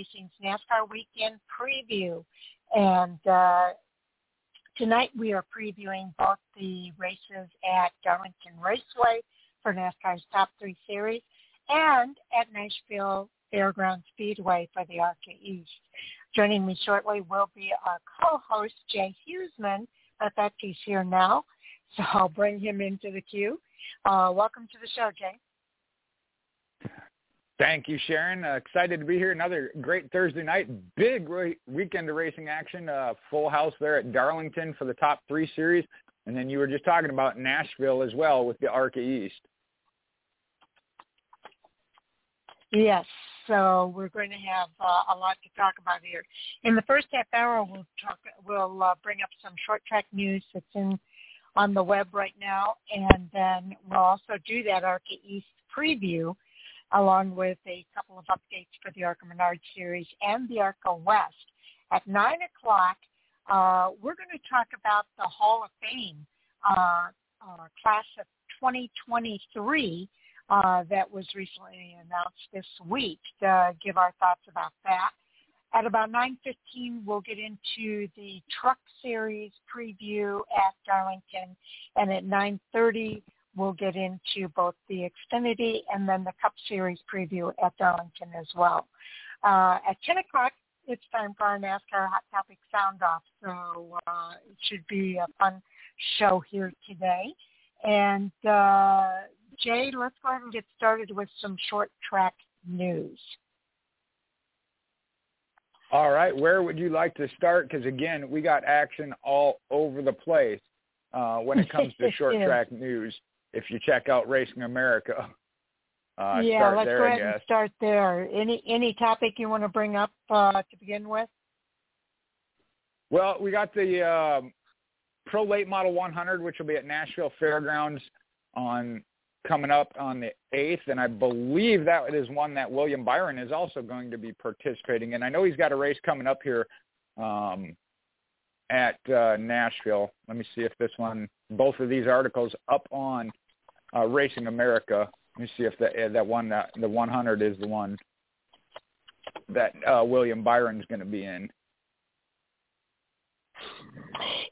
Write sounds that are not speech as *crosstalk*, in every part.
Racing's NASCAR Weekend Preview. And uh, tonight we are previewing both the races at Darlington Raceway for NASCAR's Top 3 Series and at Nashville Fairground Speedway for the ARCA East. Joining me shortly will be our co-host, Jay Husmann. I fact, he's here now, so I'll bring him into the queue. Uh, welcome to the show, Jay. Thank you, Sharon. Uh, excited to be here. Another great Thursday night. Big re- weekend of racing action. Uh, full house there at Darlington for the top three series. And then you were just talking about Nashville as well with the ARCA East. Yes. So we're going to have uh, a lot to talk about here. In the first half hour, we'll talk. We'll uh, bring up some short track news that's in on the web right now, and then we'll also do that ARCA East preview along with a couple of updates for the ARCA Menard series and the ARCA West. At 9 o'clock, uh, we're going to talk about the Hall of Fame uh, uh, class of 2023 uh, that was recently announced this week to give our thoughts about that. At about 9.15, we'll get into the Truck Series preview at Darlington. And at 9.30, we'll get into both the Xfinity and then the Cup Series preview at Darlington as well. Uh, at 10 o'clock, it's time for our NASCAR Hot Topic Sound Off. So uh, it should be a fun show here today. And uh, Jay, let's go ahead and get started with some short track news. All right, where would you like to start? Because again, we got action all over the place uh, when it comes to *laughs* short track news if you check out Racing America. *laughs* Uh, yeah, let's there, go ahead and start there. Any any topic you want to bring up uh, to begin with? Well, we got the uh, Pro Late Model 100, which will be at Nashville Fairgrounds on coming up on the 8th, and I believe that is one that William Byron is also going to be participating in. I know he's got a race coming up here um, at uh, Nashville. Let me see if this one, both of these articles up on uh, Racing America. Let me see if that that one uh, the 100 is the one that uh, William Byron's going to be in.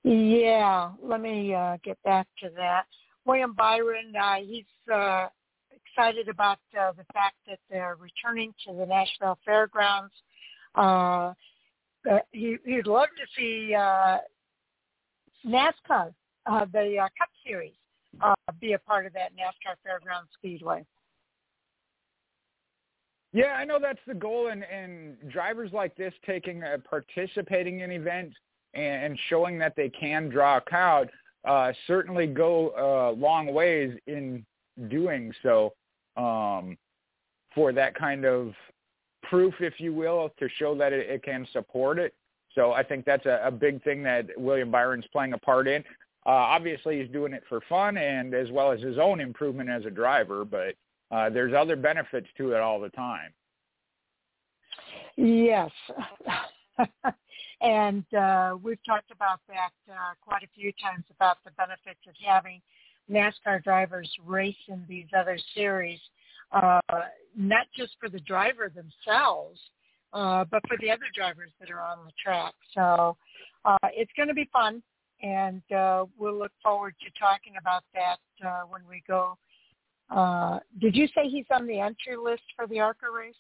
Yeah, let me uh, get back to that. William Byron, uh, he's uh, excited about uh, the fact that they're returning to the Nashville Fairgrounds. Uh, uh, he, he'd love to see uh, NASCAR, uh, the uh, Cup Series, be a part of that NASCAR Fairgrounds Speedway. Yeah, I know that's the goal, and, and drivers like this taking a participating in events and, and showing that they can draw a crowd uh, certainly go a uh, long ways in doing so um, for that kind of proof, if you will, to show that it, it can support it. So I think that's a, a big thing that William Byron's playing a part in. Uh, obviously, he's doing it for fun and as well as his own improvement as a driver, but uh, there's other benefits to it all the time. Yes. *laughs* and uh, we've talked about that uh, quite a few times about the benefits of having NASCAR drivers race in these other series, uh, not just for the driver themselves, uh, but for the other drivers that are on the track. So uh, it's going to be fun, and uh, we'll look forward to talking about that uh, when we go. Uh, did you say he's on the entry list for the ARCA race?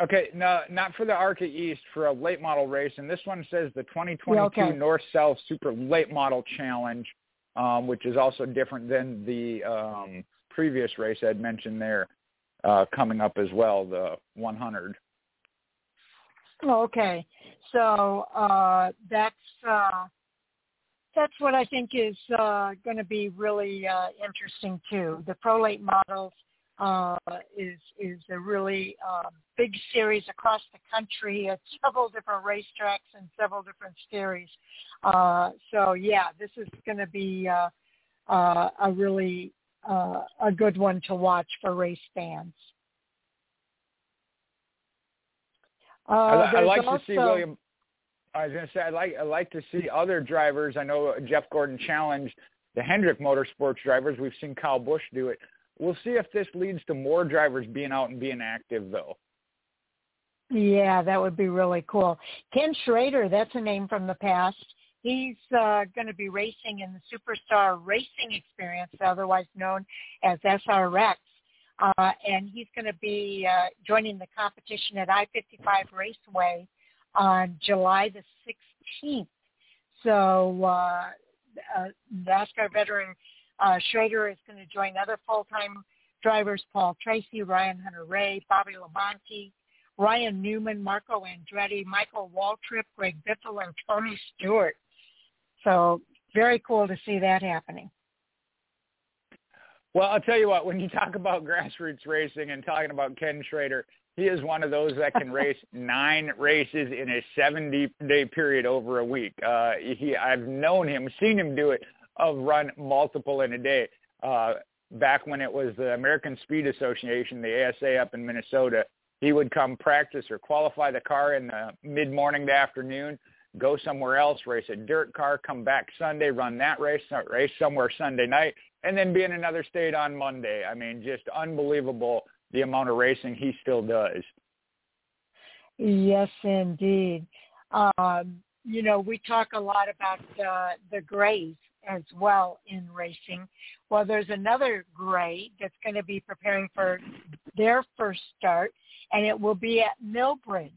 Okay, no, not for the ARCA East, for a late model race, and this one says the 2022 yeah, okay. North South Super Late Model Challenge, um, which is also different than the um, previous race I'd mentioned there, uh, coming up as well, the 100. Okay, so uh, that's uh, that's what I think is uh, going to be really uh, interesting too. The pro late models uh, is is a really uh, big series across the country at several different racetracks and several different series. Uh, so yeah, this is going to be uh, uh, a really uh, a good one to watch for race fans. Uh, I, I like also, to see William. I was going to say I like I like to see other drivers. I know Jeff Gordon challenged the Hendrick Motorsports drivers. We've seen Kyle Busch do it We'll see if this leads to more drivers being out and being active, though. Yeah, that would be really cool. Ken Schrader, that's a name from the past. He's uh, going to be racing in the Superstar Racing Experience, otherwise known as SRX. Uh, and he's going to be uh, joining the competition at I-55 Raceway on July the 16th. So uh, uh, NASCAR veteran uh, Schrader is going to join other full-time drivers, Paul Tracy, Ryan Hunter-Reay, Bobby Labonte, Ryan Newman, Marco Andretti, Michael Waltrip, Greg Biffle, and Tony Stewart. So very cool to see that happening. Well, I'll tell you what, when you talk about grassroots racing and talking about Ken Schrader, he is one of those that can race *laughs* nine races in a 70-day period over a week. Uh, he, I've known him, seen him do it, of run multiple in a day. Uh, back when it was the American Speed Association, the ASA up in Minnesota, he would come practice or qualify the car in the mid-morning to afternoon, go somewhere else, race a dirt car, come back Sunday, run that race, race somewhere Sunday night, and then be in another state on Monday. I mean, just unbelievable the amount of racing he still does. Yes, indeed. Um, you know, we talk a lot about uh, the grays as well in racing. Well, there's another gray that's going to be preparing for their first start, and it will be at Millbridge.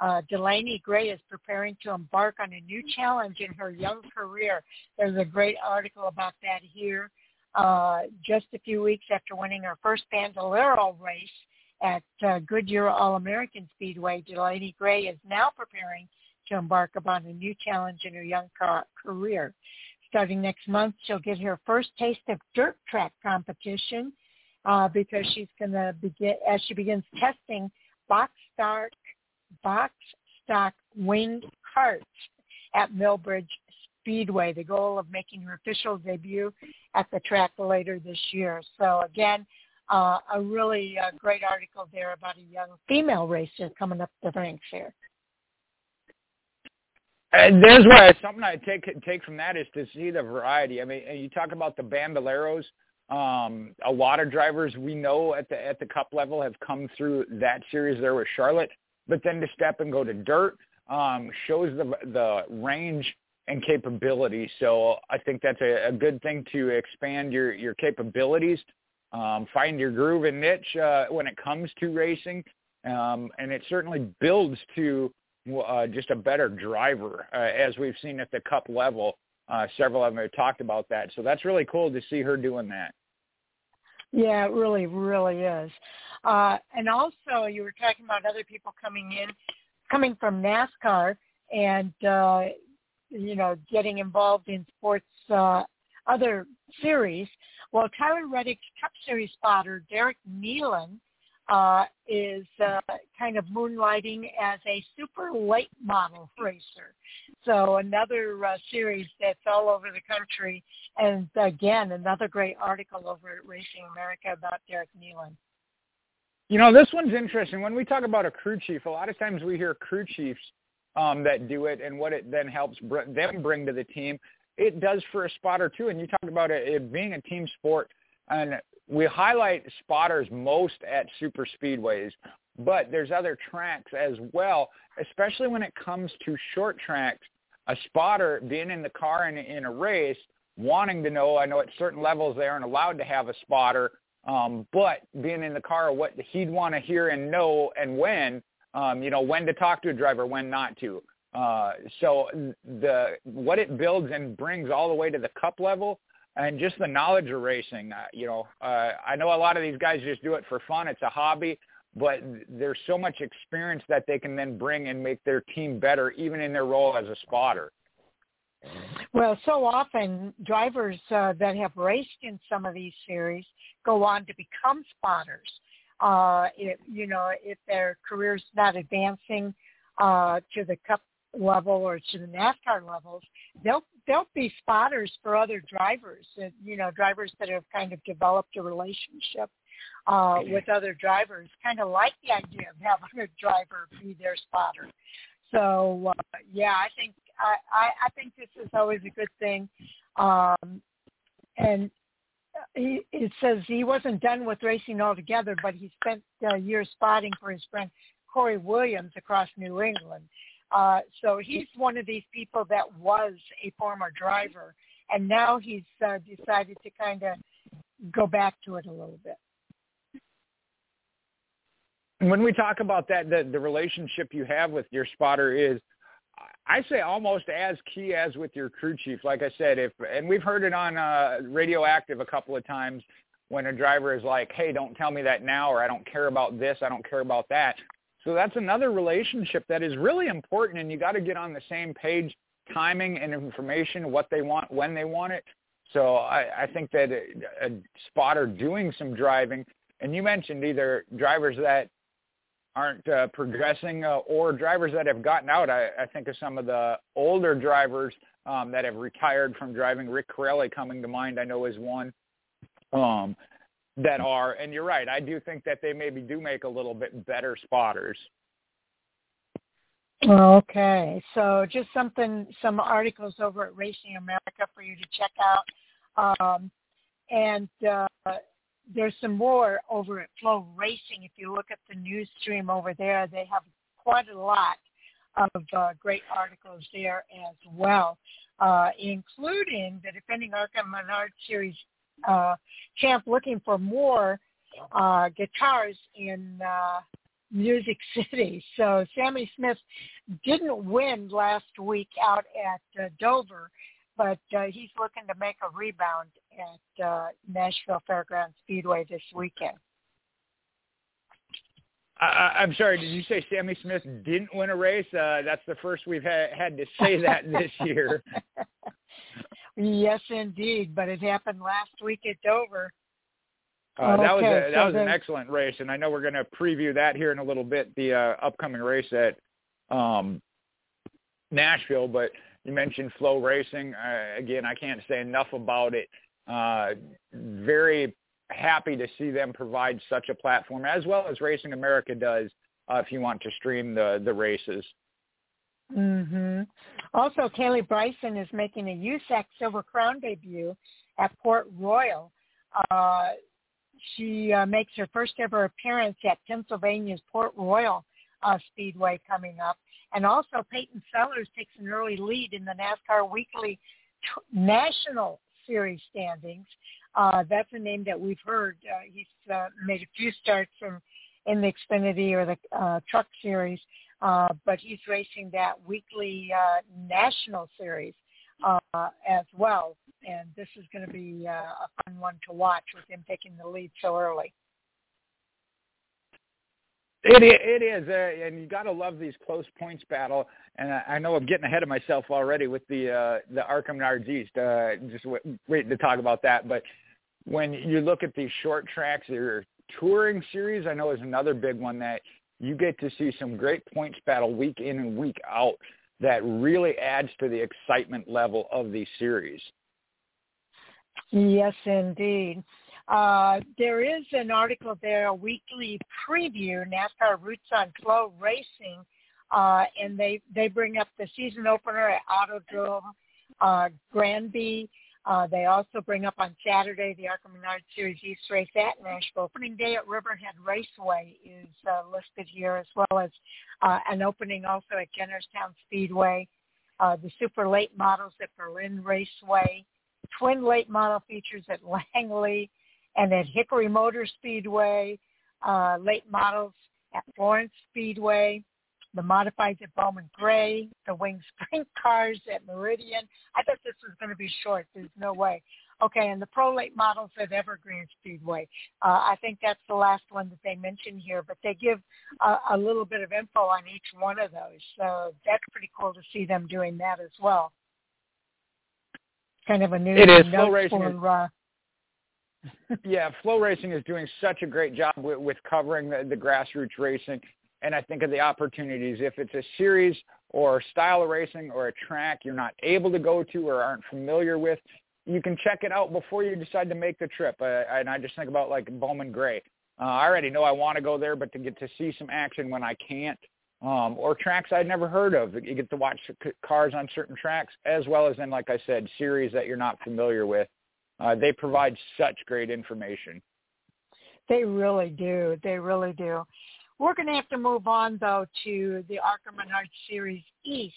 Uh, Delaney Gray is preparing to embark on a new challenge in her young career. There's a great article about that here. Uh, just a few weeks after winning her first Bandolero race at uh, Goodyear All-American Speedway, Delaney Gray is now preparing to embark upon a new challenge in her young car- career. Starting next month, she'll get her first taste of dirt track competition uh, because she's going to begin as she begins testing box stock box stock winged karts at Millbridge Speedway. The goal of making her official debut at the track later this year. So again, uh, a really uh, great article there about a young female racer coming up the ranks here. And there's why something I take take from that is to see the variety. I mean, you talk about the bandoleros. Um, a lot of drivers we know at the at the Cup level have come through that series there with Charlotte, but then to step and go to dirt um, shows the the range and capability. So I think that's a, a good thing to expand your your capabilities, um, find your groove and niche uh, when it comes to racing, um, and it certainly builds to uh, just a better driver, uh, as we've seen at the Cup level. Uh, several of them have talked about that, so that's really cool to see her doing that. Yeah, it really, really is. Uh, and also, you were talking about other people coming in, coming from NASCAR, and uh, you know, getting involved in sports uh, other series. Well, Tyler Reddick's Cup Series spotter Derek Nealon uh, is uh, kind of moonlighting as a super late model racer. So another uh, series that's all over the country. And again, another great article over at Racing America about Derek Nealon. You know, this one's interesting. When we talk about a crew chief, a lot of times we hear crew chiefs um, that do it and what it then helps br- them bring to the team. It does for a spotter too. And you talk about it, it being a team sport. And we highlight spotters most at super speedways, but there's other tracks as well, especially when it comes to short tracks. A spotter being in the car in, in a race, wanting to know, I know at certain levels they aren't allowed to have a spotter, um, but being in the car, what he'd want to hear and know and when, um, you know, when to talk to a driver, when not to. Uh, so the what it builds and brings all the way to the cup level and just the knowledge of racing. Uh, you know, uh, I know a lot of these guys just do it for fun. It's a hobby, but there's so much experience that they can then bring and make their team better, even in their role as a spotter. Well, so often drivers uh, that have raced in some of these series go on to become spotters. Uh, if you know if their career's not advancing uh, to the Cup level or to the NASCAR levels, they'll they'll be spotters for other drivers. You know, drivers that have kind of developed a relationship uh, with other drivers, kind of like the idea of having a driver be their spotter. So uh, yeah, I think I, I I think this is always a good thing, um, and he, it says he wasn't done with racing altogether, but he spent uh, years spotting for his friend Corey Williams across New England. Uh, so he's one of these people that was a former driver, and now he's uh, decided to kind of go back to it a little bit. When we talk about that, the, the relationship you have with your spotter is, I say almost as key as with your crew chief. Like I said, if and we've heard it on uh, Radioactive a couple of times when a driver is like, "Hey, don't tell me that now," or "I don't care about this, I don't care about that." So that's another relationship that is really important, and you got to get on the same page, timing and information, what they want, when they want it. So I, I think that a, a spotter doing some driving, and you mentioned either drivers that aren't uh, progressing uh, or drivers that have gotten out. I, I think of some of the older drivers um, that have retired from driving. Rick Carelli coming to mind, I know is one. Um, that are, and you're right, I do think that they maybe do make a little bit better spotters. Okay, so just something, some articles over at Racing America for you to check out. Um, and uh, there's some more over at Flow Racing. If you look at the news stream over there, they have quite a lot of uh, great articles there as well, uh, including the defending ARCA Menard Series uh, looking for more uh, guitars in uh, Music *laughs* City. So Sammy Smith didn't win last week out at uh, Dover, but uh, he's looking to make a rebound at uh, Nashville Fairgrounds Speedway this weekend. I, I'm sorry. Did you say Sammy Smith didn't win a race? Uh, that's the first we've ha- had to say that this *laughs* year. Yes, indeed. But it happened last week at Dover. Uh, that was a, that so was an excellent race, and I know we're going to preview that here in a little bit. The uh, upcoming race at um, Nashville, but you mentioned FloRacing. Uh, again, I can't say enough about it. Uh, very happy to see them provide such a platform, as well as Racing America does. Uh, if you want to stream the the races. Mhm. Also, Kaylee Bryson is making a USAC Silver Crown debut at Port Royal. Uh, she uh, makes her first ever appearance at Pennsylvania's Port Royal uh, Speedway coming up. And also, Peyton Sellers takes an early lead in the NASCAR Weekly t- National Series standings. Uh, that's a name that we've heard. Uh, he's uh, made a few starts in, in the Xfinity or the uh, Truck Series uh, but he's racing that weekly uh, national series uh, as well. And this is going to be uh, a fun one to watch with him taking the lead so early. It it is, uh, and you got to love these close points battle. And I, I know I'm getting ahead of myself already with the uh, the ARCA Nards East. Uh, just w- waiting to talk about that. But when you look at these short tracks, your touring series, I know is another big one that you get to see some great points battle week in and week out that really adds to the excitement level of these series. Yes, indeed. Uh, there is an article there, a weekly preview, NASCAR Roots on FloRacing, uh, and they, they bring up the season opener at Autodrome uh, Granby uh, they also bring up on Saturday the ARCA Menard Series East race at Nashville. Opening day at Riverhead Raceway is uh, listed here, as well as uh, an opening also at Jennerstown Speedway. Uh, the super late models at Berlin Raceway, twin late model features at *laughs* Langley and at Hickory Motor Speedway, uh, late models at Florence Speedway, the modifieds at Bowman Gray, the wing sprint *laughs* cars at Meridian. I thought this was going to be short. There's no way. Okay, and the pro late models at Evergreen Speedway. Uh, I think that's the last one that they mention here, but they give a, a little bit of info on each one of those. So that's pretty cool to see them doing that as well. Kind of a new it is. FloRacing for, uh, yeah, FloRacing is doing such a great job with, with covering the, the grassroots racing and I think of the opportunities. If it's a series or style of racing or a track you're not able to go to or aren't familiar with, you can check it out before you decide to make the trip. Uh, and I just think about like Bowman Gray. Uh, I already know I want to go there, but to get to see some action when I can't, um, or tracks I'd never heard of, you get to watch cars on certain tracks, as well as in, like I said, series that you're not familiar with. Uh, they provide such great information. They really do. They really do. We're going to have to move on though to the ARCA Menard Series East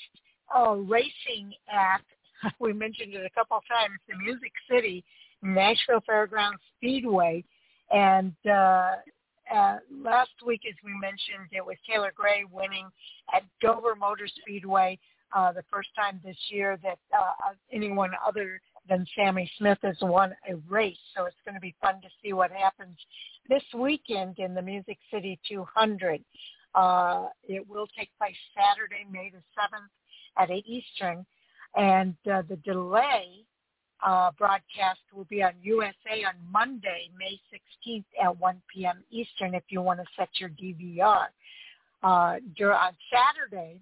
uh, racing at. *laughs* We mentioned it a couple of times. The Music City Nashville Fairgrounds Speedway, and uh, uh, last week, as we mentioned, it was Taylor Gray winning at Dover Motor Speedway uh, the first time this year that uh, anyone other than Sammy Smith has won a race. So it's going to be fun to see what happens this weekend in the Music City 200. Uh, it will take place Saturday, May the 7th at 8 Eastern. And uh, the delay uh, broadcast will be on USA on Monday, May 16th at 1 p.m. Eastern if you want to set your DVR. Uh, on Saturday,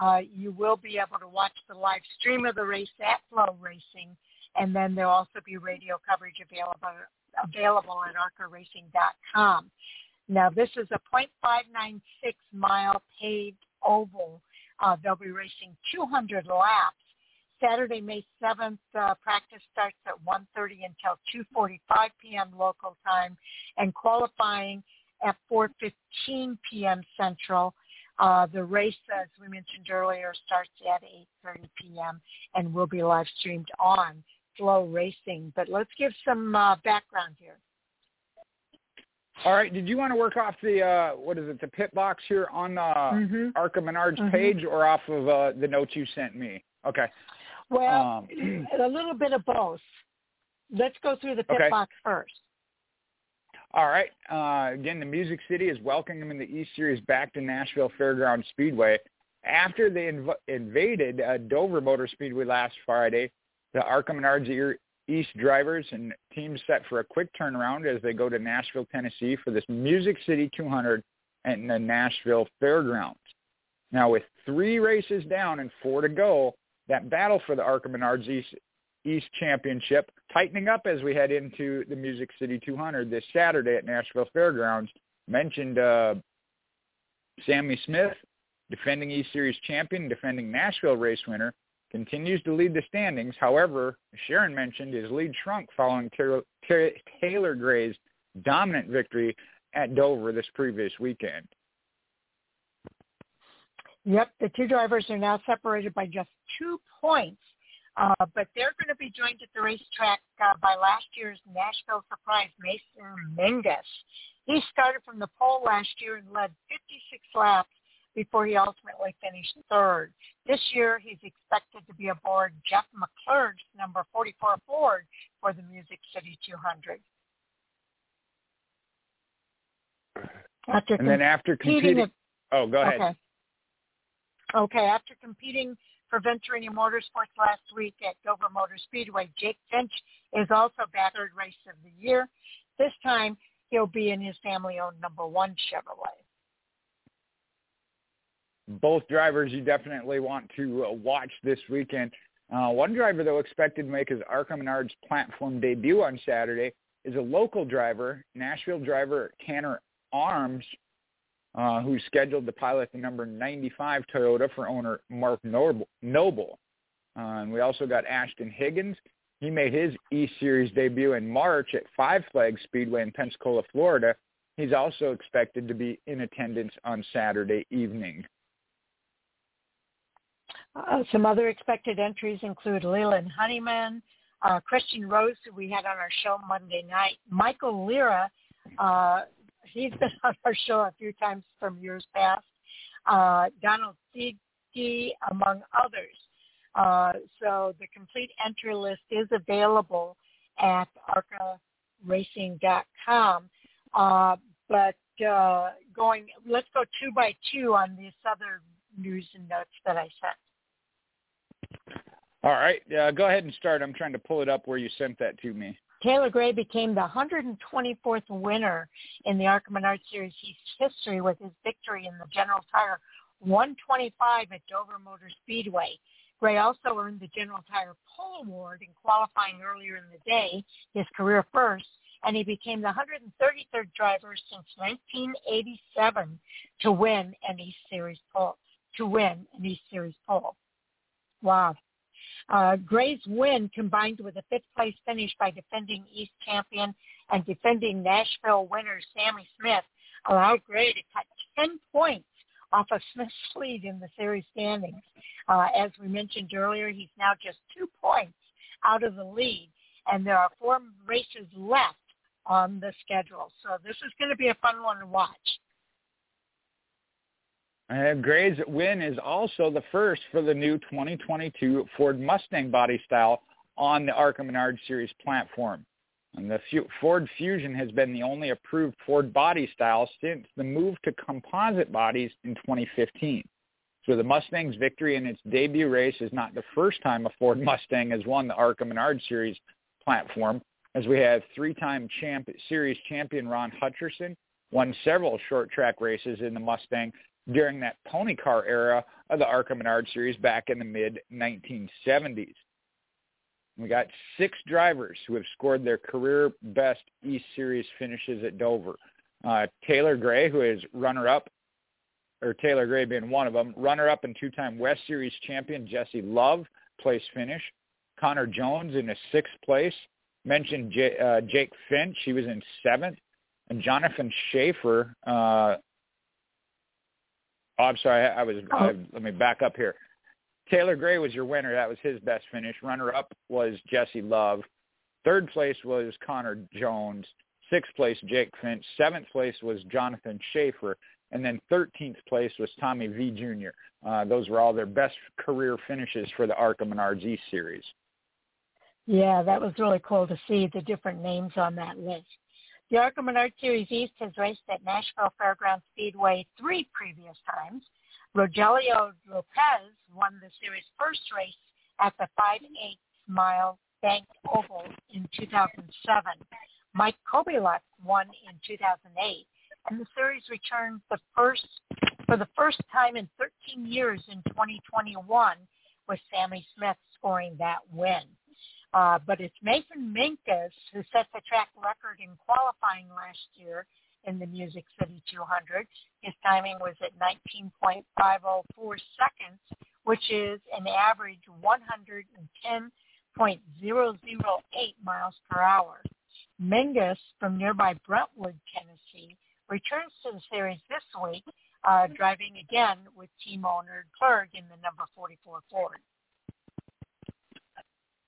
uh, you will be able to watch the live stream of the race at FloRacing, and then there'll also be radio coverage available available at arcaracing.com. Now, this is a .596 mile paved oval. Uh, they'll be racing 200 laps Saturday, May 7th, uh, practice starts at 1.30 until 2.45 p.m. local time and qualifying at 4.15 p.m. Central. Uh, the race, as we mentioned earlier, starts at 8.30 p.m. and will be live streamed on FloRacing. But let's give some uh, background here. All right. Did you want to work off the uh, what is it, the pit box here on uh, mm-hmm. ARCA Menard's mm-hmm. page, or off of uh, the notes you sent me? Okay. Well, um, *clears throat* a little bit of both. Let's go through the pit okay. box first. All right. Uh, again, the Music City is welcoming in the E Series back to Nashville Fairground Speedway. After they inv- invaded uh, Dover Motor Speedway last Friday, the ARCA Menards East drivers and teams set for a quick turnaround as they go to Nashville, Tennessee for this Music City 200 at the Nashville Fairgrounds. Now, with three races down and four to go, that battle for the ARCA Menards East, East Championship, tightening up as we head into the Music City 200 this Saturday at Nashville Fairgrounds. Mentioned uh, Sammy Smith, defending East Series champion, defending Nashville race winner, continues to lead the standings. However, Sharon mentioned his lead shrunk following Taylor Gray's dominant victory at Dover this previous weekend. Yep, the two drivers are now separated by just two points, uh, but they're going to be joined at the racetrack uh, by last year's Nashville surprise, Mason Mingus. He started from the pole last year and led 56 laps before he ultimately finished third. This year, he's expected to be aboard Jeff McClure's number 44 Ford for the Music City 200. After and then after competing, at, oh, go ahead. Okay. Okay, after competing for Venturini Motorsports last week at Dover Motor Speedway, Jake Finch is also back third race of the year. This time, he'll be in his family-owned number one Chevrolet. Both drivers you definitely want to uh, watch this weekend. Uh, one driver, though, expected to make his ARCA Menards platform debut on Saturday is a local driver, Nashville driver Tanner Arms, uh, who's scheduled to pilot the number 95 Toyota for owner Mark Noble. Uh, and we also got Ashton Higgins. He made his E-Series debut in March at Five Flags Speedway in Pensacola, Florida. He's also expected to be in attendance on Saturday evening. Uh, some other expected entries include Leland Honeyman, uh, Christian Rose, who we had on our show Monday night, Michael Lira, uh, he's been *laughs* on our show a few times from years past. Uh, Donald Theetge, among others. Uh, so the complete entry list is available at arcaracing.com. Uh, but uh, going, let's go two by two on these other news and notes that I sent. All right, uh, go ahead and start. I'm trying to pull it up where you sent that to me. Taylor Gray became the 124th winner in the ARCA Menard Series East history with his victory in the General Tire 125 at Dover Motor Speedway. Gray also earned the General Tire Pole Award in qualifying earlier in the day, his career first, and he became the 133rd driver since 1987 to win an East Series pole. To win an East Series pole. Wow. Uh, Gray's win combined with a fifth place finish by defending East champion and defending Nashville winner Sammy Smith allowed Gray to cut 10 points off of Smith's *laughs* lead in the series standings. Uh, as we mentioned earlier, he's now just two points out of the lead, and there are four races left on the schedule. So this is going to be a fun one to watch. Uh, Gray's win is also the first for the new 2022 Ford Mustang body style on the ARCA Menard Series platform. And the Ford Fusion has been the only approved Ford body style since the move to composite bodies in 2015. So the Mustang's victory in its debut race is not the first time a Ford *laughs* Mustang has won the ARCA Menard Series platform, as we have three-time champ, series champion Ron Hutcherson won several short track races in the Mustang during that pony car era of the ARCA Menard Series back in the mid-1970s. We got six drivers who have scored their career best East Series finishes at Dover. Uh, Taylor Gray, who is runner-up, or Taylor Gray being one of them, runner-up and two-time West Series champion Jesse Love, place finish. Connor Jones in a sixth place. Mentioned J- uh, Jake Finch, he was in seventh. And Jonathan Schaefer, uh, oh, I'm sorry, I, I was, I, let me back up here. Taylor Gray was your winner. That was his best finish. Runner-up was Jesse Love. Third place was Connor Jones. Sixth place, Jake Finch. Seventh place was Jonathan Schaefer. And then 13th place was Tommy V. Jr. Uh, those were all their best career finishes for the ARCA and East Series. Yeah, that was really cool to see the different names on that list. The ARCA Menard Series East has raced at Nashville Fairgrounds Speedway three previous times. Rogelio Lopez won the series' first race at the 5 8 mile Bank Oval in 2007. Mike Kobyluck won in 2008, and the series returned the first for the first time in 13 years in 2021, with Sammy Smith scoring that win. Uh, but it's Mason Mingus who set the track record in qualifying last year in the Music City 200. His timing was at 19.504 seconds, which is an average 110.008 miles per hour. Mingus from nearby Brentwood, Tennessee, returns to the series this week, uh, driving again with team owner Clerg in the number 44 Ford.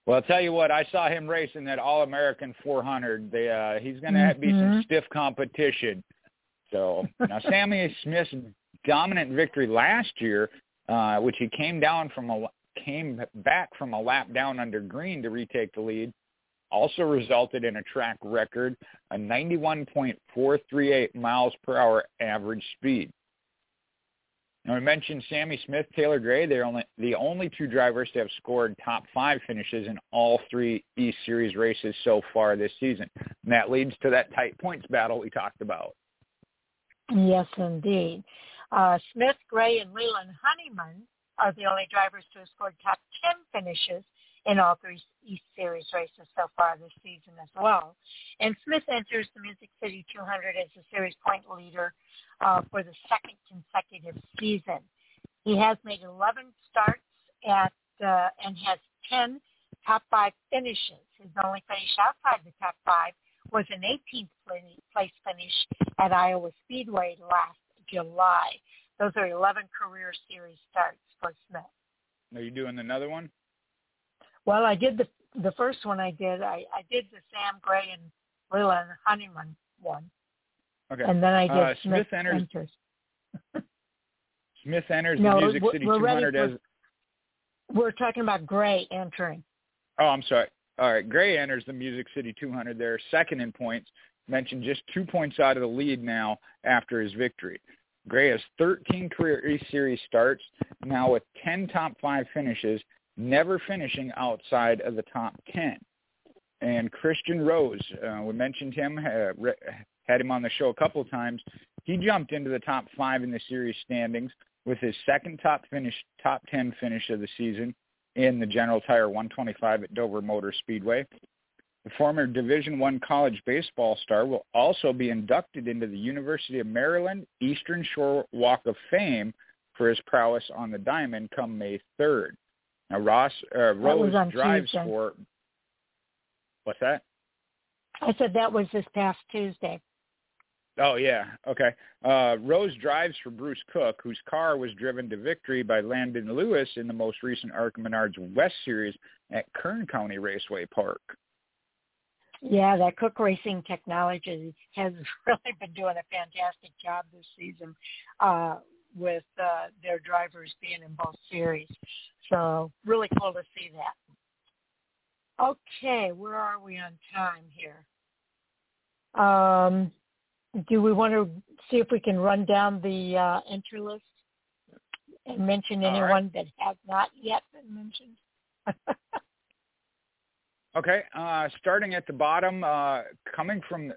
Well, I'll tell you what, I saw him racing that All-American 400. They, uh, he's going to mm-hmm. be some mm-hmm. stiff competition. So now Sammy Smith's dominant victory last year, uh, which he came down from a came back from a lap down under green to retake the lead, also resulted in a track record, a 91.438 miles per hour average speed. Now we mentioned Sammy Smith, Taylor Gray. They're only the only two drivers to have scored top five finishes in all three East Series races so far this season. And that leads to that tight points battle we talked about. Yes, indeed. Uh, Smith, Gray, and Leland Honeyman are the only drivers to have scored top 10 finishes in all three East Series races so far this season as well. And Smith enters the Music City 200 as the series point leader uh, for the second consecutive season. He has made 11 starts at uh, and has 10 top five finishes. His only finish outside the top five was an 18th place finish at Iowa Speedway last July. Those are 11 career series starts for Smith. Are you doing another one? Well, I did the the first one. I did. I I did the Sam Gray and Leland Honeyman one. Okay. And then I did uh, Smith, Smith enters. enters. *laughs* Smith enters no, the Music City 200 for, as. We're talking about Gray entering. Oh, I'm sorry. All right, Gray enters the Music City 200 there, second in points. Mentioned just two points out of the lead now after his victory. Gray has 13 career Series starts, now with 10 top five finishes, never finishing outside of the top 10. And Christian Rose, uh, we mentioned him, had him on the show a couple of times. He jumped into the top five in the series standings with his second top finish, top 10 finish of the season in the General Tire 125 at Dover Motor Speedway. The former Division One college baseball star will also be inducted into the University of Maryland Eastern Shore Walk of Fame for his prowess on the diamond come May 3rd. Now Ross uh, Rose drives Tuesday. for. What's that? I said that was this past Tuesday. Oh yeah, okay. Uh, Rose drives for Bruce Cook, whose car was driven to victory by Landen Lewis in the most recent ARCA Menards West Series at Kern County Raceway Park. Yeah, that Cook Racing Technology has *laughs* really been doing a fantastic job this season uh, with uh, their drivers being in both series. So really cool to see that. Okay, where are we on time here? Um, do we want to see if we can run down the uh, entry list and mention anyone right. that has not yet been mentioned? *laughs* okay, uh, starting at the bottom, uh, coming from, the,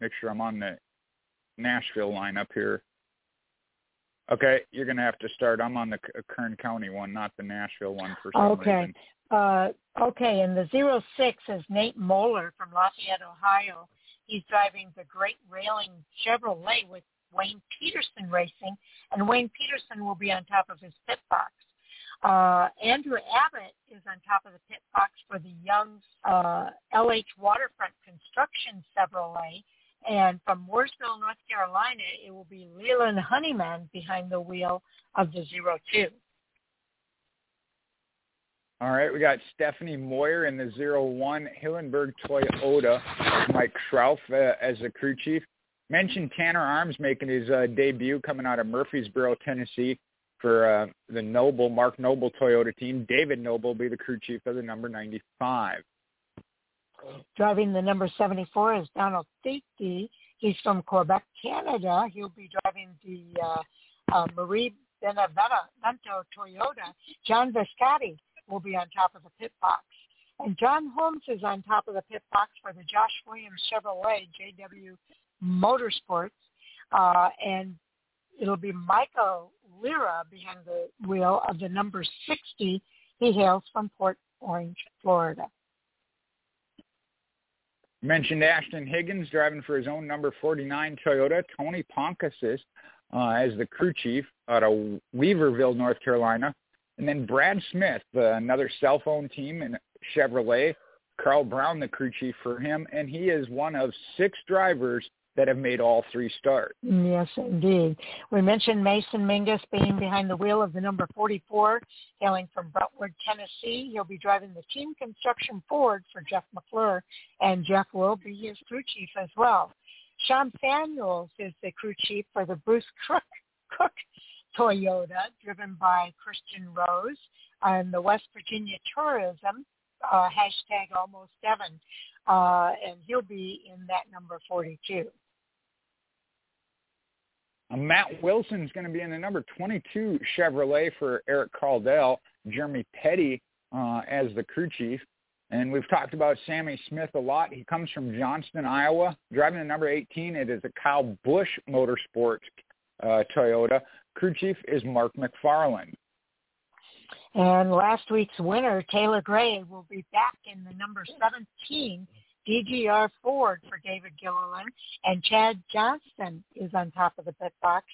make sure I'm on the Nashville lineup here. Okay, you're going to have to start. I'm on the Kern County one, not the Nashville one for some okay. reason. Uh, okay, and the zero six is Nate Moeller from Lafayette, Ohio. He's driving the Great Railing Chevrolet with Wayne Peterson Racing, and Wayne Peterson will be on top of his pit box. Uh, Andrew Abbott is on top of the pit box for the Young's uh, LH Waterfront Construction Chevrolet. And from Mooresville, North Carolina, it will be Leland Honeyman behind the wheel of the Zero Two. All right, we got Stephanie Moyer in the zero one Hillenburg Toyota, Mike Schrauf uh, as the crew chief. Mentioned Tanner Arms making his uh, debut coming out of Murfreesboro, Tennessee for uh, the Noble, Mark Noble Toyota team. David Noble will be the crew chief of the number 95. Driving the number 74 is Donald Theetge. He's from Quebec, Canada. He'll be driving the uh, uh, Marie Benevento Toyota. John Viscotti will be on top of the pit box. And John Holmes is on top of the pit box for the Josh Williams Chevrolet JW Motorsports. Uh, and it'll be Michael Lira behind the wheel of the number 60. He hails from Port Orange, Florida. Mentioned Ashton Higgins driving for his own number 49 Toyota. Tony Ponkasis uh, as the crew chief out of Weaverville, North Carolina. And then Brad Smith, uh, another cell phone team in Chevrolet. Carl Brown, the crew chief for him, and he is one of six drivers that have made all three starts. Yes, indeed. We mentioned Mason Mingus being behind the wheel of the number 44, hailing from Brentwood, Tennessee. He'll be driving the team construction Ford for Jeff McClure, and Jeff will be his crew chief as well. Sean Samuels is the crew chief for the Bruce Cook, Cook Toyota, driven by Christian Rose, and the West Virginia Tourism, uh, hashtag almost seven, uh, and he'll be in that number 42. Uh, Matt Wilson's going to be in the number 22 Chevrolet for Eric Caldell, Jeremy Petty uh, as the crew chief. And we've talked about Sammy Smith a lot. He comes from Johnston, Iowa, driving the number 18. It is a Kyle Busch Motorsports uh, Toyota. Crew chief is Mark McFarland. And last week's winner, Taylor Gray, will be back in the number 17 DGR Ford for David Gilliland, and Chad Johnston is on top of the pit box.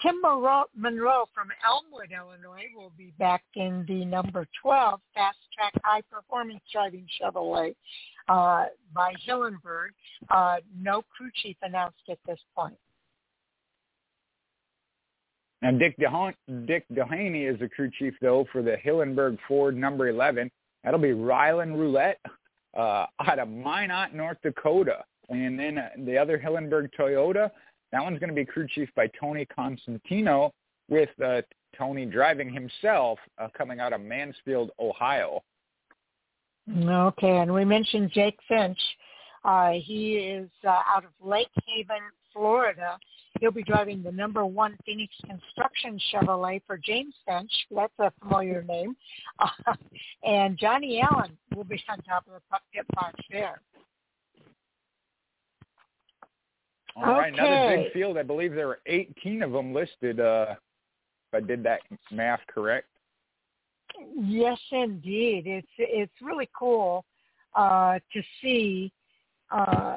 Tim Monroe, Monroe from Elmwood, Illinois, will be back in the number 12 Fast Track High Performance Driving Chevrolet uh, by Hillenburg. Uh, no crew chief announced at this point. And Dick, DeHan- Dick Dehaney is the crew chief, though, for the Hillenburg Ford number 11. That'll be Rylan Roulette uh, out of Minot, North Dakota. And then uh, the other Hillenburg Toyota, that one's going to be crew chief by Tony Constantino with uh, Tony driving himself uh, coming out of Mansfield, Ohio. Okay, and we mentioned Jake Finch. Uh, he is uh, out of Lake Haven, Florida. He'll be driving the number one Phoenix Construction Chevrolet for James Finch. That's a familiar name. Uh, *laughs* and Johnny Allen will be on top of the pit box there. All right, okay. another big field. I believe there were 18 of them listed. Uh, if I did that math correct. Yes, indeed. It's it's really cool uh, to see. Uh,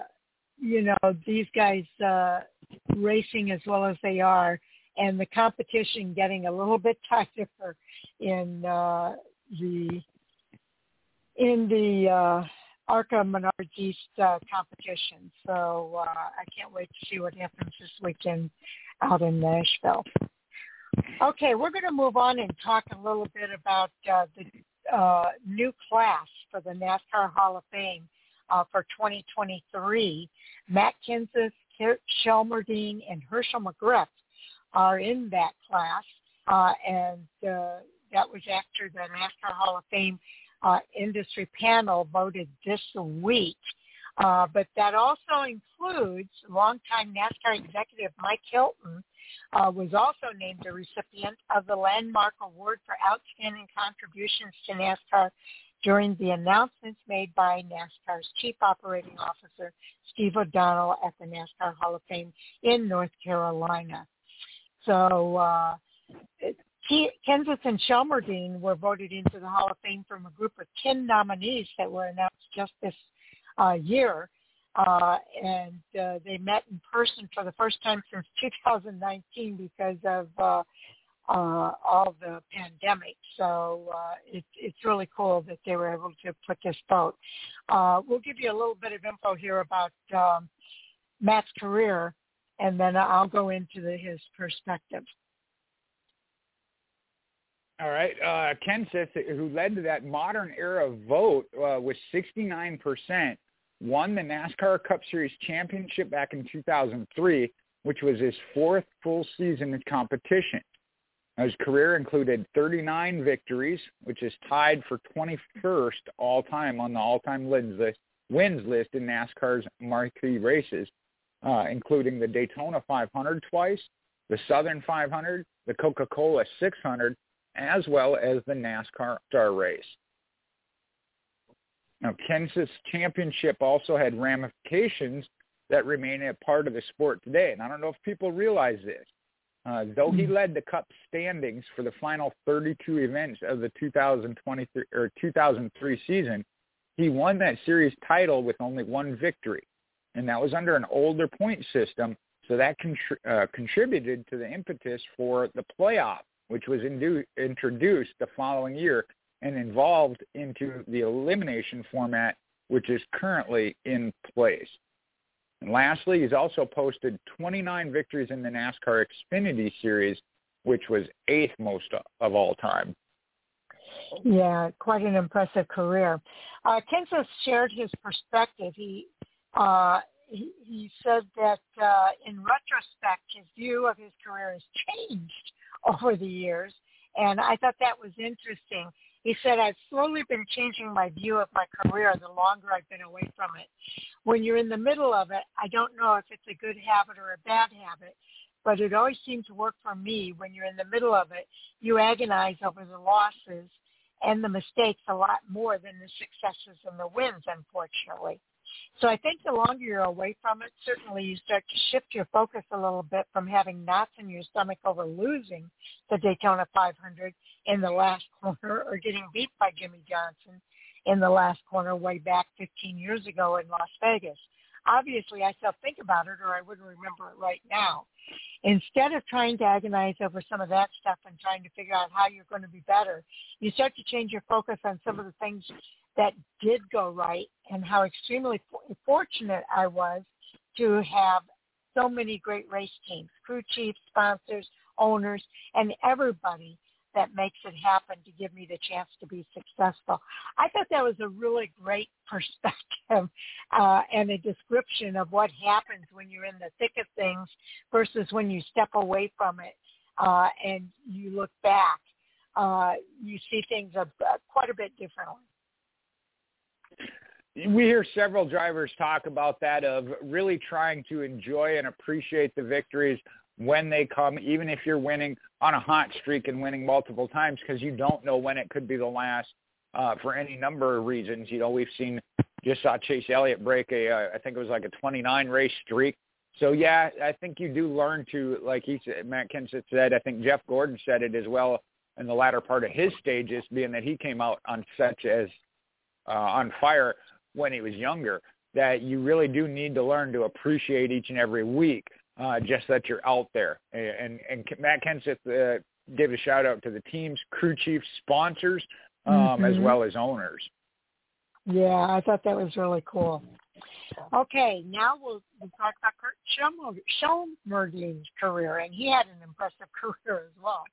you know these guys uh, racing as well as they are, and the competition getting a little bit tougher *laughs* in uh, the in the uh, ARCA Menards East uh, competition. So uh, I can't wait to see what happens this weekend out in Nashville. Okay, we're going to move on and talk a little bit about uh, the uh, new class for the NASCAR Hall of Fame uh, for 2023. Matt Kurt Shelmerdine, and Hershel McGriff are in that class, uh, and uh, that was after the NASCAR Hall of Fame uh, industry panel voted this week. Uh, but that also includes longtime NASCAR executive Mike Helton, uh, was also named a recipient of the Landmark Award for Outstanding Contributions to NASCAR during the announcements made by NASCAR's Chief Operating Officer, Steve O'Donnell, at the NASCAR Hall of Fame in North Carolina. So uh, Kenseth and Shelmerdine were voted into the Hall of Fame from a group of 10 nominees that were announced just this uh, year. Uh, and uh, they met in person for the first time since 2019 because of uh, all the pandemic. So uh, it, it's really cool that they were able to put this vote. Uh, we'll give you a little bit of info here about um, Matt's career, and then I'll go into the, his perspective. All right. Uh, Kenseth, who led to that modern era vote uh, with 69%, won the NASCAR Cup Series championship back in 2003, which was his fourth full season in competition. His career included 39 victories, which is tied for 21st all-time on the all-time wins list, wins list in NASCAR's marquee races, uh, including the Daytona 500 twice, the Southern 500, the Coca-Cola 600, as well as the NASCAR Star Race. Now, Kenseth's championship also had ramifications that remain a part of the sport today. And I don't know if people realize this. Uh, though he hmm. led the Cup standings for the final 32 events of the 2023 or 2003 season, he won that series title with only one victory, and that was under an older point system. So that contri- uh, contributed to the impetus for the playoff which was indu- introduced the following year and evolved into the elimination format, which is currently in place. And lastly, he's also posted 29 victories in the NASCAR Xfinity Series, which was eighth most of all time. Yeah, quite an impressive career. Uh, Kenseth shared his perspective. He, uh, he, he said that uh, in retrospect, his view of his career has changed *laughs* over the years. And I thought that was interesting. He said, I've slowly been changing my view of my career the longer I've been away from it. When you're in the middle of it, I don't know if it's a good habit or a bad habit, but it always seemed to work for me. When you're in the middle of it, you agonize over the losses and the mistakes a lot more than the successes and the wins, unfortunately. So I think the longer you're away from it, certainly you start to shift your focus a little bit from having knots in your stomach over losing the Daytona 500 in the last corner or getting beat by Jimmie Johnson in the last corner way back 15 years ago in Las Vegas. Obviously, I still think about it or I wouldn't remember it right now. Instead of trying to agonize over some of that stuff and trying to figure out how you're going to be better, you start to change your focus on some of the things that did go right and how extremely fortunate I was to have so many great race teams, crew chiefs, sponsors, owners, and everybody that makes it happen to give me the chance to be successful. I thought that was a really great *laughs* perspective uh, and a description of what happens when you're in the thick of things versus when you step away from it uh, and you look back. Uh, you see things uh, quite a bit differently we hear several drivers talk about that of really trying to enjoy and appreciate the victories when they come, even if you're winning on a hot streak and winning multiple times, because you don't know when it could be the last uh, for any number of reasons. You know, we've seen just saw Chase Elliott break a, uh, I think it was like a 29 race streak. So yeah, I think you do learn to, like he said, Matt Kenseth said, I think Jeff Gordon said it as well in the latter part of his stages, being that he came out on such as uh, on fire when he was younger that you really do need to learn to appreciate each and every week uh, just that you're out there. And, and Matt Kenseth uh, gave a shout out to the teams, crew chiefs, sponsors um, mm-hmm. as well as owners. Yeah, I thought that was really cool. Okay, now we'll, we'll talk about Kurt Shelmerdine's career, and he had an impressive *laughs* career as well.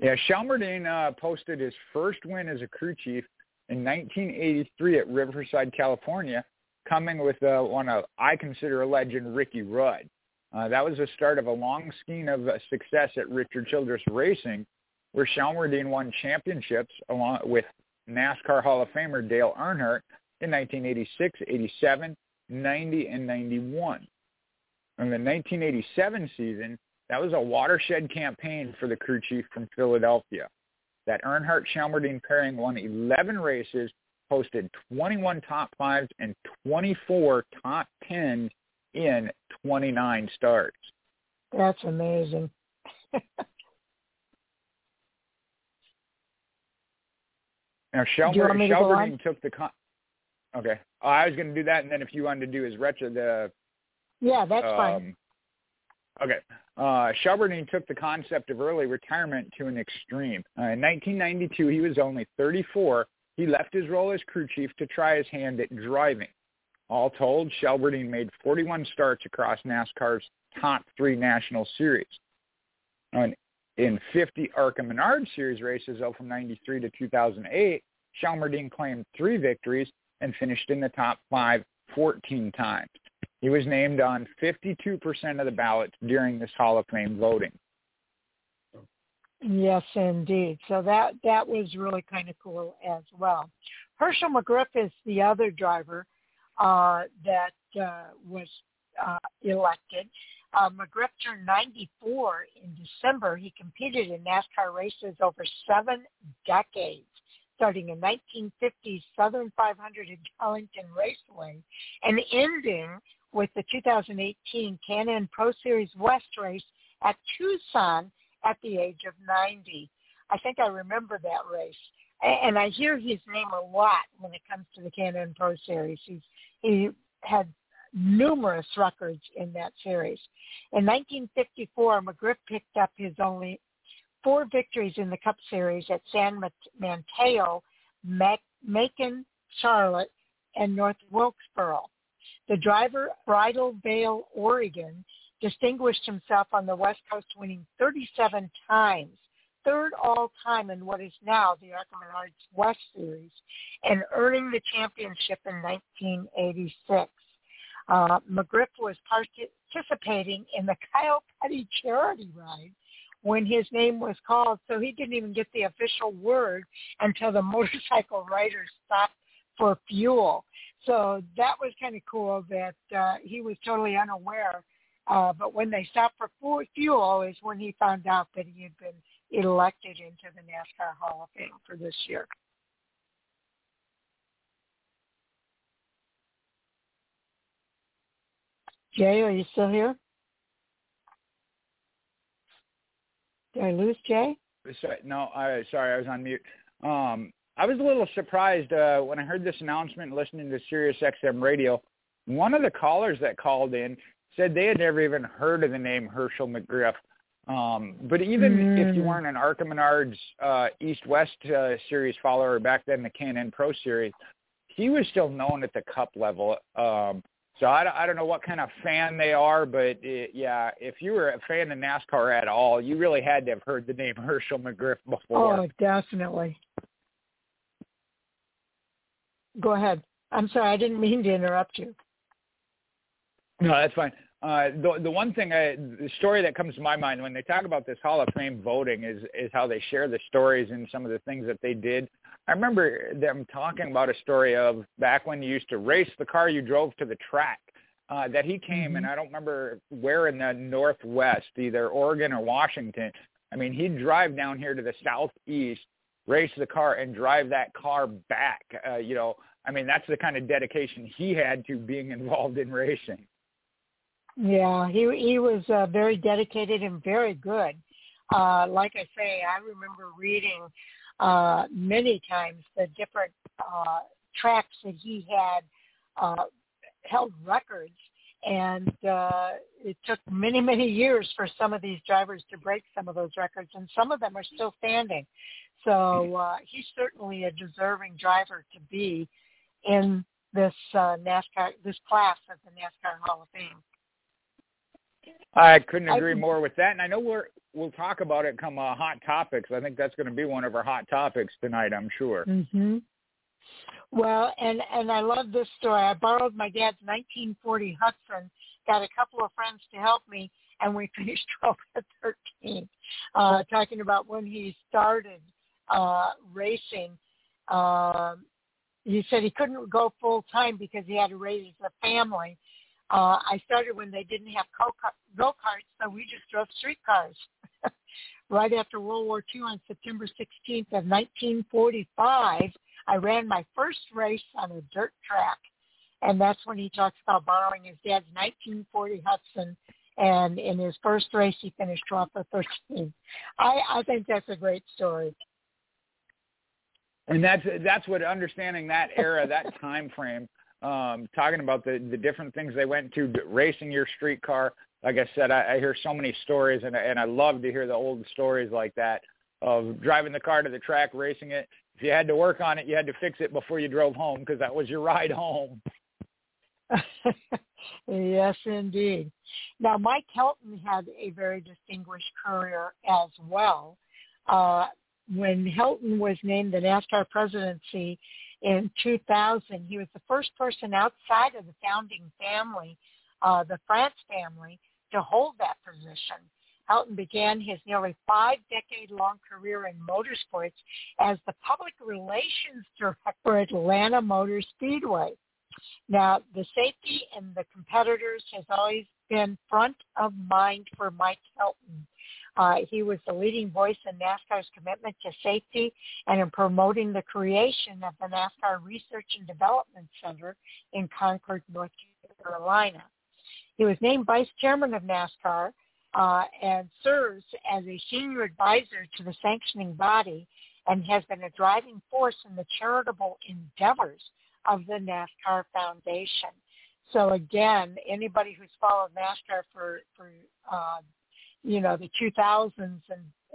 Yeah, Shelmerdine uh, posted his first win as a crew chief in 1983 at Riverside, California, coming with uh, one of I consider a legend, Ricky Rudd. Uh, that was the start of a long skein of uh, success at Richard Childress Racing, where Shelmerdine won championships along with NASCAR Hall of Famer Dale Earnhardt in 1986, 87, 90, and 91. In the 1987 season, that was a watershed campaign for the crew chief from Philadelphia. That Earnhardt-Shelmerdine pairing won 11 races, posted 21 top fives and 24 top tens in 29 starts. That's amazing. *laughs* now, Shelmerdine took the con- Okay. Oh, I was going to do that, and then if you wanted to do his retro, the yeah, that's um, fine. Okay. Uh, Shelmerdine took the concept of early retirement to an extreme. Uh, in 1992, he was only 34. He left his role as crew chief to try his hand at driving. All told, Shelmerdine made 41 starts across NASCAR's top three national series. And in 50 ARCA Menard Series races, though, from 93 to 2008, Shelmerdine claimed three victories and finished in the top five 14 times. He was named on 52% of the ballots during this Hall of Fame voting. Yes, indeed. So that that was really kind of cool as well. Hershel McGriff is the other driver uh, that uh, was uh, elected. Uh, McGriff turned 94 in December. He competed in NASCAR races over seven decades starting in 1950's Southern 500 at Darlington Raceway and ending with the 2018 K&N Pro Series West race at Tucson at the age of 90. I think I remember that race. And I hear his name a lot when it comes to the K&N Pro Series. He's, he had numerous records in that series. In 1954, McGriff picked up his only four victories in the Cup Series at San Mateo, Macon, Charlotte, and North Wilkesboro. The driver, Bridal Veil, Oregon, distinguished himself on the West Coast, winning 37 times, third all time in what is now the ARCA Menards West Series, and earning the championship in 1986. Uh, McGriff was participating in the Kyle Petty charity ride when his name was called, so he didn't even get the official word until the *laughs* motorcycle riders stopped for fuel. So that was kind of cool that uh, he was totally unaware. Uh, but when they stopped for fuel is when he found out that he had been elected into the NASCAR Hall of Fame for this year. Jay, are you still here? Did I lose Jay? Sorry, no, I sorry, I was on mute. Um, I was a little surprised uh, when I heard this announcement listening to Sirius XM radio. One of the callers that called in said they had never even heard of the name Hershel McGriff. Um, but even mm. if you weren't an ARCA Menards uh, East-West uh, series follower back then, the K&N Pro Series, he was still known at the Cup level. Um, so I, I don't know what kind of fan they are, but it, yeah, if you were a fan of NASCAR at all, you really had to have heard the name Hershel McGriff before. Oh, definitely. Go ahead. I'm sorry, I didn't mean to interrupt you. No, that's fine. Uh, the the one thing, I, the story that comes to my mind when they talk about this Hall of Fame voting is is how they share the stories and some of the things that they did. I remember them talking about a story of back when you used to race the car you drove to the track. Uh, that he came, mm-hmm. and I don't remember where in the Northwest, either Oregon or Washington. I mean, he'd drive down here to the southeast, race the car, and drive that car back. Uh, you know, I mean, that's the kind of dedication he had to being *laughs* involved in racing. Yeah, he he was uh, very dedicated and very good. Uh, like I say, I remember reading uh, many times the different uh, tracks that he had uh, held records, and uh, it took many, many years for some of these drivers to break some of those records, and some of them are still standing. So uh, he's certainly a deserving driver to be in this uh, NASCAR, this class of the NASCAR Hall of Fame. I couldn't agree I, more with that, and I know we're we'll talk about it come uh, hot topics. I think that's going to be one of our hot topics tonight. I'm sure. Mm-hmm. Well, and and I love this story. I borrowed my dad's 1940 Hudson. Got a couple of friends to help me, and we *laughs* finished 12 at 13, uh, talking about when he started uh, racing. Uh, he said he couldn't go full time because he had to raise a family. Uh, I started when they didn't have go karts, so we just drove streetcars. *laughs* right after World War II on September 16th of 1945, I ran my first race on a dirt track. And that's when he talks about borrowing his dad's 1940 Hudson. And in his first race, he finished 12th or 13th. I, I think that's a great story. And that's that's what understanding that era, that time frame, um, talking about the the different things they went to, racing your streetcar. Like I said, I, I hear so many stories, and and I love to hear the old stories like that of driving the car to the track, racing it. If you had to work on it, you had to fix it before you drove home because that was your ride home. *laughs* yes, indeed. Now, Mike Helton had a very distinguished career as well. Uh, when Helton was named the NASCAR presidency in 2000, he was the first person outside of the founding family, uh, the France family, to hold that position. Helton began his nearly five-decade-long career in motorsports as the public relations director for Atlanta Motor Speedway. Now, the safety and the competitors has always been front of mind for Mike Helton. Uh, he was the leading voice in NASCAR's commitment to safety and in promoting the creation of the NASCAR Research and Development Center in Concord, North Carolina. He was named vice chairman of NASCAR uh, and serves as a senior advisor to the sanctioning body and has been a driving force in the charitable endeavors of the NASCAR Foundation. So again, anybody who's followed NASCAR for, for uh, you know, the 2000s and,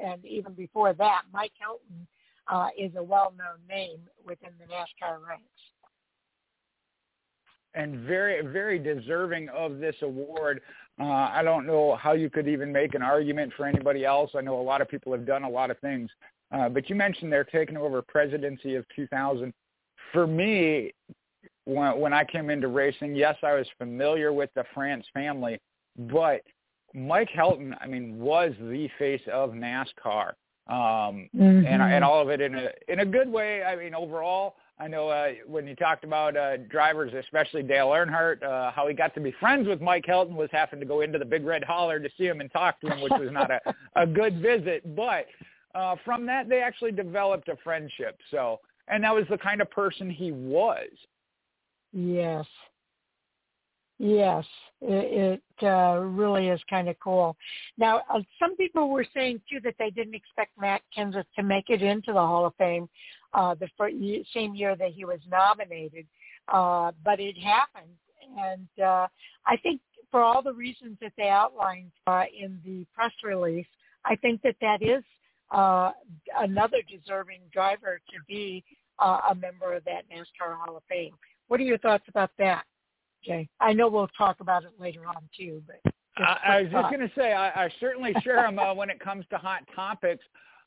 and even before that, Mike Helton uh, is a well-known name within the NASCAR ranks. And very, very deserving of this award. Uh, I don't know how you could even make an argument for anybody else. I know a lot of people have done a lot of things, uh, but you mentioned they're taking over presidency of 2000. For me, when, when I came into racing, yes, I was familiar with the France family, but Mike Helton, I mean, was the face of NASCAR, um, mm-hmm. and and all of it in a in a good way. I mean, overall, I know uh, when you talked about uh, drivers, especially Dale Earnhardt, uh, how he got to be friends with Mike Helton was having to go into the Big Red Hauler to see him and talk to him, which was not a a good visit. But uh, from that, they actually developed a friendship. So, and that was the kind of person he was. Yes. Yes, it, it uh, really is kind of cool. Now, uh, some people were saying too that they didn't expect Matt Kenseth to make it into the Hall of Fame uh, the first, same year that he was nominated, uh, but it happened, and uh, I think for all the reasons that they outlined uh, in the press release, I think that that is uh, another deserving driver to be uh, a member of that NASCAR Hall of Fame. What are your thoughts about that? Jay. I know we'll talk about it later on too, but I, I was just going to say I, I certainly share them uh, *laughs* when it comes to hot topics.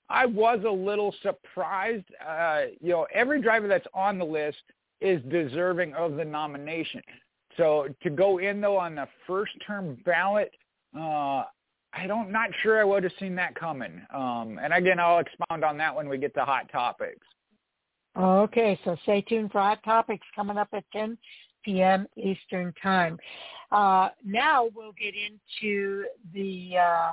I was a little surprised. Uh, you know, every driver that's on the list is deserving of the nomination. So to go in though on the first term ballot, uh, I don't not sure I would have seen that coming. Um, and again, I'll expound on that when we get to hot topics. Okay, so stay tuned for hot topics coming up at 10 p.m. Eastern Time. Uh, now we'll get into the uh,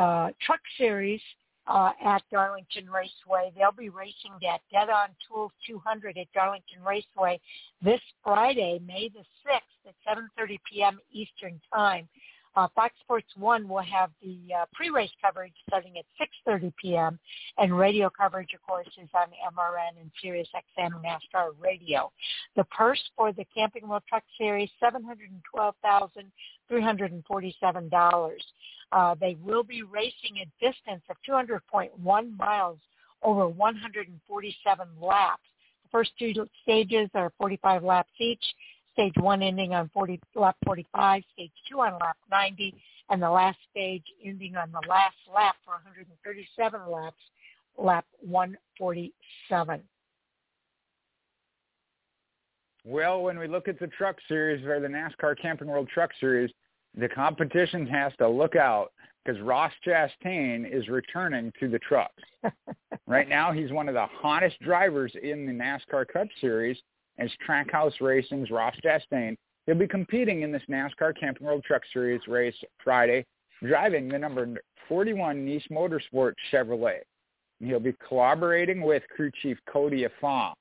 uh, truck series uh, at Darlington Raceway. They'll be racing that Dead on Tools 200 at Darlington Raceway this Friday, May the 6th at 7.30 p.m. Eastern Time. Uh, Fox Sports 1 will have the uh, pre-race coverage starting at 6.30 p.m. and radio coverage, of course, is on MRN and Sirius XM NASCAR Radio. The purse for the Camping World Truck Series, $712,347. Uh, they will be racing a distance of 200.1 miles over 147 laps. The first two stages are 45 laps each stage one ending on 40, lap 45, stage two on lap 90, and the last stage ending on the last lap for 137 laps, lap 147. Well, when we look at the truck series or the NASCAR Camping World Truck Series, the competition has to look out because Ross Chastain is returning to the trucks. *laughs* right now, he's one of the hottest drivers in the NASCAR Cup Series, as Trackhouse Racing's Ross Chastain. He'll be competing in this NASCAR Camping World Truck Series race Friday, driving the number 41 Niece Motorsport Chevrolet. He'll be collaborating with crew chief Cody Efaw.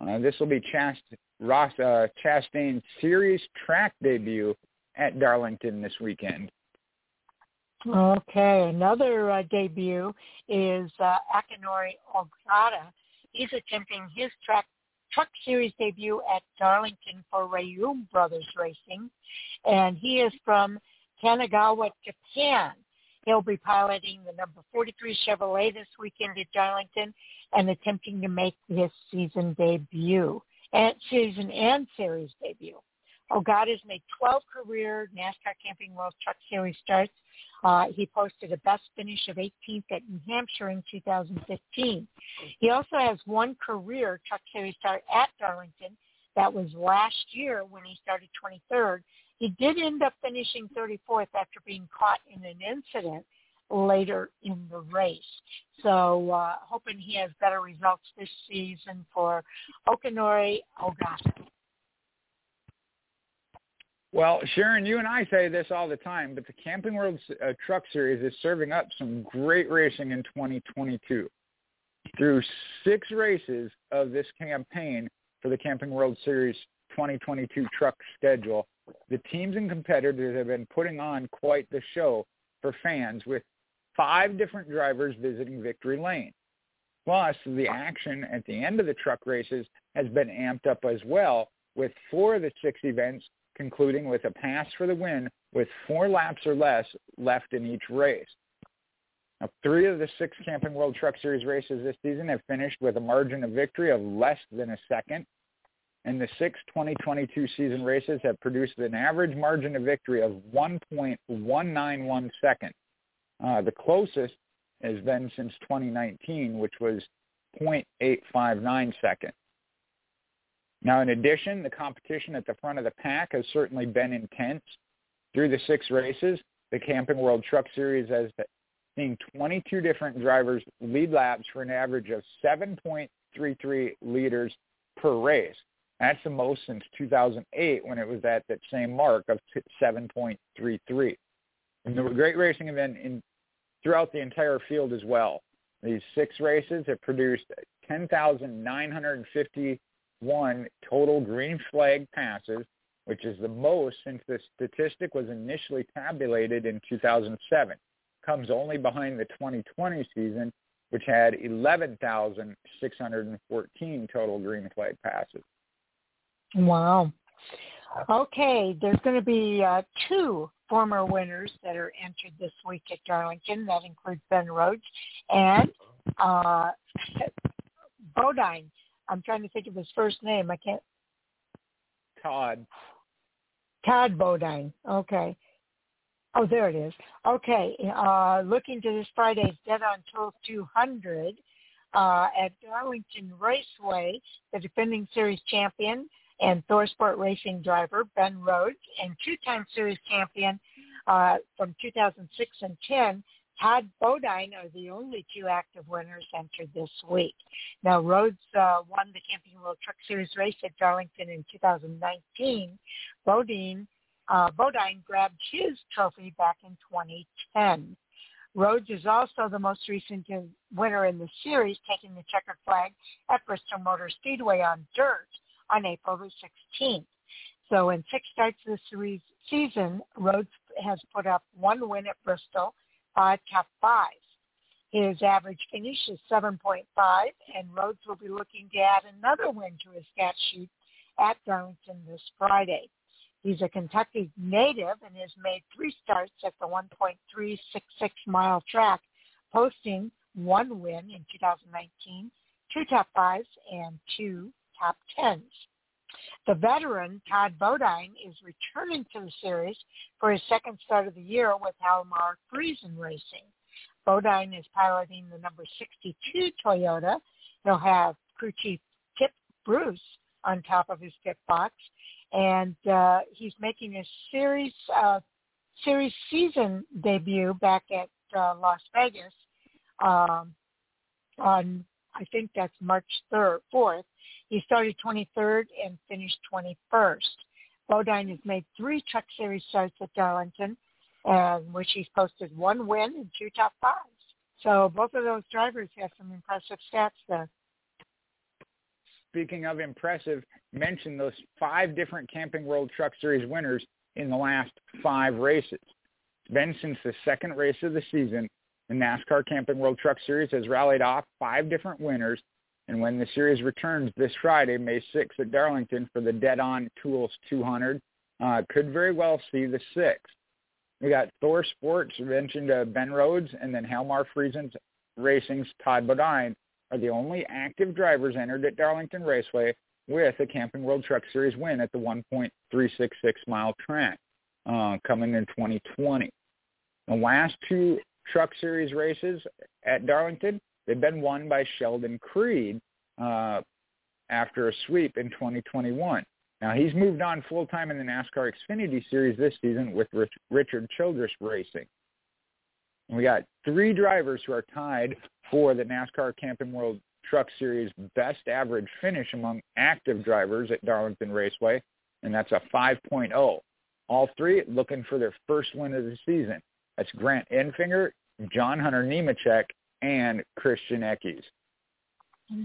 Uh, this will be Chast- Ross uh, Chastain's series track debut at Darlington this weekend. Okay, another uh, debut is uh, Akinori Ogata. He's attempting his track Truck Series debut at Darlington for Reaume Brothers Racing, and he is from Kanagawa, Japan. He'll be piloting the number 43 Chevrolet this weekend at Darlington and attempting to make his season debut, and season and series debut. Ogata's made 12 career NASCAR Camping World Truck Series starts uh, he posted a best finish of 18th at New Hampshire in 2015. He also has one career Truck Series start at Darlington. That was last year when he started 23rd. He did end up finishing 34th after being caught in an incident later in the race. So uh, hoping he has better results this season for Akinori Ogata. Well, Sharon, you and I say this all the time, but the Camping World uh, Truck Series is serving up some great racing in 2022. Through six races of this campaign for the Camping World Series 2022 truck schedule, the teams and competitors have been putting on quite the show for fans with five different drivers visiting Victory Lane. Plus, the action at the end of the truck races has been amped up as well, with four of the six events concluding with a pass for the win with four laps or less left in each race. Now, three of the six Camping World Truck Series races this season have finished with a margin of victory of less than a second, and the six 2022 season races have produced an average margin of victory of 1.191 seconds. Uh, the closest has been since 2019, which was 0.859 seconds. Now, in addition, the competition at the front of the pack has certainly been intense. Through the six races, the Camping World Truck Series has seen 22 different drivers lead laps for an average of 7.33 liters per race. That's the most since 2008 when it was at that same mark of 7.33. And the great racing event in, throughout the entire field as well. These six races have produced 10,950 one total green flag passes, which is the most since the statistic was initially tabulated in 2007. Comes only behind the 2020 season, which had 11,614 total green flag passes. Wow. Okay, there's going to be uh, two former winners that are entered this week at Darlington. That includes Ben Rhodes and uh, Bodine. I'm trying to think of his first name. I can't. Todd. Todd Bodine. Okay. Oh, there it is. Okay. Uh, looking to this Friday's Dead on Tools 200 uh, at Darlington Raceway, the defending series champion and ThorSport Racing driver Ben Rhodes and two-time series champion uh, from 2006 and 10, Todd Bodine are the only two active winners entered this week. Now, Rhodes uh, won the Camping World Truck Series race at Darlington in 2019. Bodine, uh, Bodine grabbed his trophy back in 2010. Rhodes is also the most recent winner in the series, taking the checkered flag at Bristol Motor Speedway on dirt on April the 16th. So in six starts this series season, Rhodes has put up one win at Bristol, five top fives. His average finish is 7.5, and Rhodes will be looking to add another win to his stat sheet at Darlington this Friday. He's a Kentucky native and has made three starts at the 1.366 mile track, posting one win in 2019, two top fives, and two top tens. The veteran Todd Bodine is returning to the series for his second start of the year with Halmar Friesen Racing. Bodine is piloting the number 62 Toyota. He'll have crew chief Tip Bruce on top of his pit box, and uh, he's making a series uh, series season debut back at uh, Las Vegas um, on I think that's March 3rd, 4th. He started 23rd and finished 21st. Bodine has made three Truck Series starts at Darlington, and which he's posted one win and two top fives. So both of those drivers have some impressive stats there. Speaking of impressive, mention those five different Camping World Truck Series winners in the last five races. It's been since the second race of the season. The NASCAR Camping World Truck Series has rallied off five different winners, and when the series returns this Friday, May 6th at Darlington for the Dead On Tools 200, uh, could very well see the sixth. We got Thor Sports, mentioned uh, Ben Rhodes, and then Halmar Friesen Racing's Todd Bodine are the only active drivers entered at Darlington Raceway with a Camping World Truck Series win at the 1.366 mile track uh, coming in 2020. The last two Truck Series races at Darlington, they've been won by Sheldon Creed uh, after a sweep in 2021. Now he's moved on full time in the NASCAR Xfinity Series this season with Rich, Richard Childress Racing. And we got three drivers who are tied for the NASCAR Camping World Truck Series best average finish among active drivers at Darlington Raceway, and that's a 5.0. All three looking for their first win of the season. That's Grant Enfinger, John Hunter Nemechek, and Christian Eckes.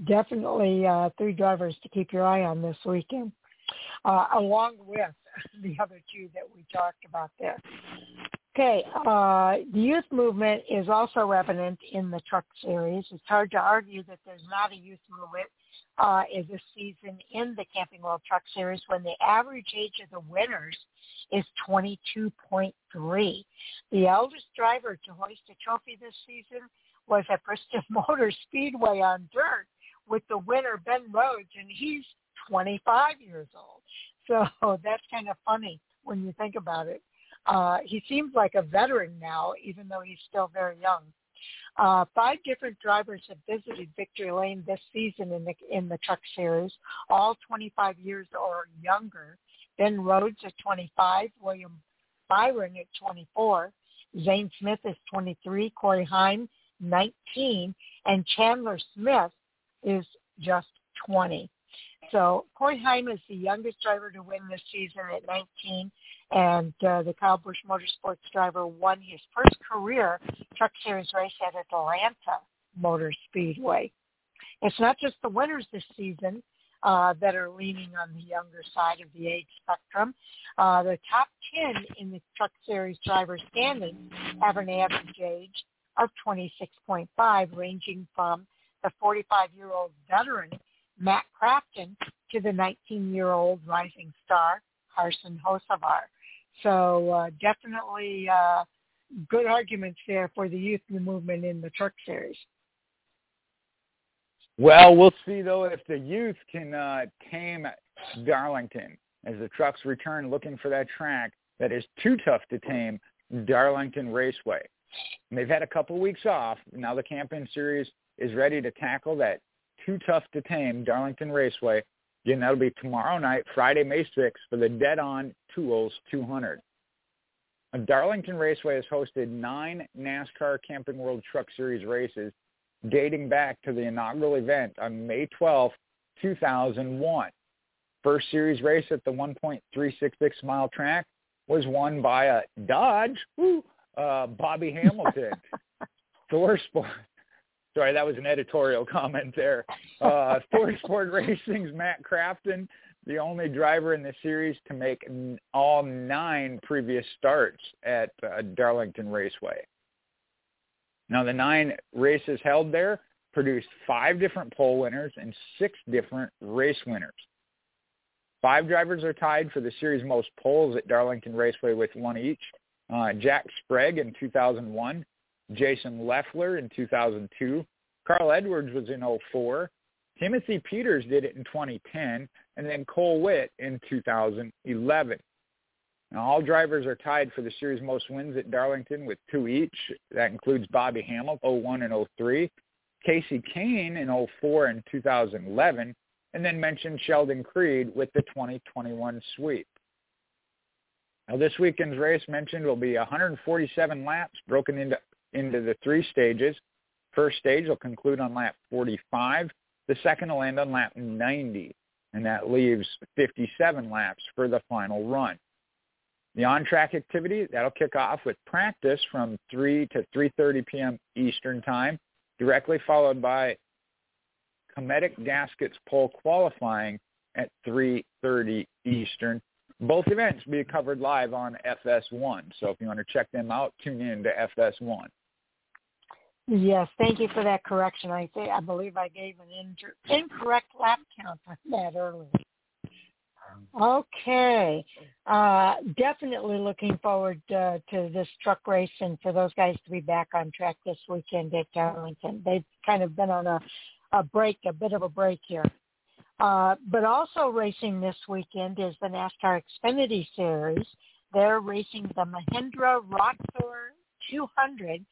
Definitely uh, three drivers to keep your eye on this weekend uh, along with *laughs* the other two that we talked about there. Okay, uh, the youth movement is also evident in the truck series. It's hard to argue that there's not a youth movement uh, is this season in the Camping World Truck Series when the average age of the winners is 22.3. The eldest driver to hoist a trophy this season was at Bristol *laughs* Motor Speedway on dirt with the winner Ben Rhodes, and he's 25 years old. *laughs* So that's kind of funny when you think about it. Uh, he seems like a veteran now, even though he's still very young. Uh, five different drivers have visited Victory Lane this season in the in the Truck Series, all 25 years or younger. Ben Rhodes at 25, William Byron at 24, Zane Smith is 23, Corey Heim 19, and Chandler Smith is just 20. So Corey Heim is the youngest driver to win this season at 19, and uh, the Kyle Busch Motorsports driver won his first career Truck Series race at Atlanta Motor Speedway. It's not just the winners this season uh, that are leaning on the younger side of the age spectrum. Uh, the top 10 in the Truck Series driver standings have an average age of 26.5, ranging from the 45-year-old veteran Matt Crafton to the 19-year-old rising star Carson Hocevar. So uh, definitely uh, good arguments there for the youth movement in the truck series. Well, we'll see though if the youth can uh, tame Darlington as the trucks return looking for that track that is too tough to tame Darlington Raceway. And they've had a couple weeks off. Now the campaign series is ready to tackle that too tough to tame Darlington Raceway. Again, that'll be tomorrow night, Friday, May 6th, for the Dead On Tools 200. Darlington Raceway has hosted nine NASCAR Camping World Truck Series races dating back to the inaugural event on May 12, 2001. First series race at the 1.366 mile track was won by a Dodge, woo, uh, Bobby Hamilton. *laughs* Thor Sport, Sorry, that was an editorial comment there. Uh, *laughs* Thor Sport Racing's Matt Crafton the only driver in the series to make all nine previous starts at uh, Darlington Raceway. Now, the nine races held there produced five different pole winners and six different race winners. Five drivers are tied for the series most poles at Darlington Raceway with one each. Uh, Jack Sprague in 2001, Jason Leffler in 2002, Carl Edwards was in 04, Timothy Peters did it in 2010, and then Cole Whitt in 2011. Now, all drivers are tied for the series most wins at Darlington with two each. That includes Bobby Hamill, 01 and 03, Kasey Kahne in 04 and 2011, and then mentioned Sheldon Creed with the 2021 sweep. Now, this weekend's race mentioned will be 147 laps broken into, into the three stages. First stage will conclude on lap 45. The second will end on lap 90, and that leaves 57 laps for the final run. The on-track activity, that'll kick off with practice from 3 to 3.30 p.m. Eastern Time, directly followed by Cometic Gaskets pole qualifying at 3.30 Eastern. Both events will be covered live on FS1. So if you want to check them out, tune in to FS1. Yes, thank you for that correction. I think I believe I gave an inter- incorrect lap count on that earlier. Okay, uh, definitely looking forward uh, to this truck race and for those guys to be back on track this weekend at Darlington. They've kind of been on a, a break, a bit of a break here. Uh, but also racing this weekend is the NASCAR Xfinity Series. They're racing the Mahindra ROXOR 200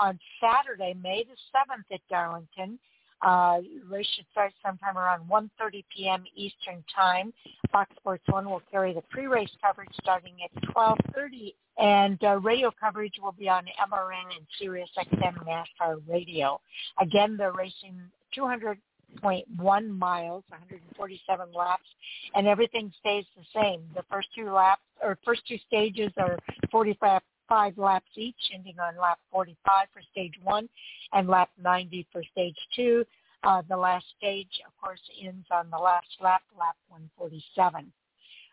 on Saturday, May the 7th at Darlington. Uh, race should start sometime around 1.30 p.m. Eastern Time. Fox Sports 1 will carry the pre-race coverage starting at 12.30, and uh, radio coverage will be on MRN and Sirius XM NASCAR Radio. Again, they're racing 200 0.1 miles, 147 laps, and everything stays the same. The first two laps or first two stages are 45 five laps each, ending on lap 45 for stage one and lap 90 for stage two. Uh, the last stage, of course, ends on the last lap, lap 147.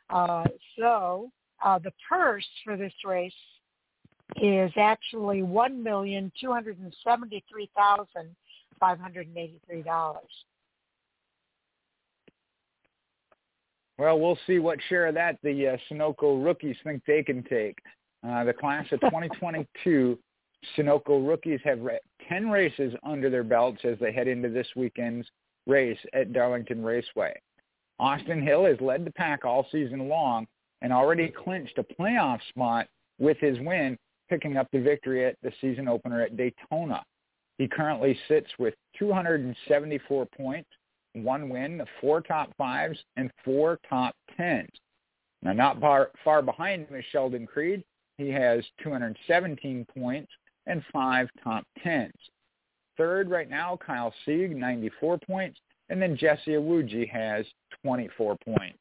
Uh, so uh, the purse for this race is actually one million two hundred and seventy-three thousand five hundred and eighty-three dollars. Well, we'll see what share of that the uh, Sunoco rookies think they can take. Uh, the class of *laughs* 2022 Sunoco rookies have 10 races under their belts as they head into this weekend's race at Darlington Raceway. Austin Hill has led the pack all season long and already clinched a playoff spot with his win, picking up the victory at the season opener at Daytona. He currently sits with 274 points, one win, four top fives, and four top tens. Now, not far, far behind him is Sheldon Creed, he has 217 points and five top tens. Third right now, Kyle Sieg, 94 points. And then Jesse Iwuji has 24 points.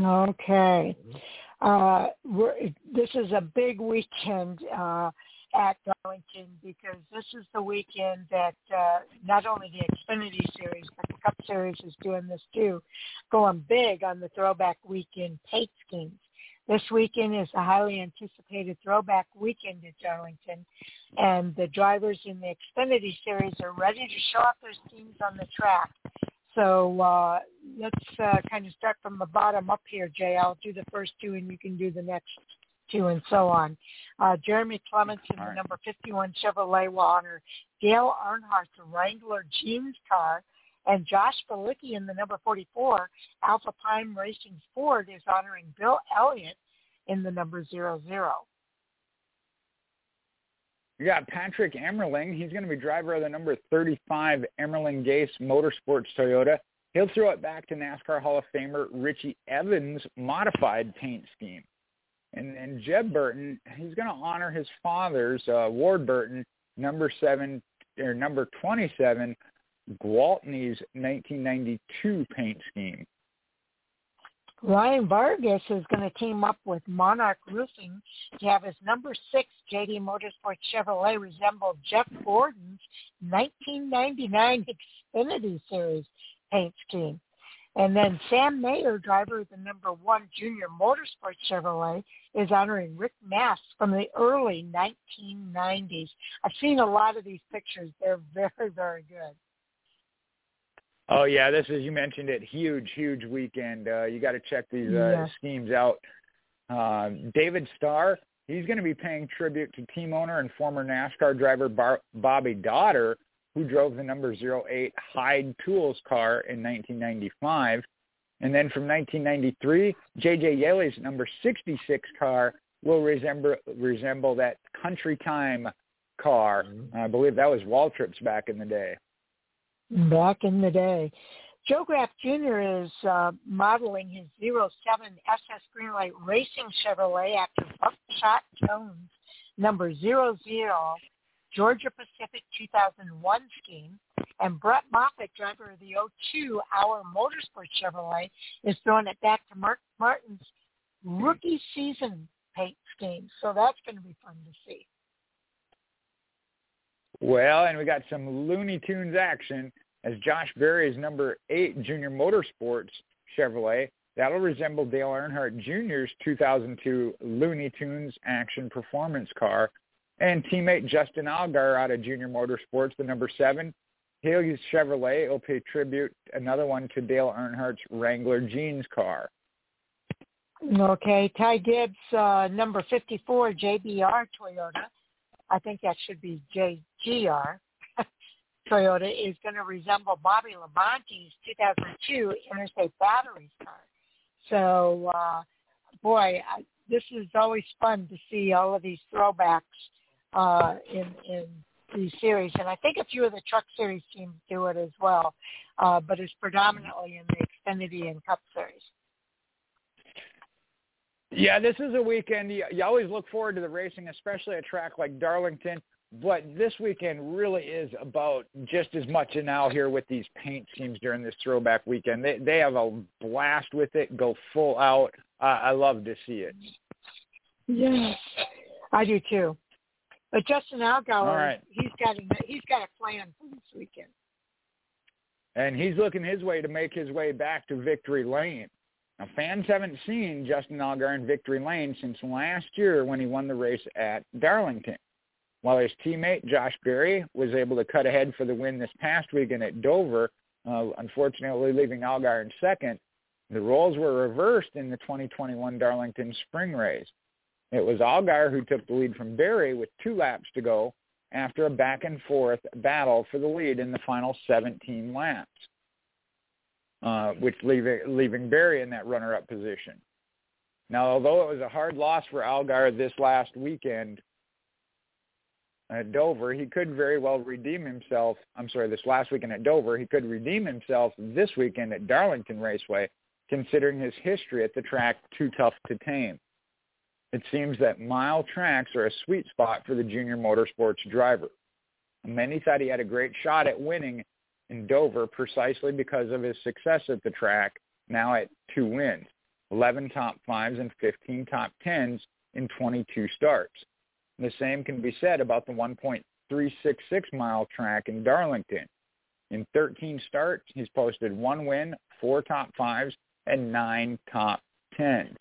Okay. Uh, this is a big weekend uh, at Darlington because this is the weekend that uh, not only the Xfinity Series, but the Cup Series is doing this too, going big on the Throwback Weekend paint schemes. This weekend is a highly anticipated throwback weekend at Darlington, and the drivers in the Xfinity Series are ready to show off their teams on the track. So uh, let's uh, kind of start from the bottom up here, Jay. I'll do the first two, and you can do the next two, and so on. Uh, Jeremy Clements in the number 51 Chevrolet will honor Dale Earnhardt's Wrangler Jeans car and Josh Bilicki in the number 44, Alpha Prime Racing Ford is honoring Bill Elliott in the number 00. You got Patrick Emerling. He's going to be driver of the number 35 Emerling Gase Motorsports Toyota. He'll throw it back to NASCAR Hall of Famer Richie Evans' modified paint scheme. And Jeb Burton, he's going to honor his father's uh, Ward Burton, number seven or number 27 Gwaltney's 1992 paint scheme. Ryan Vargas is going to team up with Monarch Roofing to have his number six JD Motorsports Chevrolet resemble Jeff Gordon's 1999 Xfinity Series paint scheme. And then Sam Mayer, driver of the number one junior motorsports Chevrolet, is honoring Rick Mast from the early 1990s. I've seen a lot of these pictures. They're *laughs* very, very good. Oh yeah, this is you mentioned it. Huge, huge weekend. Uh, you got to check these uh, yeah. schemes out. Uh, David Starr, he's going to be paying tribute to team owner and former NASCAR driver Bar- Bobby Dotter, who drove the number 08 Hyde Tools car in 1995. And then from 1993, J.J. Yeley's number 66 car will resemble resemble that Country Time car. Mm-hmm. I believe that was Waltrip's back in the day. Back in the day. Joe Graf Jr. is uh, modeling his 07 SS Greenlight Racing Chevrolet after Buckshot Jones number 00 Georgia Pacific 2001 scheme. And Brett Moffitt, driver of the 02 Our Motorsport Chevrolet, is throwing it back to Mark Martin's rookie season paint scheme. So that's going to be fun to see. Well, and we got some Looney Tunes action as Josh Berry's number eight Junior Motorsports Chevrolet. That'll resemble Dale Earnhardt Jr.'s 2002 Looney Tunes action performance car and teammate Justin Allgaier out of Junior Motorsports, the number seven. He'll use Chevrolet. He'll pay tribute, another one to Dale Earnhardt's Wrangler Jeans car. Okay, Ty Gibbs, uh, number 54, JBR Toyota. I think that should be JGR. *laughs* Toyota is going to resemble Bobby Labonte's 2002 Interstate Batteries car. So, uh, boy, I, this is always fun to see all of these throwbacks uh, in in these series, and I think a few of the Truck Series teams do it as well, uh, but it's predominantly in the Xfinity and Cup Series. Yeah, this is a weekend you, you always look forward to the racing, especially a track like Darlington. But this weekend really is about just as much an out here with these paint schemes during this throwback weekend. They they have a blast with it, go full out. Uh, I love to see it. Yes, I do too. But Justin Allgaier, right. he's got a, he's got a plan for this weekend. And he's looking his way to make his way back to victory lane. Now, fans haven't seen Justin Allgaier in victory lane since last year when he won the race at Darlington. While his teammate Josh Berry was able to cut ahead for the win this past weekend at Dover, uh, unfortunately leaving Allgaier in second, the roles were reversed in the 2021 Darlington Spring Race. It was Allgaier who took the lead from Berry with two laps to go after a back and forth battle for the lead in the final 17 laps, uh, which leaving, leaving Berry in that runner-up position. Now, although it was a hard loss for Allgaier this last weekend at Dover, he could very well redeem himself. I'm sorry, this last weekend at Dover, he could redeem himself this weekend at Darlington Raceway, considering his history at the track too tough to tame it seems that mile tracks are a sweet spot for the junior motorsports driver. Many thought he had a great shot at winning in Dover precisely because of his success at the track, now at two wins, 11 top fives and 15 top tens in 22 starts. The same can be said about the 1.366 mile track in Darlington. In 13 starts, he's posted one win, four top fives, and nine top tens.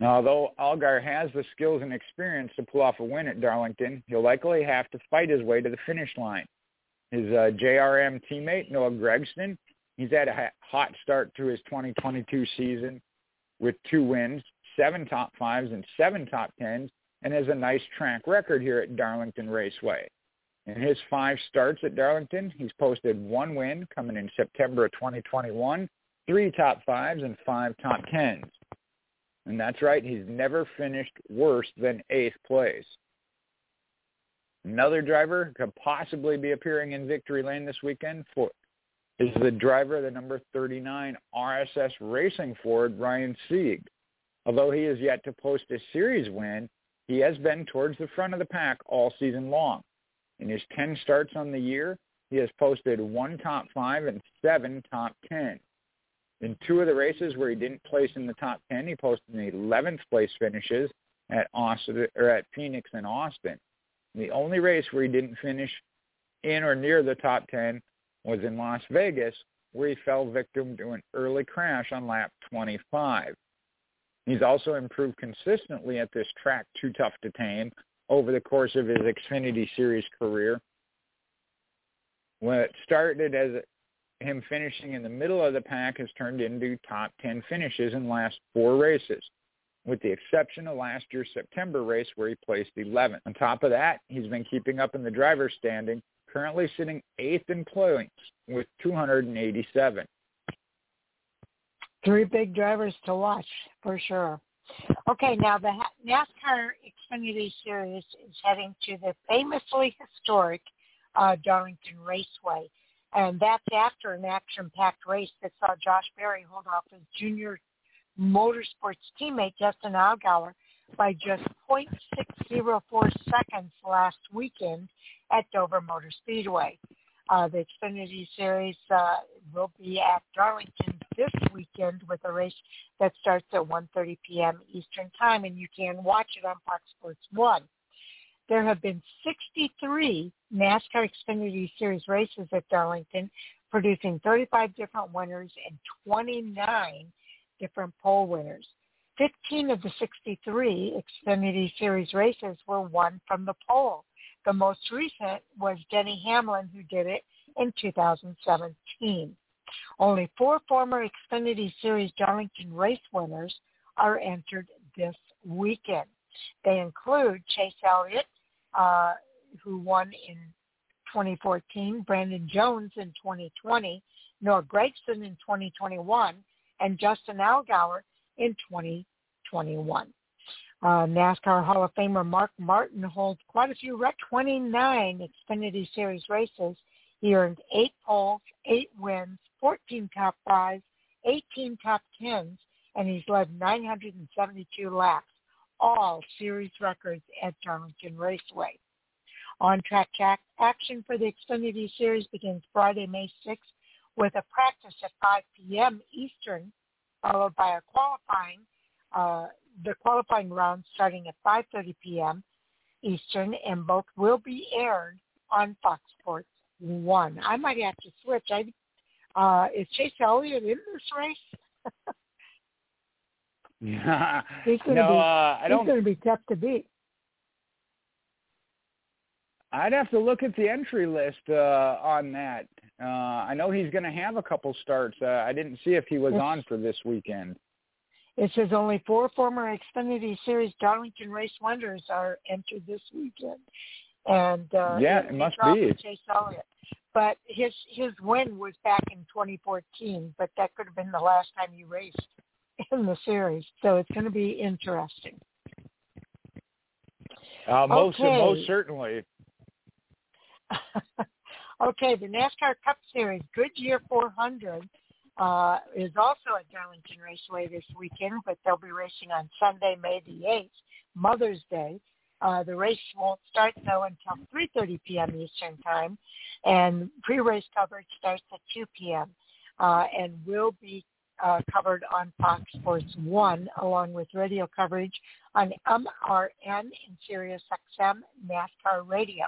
Now, although Allgaier has the skills and experience to pull off a win at Darlington, he'll likely have to fight his way to the finish line. His uh, JRM teammate, Noah Gragson, he's had a hot start to his 2022 season with two wins, seven top fives, and seven top tens, and has a nice track record here at Darlington Raceway. In his five starts at Darlington, he's posted one win coming in September of 2021, three top fives, and five top tens. And that's right, he's never finished worse than eighth place. Another driver could possibly be appearing in victory lane this weekend for is the driver of the number 39 RSS Racing Ford, Ryan Sieg. Although he has yet to post a series win, he has been towards the front of the pack all season long. In his 10 starts on the year, he has posted one top five and seven top 10. In two of the races where he didn't place in the top 10, he posted an 11th place finishes at Austin or at Phoenix and Austin. The only race where he didn't finish in or near the top 10 was in Las Vegas, where he fell victim to an early crash on lap 25. He's also improved consistently at this track too tough to tame over the course of his Xfinity Series career. What started as him finishing in the middle of the pack has turned into top 10 finishes in last four races, with the exception of last year's September race where he placed 11th. On top of that, he's been keeping up in the driver's standing, currently sitting eighth in points with 287. Three big drivers to watch for sure. Okay, now the NASCAR Xfinity Series is heading to the famously historic uh, Darlington Raceway. And that's after an action-packed race that saw Josh Berry hold off his junior motorsports teammate Justin Allgaier by just 0.604 seconds last weekend at Dover Motor Speedway. Uh, the Xfinity Series uh, will be at Darlington this weekend with a race that starts at 1.30 p.m. Eastern Time, and you can watch it on Fox Sports 1. There have been 63 NASCAR Xfinity Series races at Darlington, producing 35 different winners and 29 different pole winners. 15 of the 63 Xfinity Series races were won from the pole. The most recent was Denny Hamlin, who did it in 2017. Only four former Xfinity Series Darlington race winners are entered this weekend. They include Chase Elliott, uh, who won in 2014, Brandon Jones in 2020, Noah Gragson in 2021, and Justin Allgaier in 2021. Uh, NASCAR Hall of Famer Mark Martin holds quite a few rec 29 Xfinity Series races. He earned eight poles, eight wins, 14 top fives, 18 top tens, and he's led 972 laps all series records at Darlington Raceway. On-track action for the Xfinity Series begins Friday, May 6th with a practice at 5 p.m. Eastern, followed by a qualifying, uh, the qualifying round starting at 5.30 p.m. Eastern, and both will be aired on Fox Sports 1. I might have to switch. I, uh, is Chase Elliott in this race? *laughs* Yeah. He's *laughs* going no, to be. Uh, I don't. He's going to be tough to beat. I'd have to look at the entry list uh, on that. Uh, I know he's going to have a couple starts. Uh, I didn't see if he was Yes. on for this weekend. It says only four former Xfinity Series Darlington race winners are entered this weekend, and uh, Yeah, it must be. Chase Elliott. But his his win was back in 2014, but that could have been the last time he raced *laughs* in the series. So it's going to be interesting. Uh, most Okay. most certainly. *laughs* okay, the NASCAR Cup Series Goodyear 400 uh, is also at Darlington Raceway this weekend, but they'll be racing on Sunday, May the 8th, Mother's Day. Uh, the race won't start though until 3:30 p.m. Eastern Time, and pre-race coverage starts at 2 p.m. Uh, and will be uh, covered on Fox Sports One, along with radio coverage on MRN and Sirius XM NASCAR Radio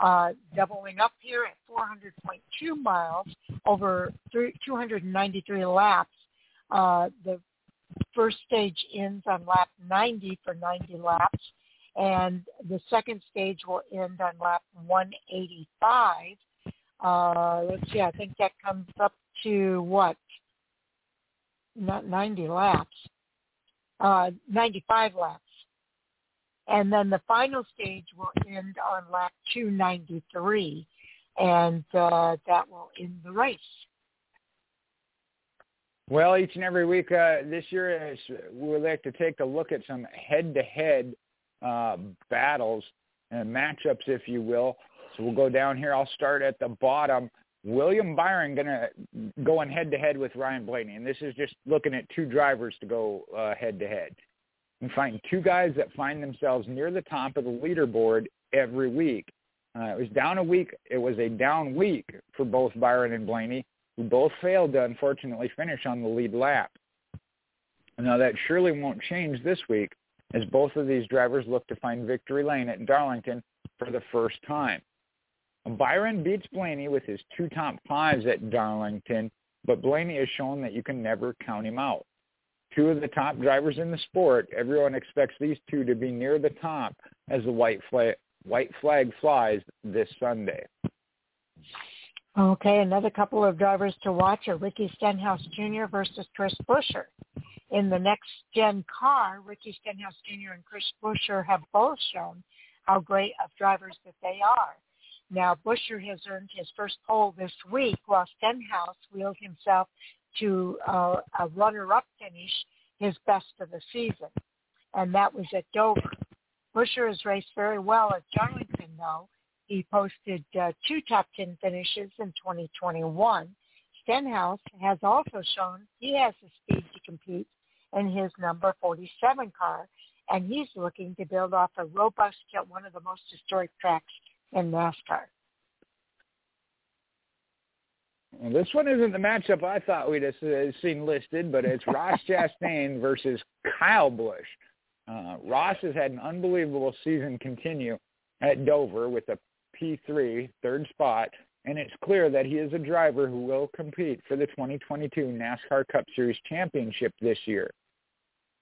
uh, doubling up here at 400.2 miles over 293 laps. Uh, the first stage ends on lap 90 for 90 laps, and the second stage will end on lap 185. Uh, let's see, I think that comes up to what? Not 90 laps. Uh, 95 laps. And then the final stage will end on lap 293, and uh, that will end the race. Well, each and every week uh, this year, is, we like to take a look at some head-to-head uh, battles and matchups, if you will. So we'll go down here. I'll start at the bottom. William Byron going to go in head-to-head with Ryan Blaney, and this is just looking at two drivers to go uh, head-to-head. And find two guys that find themselves near the top of the leaderboard every week. Uh, it was down a week. It was a down week for both Byron and Blaney who both failed to unfortunately finish on the lead lap. Now that surely won't change this week as both of these drivers look to find victory lane at Darlington for the first time. Byron beats Blaney with his two top fives at Darlington but Blaney has shown that you can never count him out. Two of the top drivers in the sport, everyone expects these two to be near the top as the white flag, white flag flies this Sunday. Okay, another couple of drivers to watch are Ricky Stenhouse Jr. versus Chris Buescher. In the next gen car, Ricky Stenhouse Jr. and Chris Buescher have both shown how great of drivers that they are. Now, Buescher has earned his first pole this week, while Stenhouse wheeled himself to uh, a runner-up finish, his best of the season, and that was at Dover. Buescher has raced very well at Darlington, though. He posted uh, two top 10 finishes in 2021. Stenhouse has also shown he has the speed to compete in his number 47 car, and he's looking to build off a robust at one of the most historic tracks in NASCAR. Well, this one isn't the matchup I thought we'd have seen listed, but it's Ross *laughs* Chastain versus Kyle Busch. Uh, Ross has had an unbelievable season continue at Dover with a P3 third spot, and it's clear that he is a driver who will compete for the 2022 NASCAR Cup Series championship this year.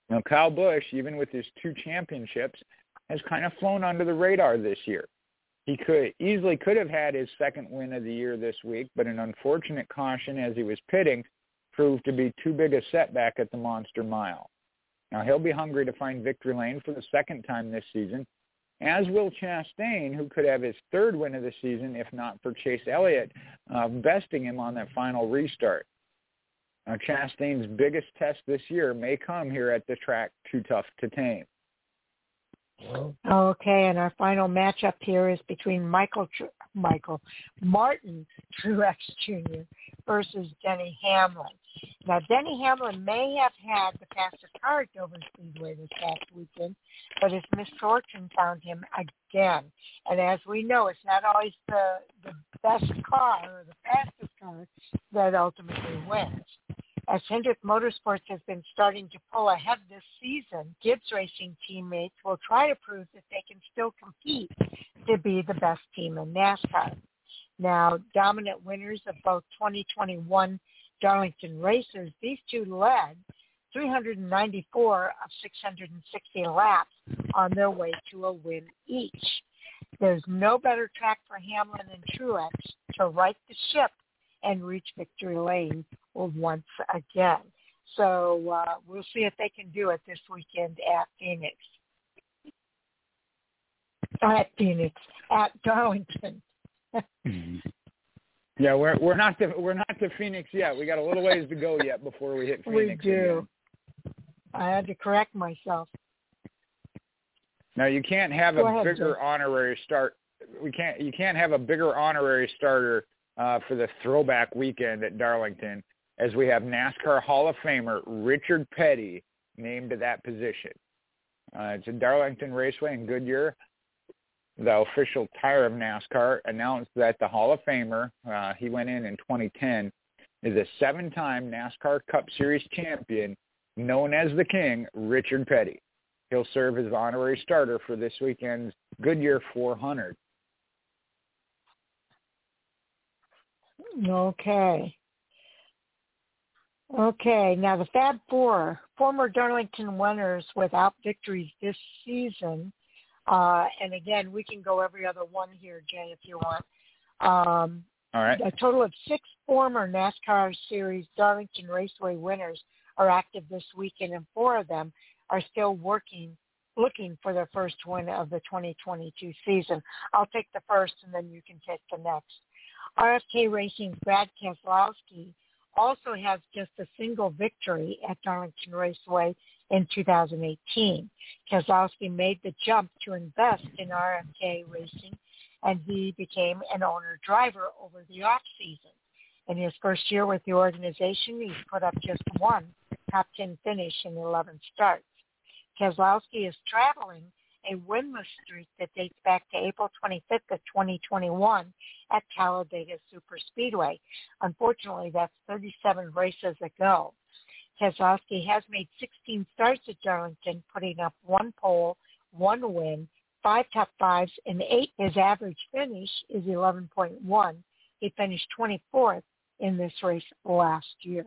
Now, Kyle Busch, even with his two championships, has kind of flown under the radar this year. He could easily could have had his second win of the year this week, but an unfortunate caution as he was pitting proved to be too big a setback at the Monster Mile. Now he'll be hungry to find victory lane for the second time this season, as will Chastain, who could have his third win of the season if not for Chase Elliott uh, besting him on that final restart. Now Chastain's biggest test this year may come here at the track Too Tough to Tame. Okay, and our final matchup here is between Michael Michael Martin Truex Jr. versus Denny Hamlin. Now, Denny Hamlin may have had the fastest car at Dover Speedway this past weekend, but his misfortune found him again. And as we know, it's not always the the best car or the fastest car that ultimately wins. As Hendrick Motorsports has been starting to pull ahead this season, Gibbs Racing teammates will try to prove that they can still compete to be the best team in NASCAR. Now, dominant winners of both 2021 Darlington races, these two led 394 of 660 laps on their way to a win each. There's no better track for Hamlin and Truex to right the ship and reach victory lane once again. So uh, we'll see if they can do it this weekend at Phoenix. At Phoenix, at Darlington. *laughs* yeah, we're we're not to we're not to Phoenix yet. We got a little ways to go yet before we hit *laughs* Phoenix. We do. Again. I had to correct myself. Now you can't have go a ahead, bigger Joe. honorary start. We can't. You can't have a bigger honorary starter uh, for the throwback weekend at Darlington as we have NASCAR Hall of Famer Richard Petty named to that position. Uh, it's a Darlington Raceway in Goodyear. The official tire of NASCAR announced that the Hall of Famer, uh, he went in in 2010, is a seven-time NASCAR Cup Series champion known as the King, Richard Petty. He'll serve as honorary starter for this weekend's Goodyear 400. Okay. Okay, now the Fab Four, former Darlington winners without victories this season. Uh, and again, we can go every other one here, Jay, if you want. Um, All right. A total of six former NASCAR Series Darlington Raceway winners are active this weekend, and four of them are still working, looking for their first win of the 2022 season. I'll take the first, and then you can take the next. RFK Racing's Brad Keselowski also has just a single victory at Darlington Raceway in 2018. Keselowski made the jump to invest in RFK Racing, and he became an owner-driver over the off-season. In his first year with the organization, he's put up just one top 10 finish in 11 starts. Keselowski is traveling a winless streak that dates back to April 25th of 2021 at Talladega Superspeedway. Unfortunately, that's 37 races ago. Keselowski has made 16 starts at Darlington, putting up one pole, one win, five top fives, and eight. His average finish is 11.1. He finished 24th in this race last year.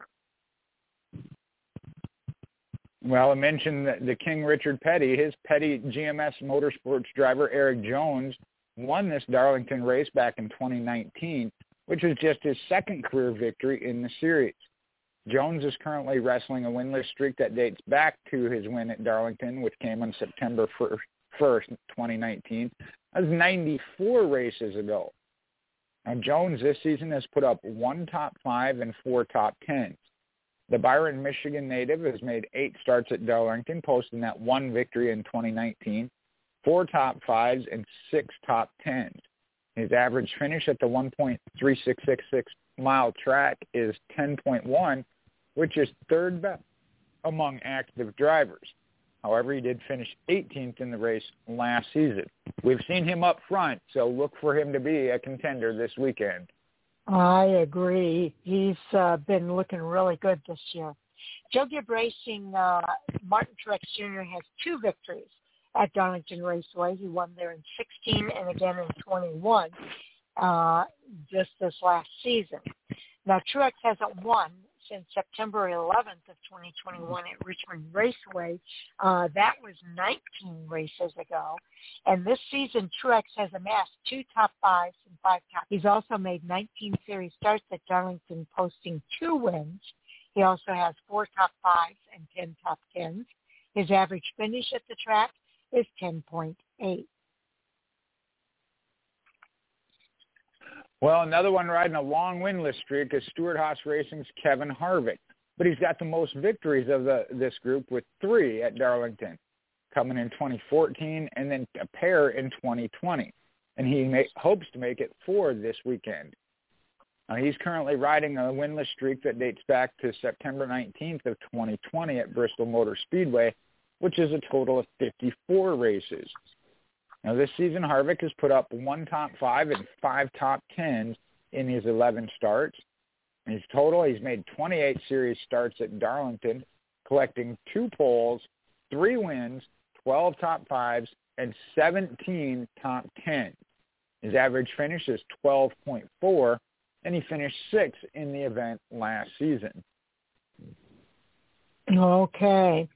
Well, I mentioned the, King Richard Petty. His Petty GMS Motorsports driver Erik Jones won this Darlington race back in 2019, which was just his second career victory in the series. Jones is currently wrestling a winless streak that dates back to his win at Darlington, which came on September 1st, 2019. That was 94 races ago. Now, Jones this season has put up one top five and four top tens. The Byron, Michigan native has made eight starts at Darlington, posting that one victory in 2019, four top fives, and six top tens. His average finish at the 1.3666 mile track is 10.1, which is third best among active drivers. However, he did finish 18th in the race last season. We've seen him up front, so look for him to be a contender this weekend. I agree. He's uh, been looking really good this year. Joe Gibb Racing, uh, Martin Truex Jr. has two victories at Darlington Raceway. He won there in 16 and again in 21 uh, just this last season. Now, Truex hasn't won since September 11th of 2021 at Richmond Raceway. Uh, that was 19 races ago. And this season, Truex has amassed two top fives and five top. He's also made 19 series starts at Darlington, posting two wins. He also has four top fives and 10 top tens. His average finish at the track is 10.8. Well, another one riding a long winless streak is Stewart-Haas Racing's Kevin Harvick. But he's got the most victories of the, this group with three at Darlington, coming in 2014 and then a pair in 2020. And he may, hopes to make it four this weekend. Uh, he's currently riding a winless streak that dates back to September 19th of 2020 at Bristol Motor Speedway, which is a total of 54 races. Now this season, Harvick has put up one top five and five top tens in his 11 starts. In his total, he's made 28 series starts at Darlington, collecting two poles, three wins, 12 top fives, and 17 top tens. His average finish is 12.4, and he finished sixth in the event last season. Okay.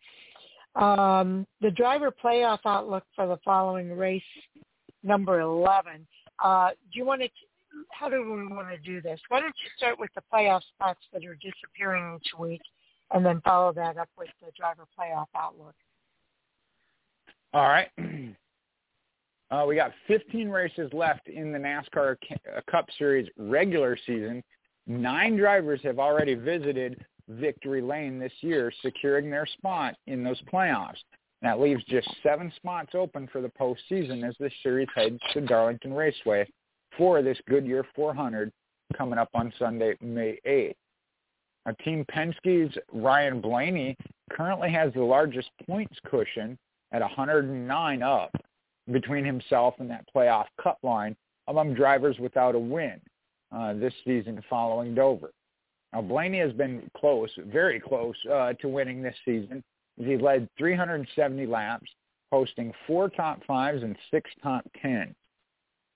Um, the driver playoff outlook for the following race, number 11. Uh, do you want to, how do we want to do this? Why don't you start with the playoff spots that are disappearing each week and then follow that up with the driver playoff outlook? All right. *clears throat* Uh, we got 15 races left in the NASCAR Cup Series regular season. Nine drivers have already visited victory lane this year, securing their spot in those playoffs. That leaves just seven spots open for the postseason as this series heads to Darlington Raceway for this Goodyear 400 coming up on Sunday, May 8th. Our Team Penske's Ryan Blaney currently has the largest points cushion at 109 up between himself and that playoff cut line among drivers without a win uh, this season following Dover. Now, Blaney has been close, very close uh, to winning this season. He led 370 laps, posting four top fives and six top tens.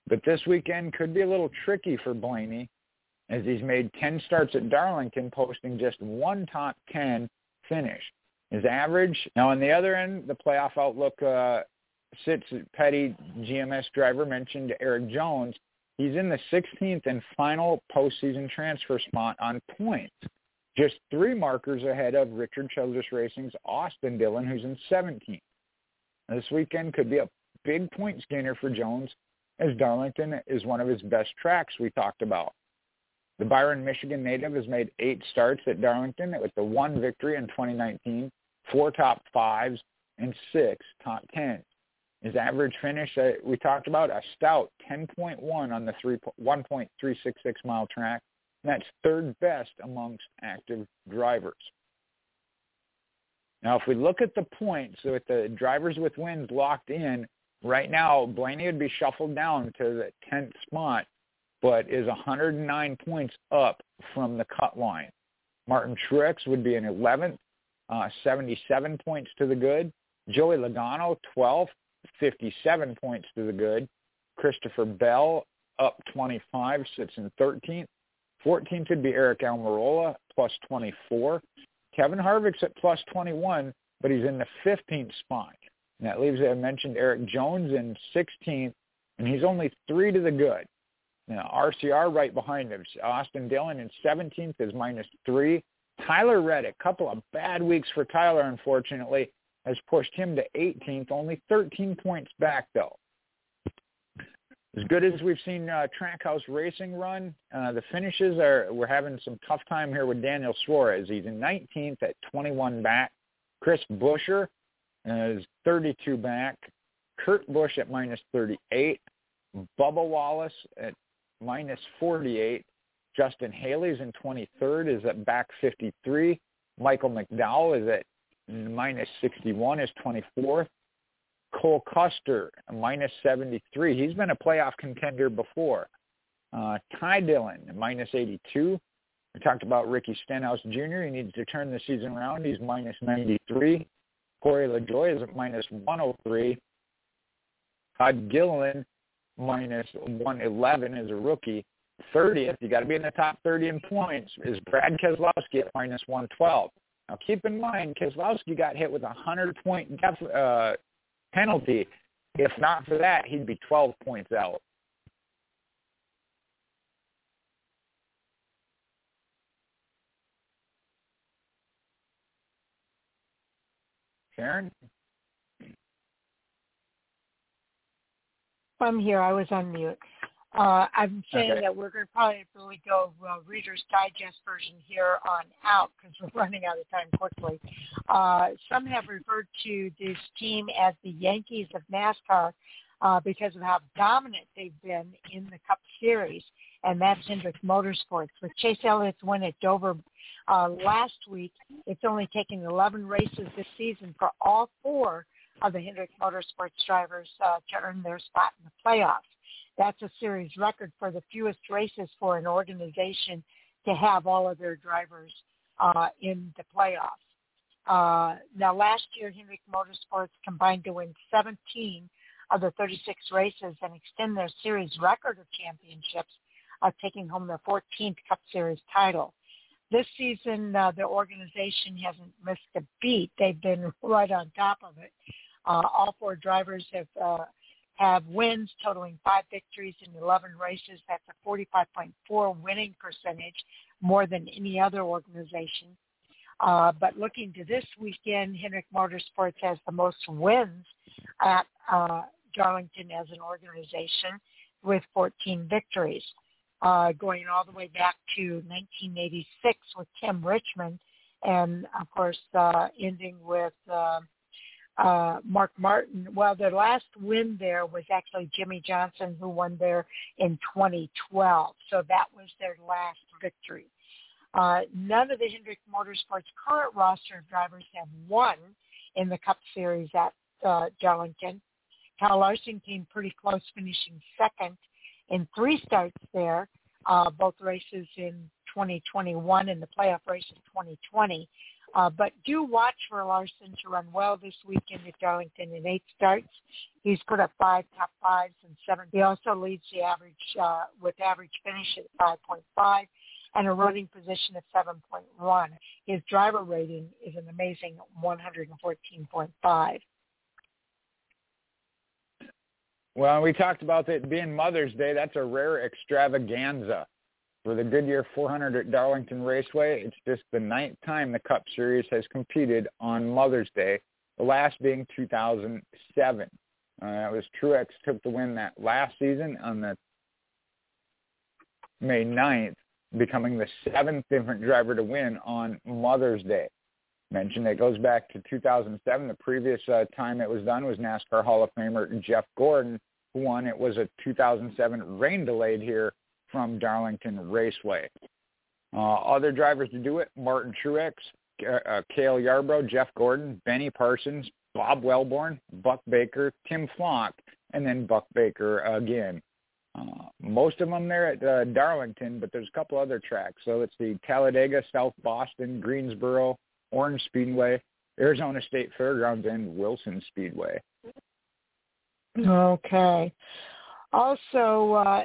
But this weekend could be a little tricky for Blaney as he's made 10 starts at Darlington, posting just one top 10 finish. His average, now on the other end, the playoff outlook uh, sits Petty GMS driver mentioned Erik Jones. He's in the 16th and final postseason transfer spot on points, just three markers ahead of Richard Childress Racing's Austin Dillon, who's in 17th. This weekend could be a big point gainer for Jones, as Darlington is one of his best tracks we talked about. The Byron, Michigan native has made eight starts at Darlington with the one victory in 2019, four top fives, and six top tens. His average finish, uh, we talked about a stout 10.1 on the 3, 1.366 mile track. That's third best amongst active drivers. Now, if we look at the points, with the drivers with wins locked in, right now Blaney would be shuffled down to the 10th spot, but is 109 points up from the cut line. Martin Truex would be in 11th, uh, 77 points to the good. Joey Logano, 12th, 57 points to the good. Christopher Bell up 25, sits in 13th. 14th would be Aric Almirola, plus 24. Kevin Harvick's at plus 21, but he's in the 15th spot. And that leaves, I mentioned, Erik Jones in 16th, and he's only three to the good. Now, RCR right behind him. Austin Dillon in 17th is minus three. Tyler Reddick, couple of bad weeks for Tyler, unfortunately, has pushed him to 18th, only 13 points back, though. As good as we've seen uh, Trackhouse Racing run, uh, the finishes are we're having some tough time here with Daniel Suarez. He's in 19th at 21 back. Chris Buescher is 32 back. Kurt Busch at minus 38. Bubba Wallace at minus 48. Justin Haley's in 23rd is at back 53. Michael McDowell is at minus 61 is 24th. Cole Custer, minus 73. He's been a playoff contender before. Uh, Ty Dillon, minus 82. We talked about Ricky Stenhouse Jr. He needs to turn the season around. He's minus 93. Corey LaJoie is at minus 103. Todd Gilliland, minus 111 as a rookie. 30th, you got to be in the top 30 in points, is Brad Keselowski at minus 112. Now keep in mind, Keselowski got hit with a 100-point def- uh, penalty. If not for that, he'd be 12 points out. Sharon? I'm here. I was on mute. Uh, I'm saying Okay. that we're going to probably really go uh, Reader's Digest version here on out because we're *laughs* running out of time quickly. Uh, some have referred to this team as the Yankees of NASCAR uh, because of how dominant they've been in the Cup Series, and that's Hendrick Motorsports. With Chase Elliott's win at Dover uh, last week, it's only taken 11 races this season for all four of the Hendrick Motorsports drivers uh, to earn their spot in the playoffs. That's a series record for the fewest races for an organization to have all of their drivers uh, in the playoffs. Uh, now, last year, Hendrick Motorsports combined to win 17 of the 36 races and extend their series record of championships, uh, taking home their 14th Cup Series title. This season, uh, the organization hasn't missed a beat. They've been *laughs* right on top of it. Uh, all four drivers have uh, have wins totaling five victories in 11 races. That's a 45.4 winning percentage, more than any other organization. Uh, but looking to this weekend, Hendrick Motorsports has the most wins at uh, Darlington as an organization with 14 victories, uh, going all the way back to 1986 with Tim Richmond, and of course uh, ending with uh, Mark Martin. Well, their last win there was actually Jimmie Johnson, who won there in 2012. So that was their last victory. Uh, none of the Hendrick Motorsports current roster of drivers have won in the Cup Series at uh, Darlington. Kyle Larson came pretty close, finishing second in three starts there, uh, both races in 2021 and the playoff race of 2020. Uh, but do watch for Larson to run well this weekend at Darlington in eight starts. He's put up five top fives and seven. He also leads the average uh, with average finish at 5.5 and a running position of 7.1. His driver rating is an amazing 114.5. Well, we talked about it being Mother's Day. That's a rare extravaganza for the Goodyear 400 at Darlington Raceway. It's just the ninth time the Cup Series has competed on Mother's Day, the last being 2007. Uh, that was Truex took the win that last season on the May 9th, becoming the seventh different driver to win on Mother's Day. Mentioned it goes back to 2007. The previous uh, time it was done was NASCAR Hall of Famer Jeff Gordon, who won. It was a 2007 rain delayed here from Darlington Raceway. Uh, other drivers to do it, Martin Truex, uh, Cale Yarborough, Jeff Gordon, Benny Parsons, Bob Welborn, Buck Baker, Tim Flock, and then Buck Baker again. Uh, most of them there at uh, Darlington, but there's a couple other tracks. So it's the Talladega, South Boston, Greensboro, Orange Speedway, Arizona State Fairgrounds, and Wilson Speedway. Okay. Also, uh,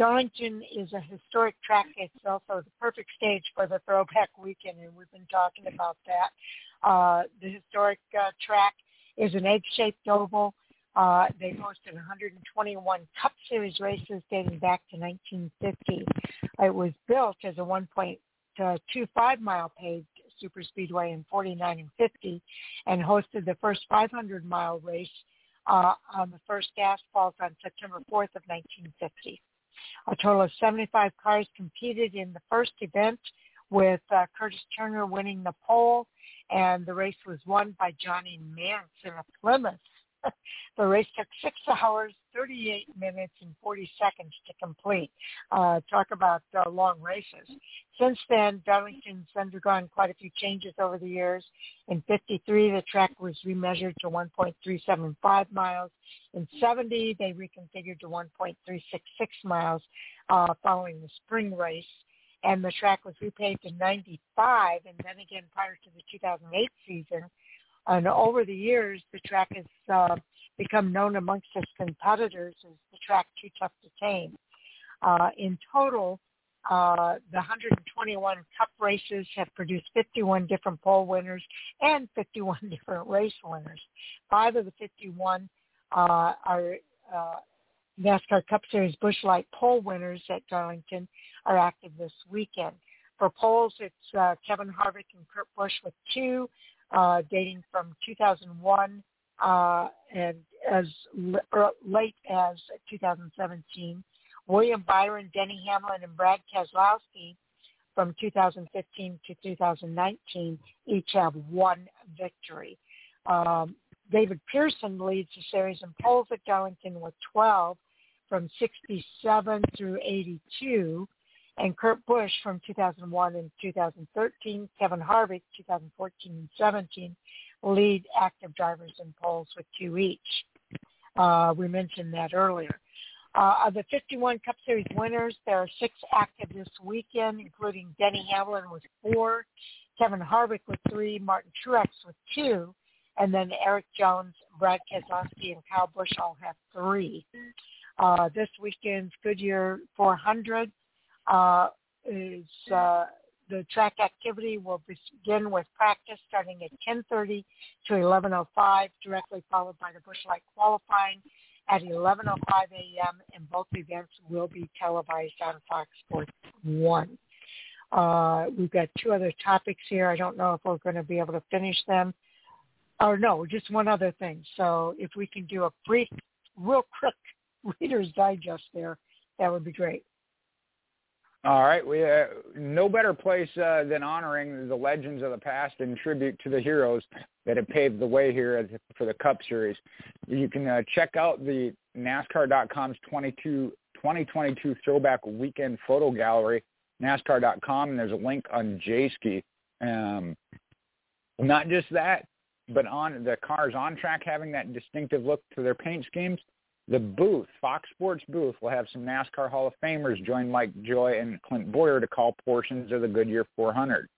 Darlington is a historic track. It's also the perfect stage for the throwback weekend, and we've been talking about that. Uh, the historic uh, track is an egg-shaped oval. Uh, they hosted 121 Cup Series races dating back to 1950. It was built as a 1.25 mile paved super speedway in 49 and 50, and hosted the first 500 mile race uh, on the first asphalt on September 4th of 1950. A total of 75 cars competed in the first event, with uh, Curtis Turner winning the pole, and the race was won by Johnny Mantz in a Plymouth *laughs* the race took six hours, 38 minutes, and 40 seconds to complete. Uh, talk about uh, long races. Since then, Darlington's undergone quite a few changes over the years. In 53, the track was remeasured to 1.375 miles. In 70, they reconfigured to 1.366 miles uh, following the spring race. And the track was repaved in 95, and then again prior to the 2008 season and over the years, the track has uh, become known amongst its competitors as the track too tough to tame. Uh, in total, uh, the 121 Cup races have produced 51 different pole winners and 51 *laughs* different race winners. Five of the 51 uh, are uh, NASCAR Cup Series Busch Light pole winners at Darlington are active this weekend. For poles, it's uh, Kevin Harvick and Kurt Busch with two, uh, dating from 2001 uh, and as l- er, late as 2017. William Byron, Denny Hamlin, and Brad Keselowski from 2015 to 2019 each have one victory. Um, David Pearson leads the series in poles at Darlington with 12 from 67 through 82 and Kurt Busch from 2001 and 2013, Kevin Harvick 2014 and 17 lead active drivers in poles with two each. Uh, we mentioned that earlier. Uh, of the 51 Cup Series winners, there are six active this weekend, including Denny Hamlin with four, Kevin Harvick with three, Martin Truex with two, and then Erik Jones, Brad Keselowski, and Kyle Busch all have three. Uh, this weekend's Goodyear 400 uh, is uh, the track activity will begin with practice starting at 10:30 to 11:05, directly followed by the Busch Light qualifying at 11:05 a.m. and both events will be televised on Fox Sports One. Uh, we've got two other topics here. I don't know if we're going to be able to finish them. Or no, just one other thing. So if we can do a brief, real quick *laughs* Reader's Digest there, that would be great. All right, we uh, no better place uh, than honoring the legends of the past and tribute to the heroes that have paved the way here for the Cup Series. You can uh, check out the NASCAR.com's 22, 2022 Throwback Weekend Photo Gallery, NASCAR.com, and there's a link on JSki. Um, not just that, but on the cars on track having that distinctive look to their paint schemes. The booth, Fox Sports booth, will have some NASCAR Hall of Famers join Mike Joy and Clint Bowyer to call portions of the Goodyear 400.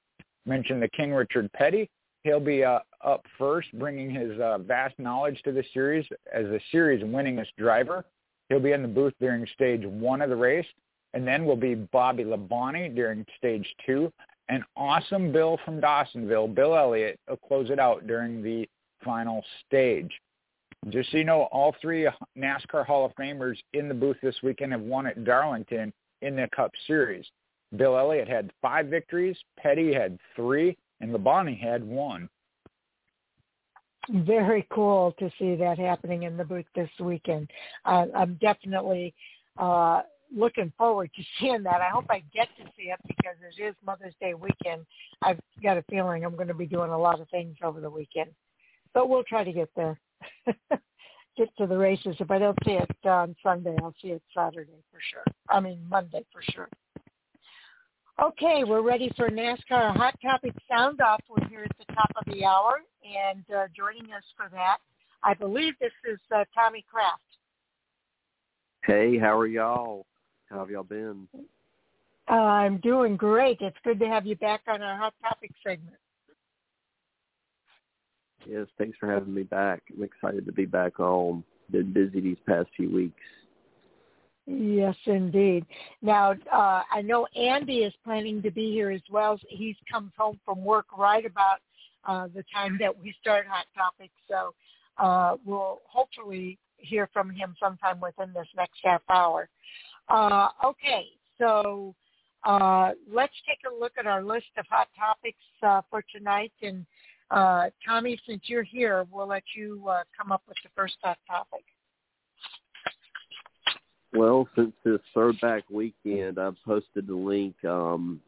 Mention the King Richard Petty. He'll be uh, up first, bringing his uh, vast knowledge to the series as the series winningest driver. He'll be in the booth during stage one of the race, and then will be Bobby Labonte during stage two. An awesome Bill from Dawsonville, Bill Elliott, will close it out during the final stage. Just so you know, all three NASCAR Hall of Famers in the booth this weekend have won at Darlington in the Cup Series. Bill Elliott had five victories, Petty had three, and Labonte had one. Very cool to see that happening in the booth this weekend. Uh, I'm definitely uh, looking forward to seeing that. I hope I get to see it because it is Mother's Day weekend. I've got a feeling I'm going to be doing a lot of things over the weekend, but we'll try to get there. *laughs* get to the races. If I don't see it on Sunday, I'll see it Saturday for sure. I mean Monday for sure. Okay, we're ready for NASCAR Hot Topic Sound Off. We're here at the top of the hour, and uh, joining us for that, I believe this is uh, Tommy Kraft. Hey, how are y'all? How have y'all been? Uh, I'm doing great. It's good to have you back on our Hot Topic segment. Yes, thanks for having me back. I'm excited to be back home. Been busy these past few weeks. Yes, indeed. Now, uh, I know Andy is planning to be here as well. He's comes home from work right about uh, the time that we start Hot Topics, so uh, we'll hopefully hear from him sometime within this next half hour. Uh, okay, so uh, let's take a look at our list of hot topics uh, for tonight. And uh, Tommy, since you're here, we'll let you uh, come up with the first hot topic. Well, since this throwback weekend, I've posted the link um,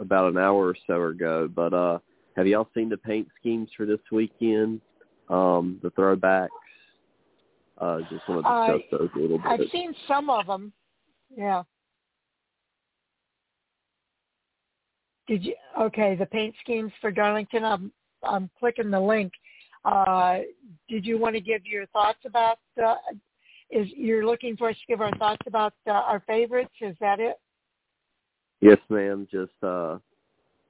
about an hour or so ago. But uh, have y'all seen the paint schemes for this weekend? Um, the throwbacks. Uh, just want to discuss those a little bit. I've seen some of them. Yeah. Did you? Okay, the paint schemes for Darlington. I'm I'm clicking the link. Uh, did you want to give your thoughts about? Uh, is you're looking for us to give our thoughts about uh, our favorites? Is that it? Yes, ma'am. Just uh,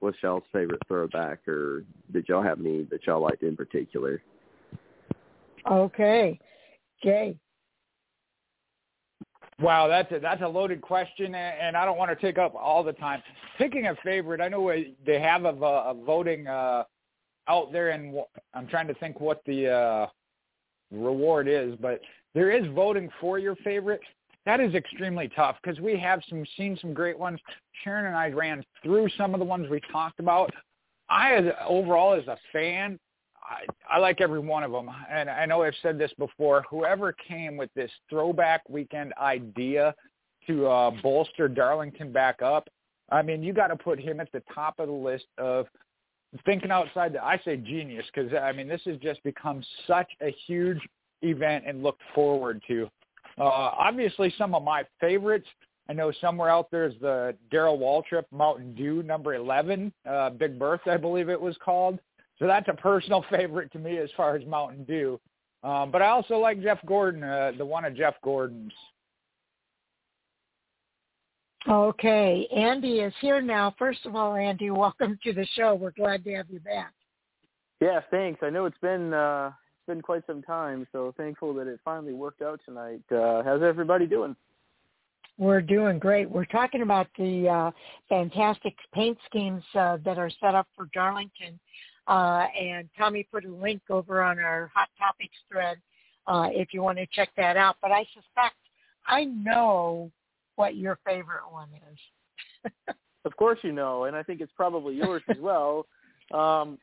what's y'all's favorite throwback, or did y'all have any that y'all liked in particular? Okay, Jay. Wow, that's a, that's a loaded question, and I don't want to take up all the time. Picking a favorite, I know they have a, a voting uh, out there, and I'm trying to think what the uh, reward is, but there is voting for your favorite. That is extremely tough because we have some seen some great ones. Sharon and I ran through some of the ones we talked about. I, as overall, as a fan, I, I like every one of them. And I know I've said this before. Whoever came with this throwback weekend idea to uh, bolster Darlington back up, I mean, you got to put him at the top of the list of thinking outside the, I say genius because I mean this has just become such a huge event and looked forward to. Uh, obviously, some of my favorites. I know somewhere out there is the Darrell Waltrip Mountain Dew number 11, uh, Big Bertha, I believe it was called. So that's a personal *laughs* favorite to me as far as Mountain Dew. Um, but I also like Jeff Gordon, uh, the one of Jeff Gordon's. Okay, Andy is here now. First of all, Andy, *laughs* welcome to the show. We're glad to have you back. Yeah, thanks. I know it's been uh, it's been quite some time, so thankful that it finally worked out tonight. Uh, how's everybody doing? We're doing great. We're talking about the uh, fantastic paint schemes uh, that are set up for Darlington uh, and Tommy put a link over on our Hot Topics thread uh, if you want to check that out. But I suspect I know what your favorite one is. *laughs* of course you know, and I think it's probably yours as well. *laughs* Um,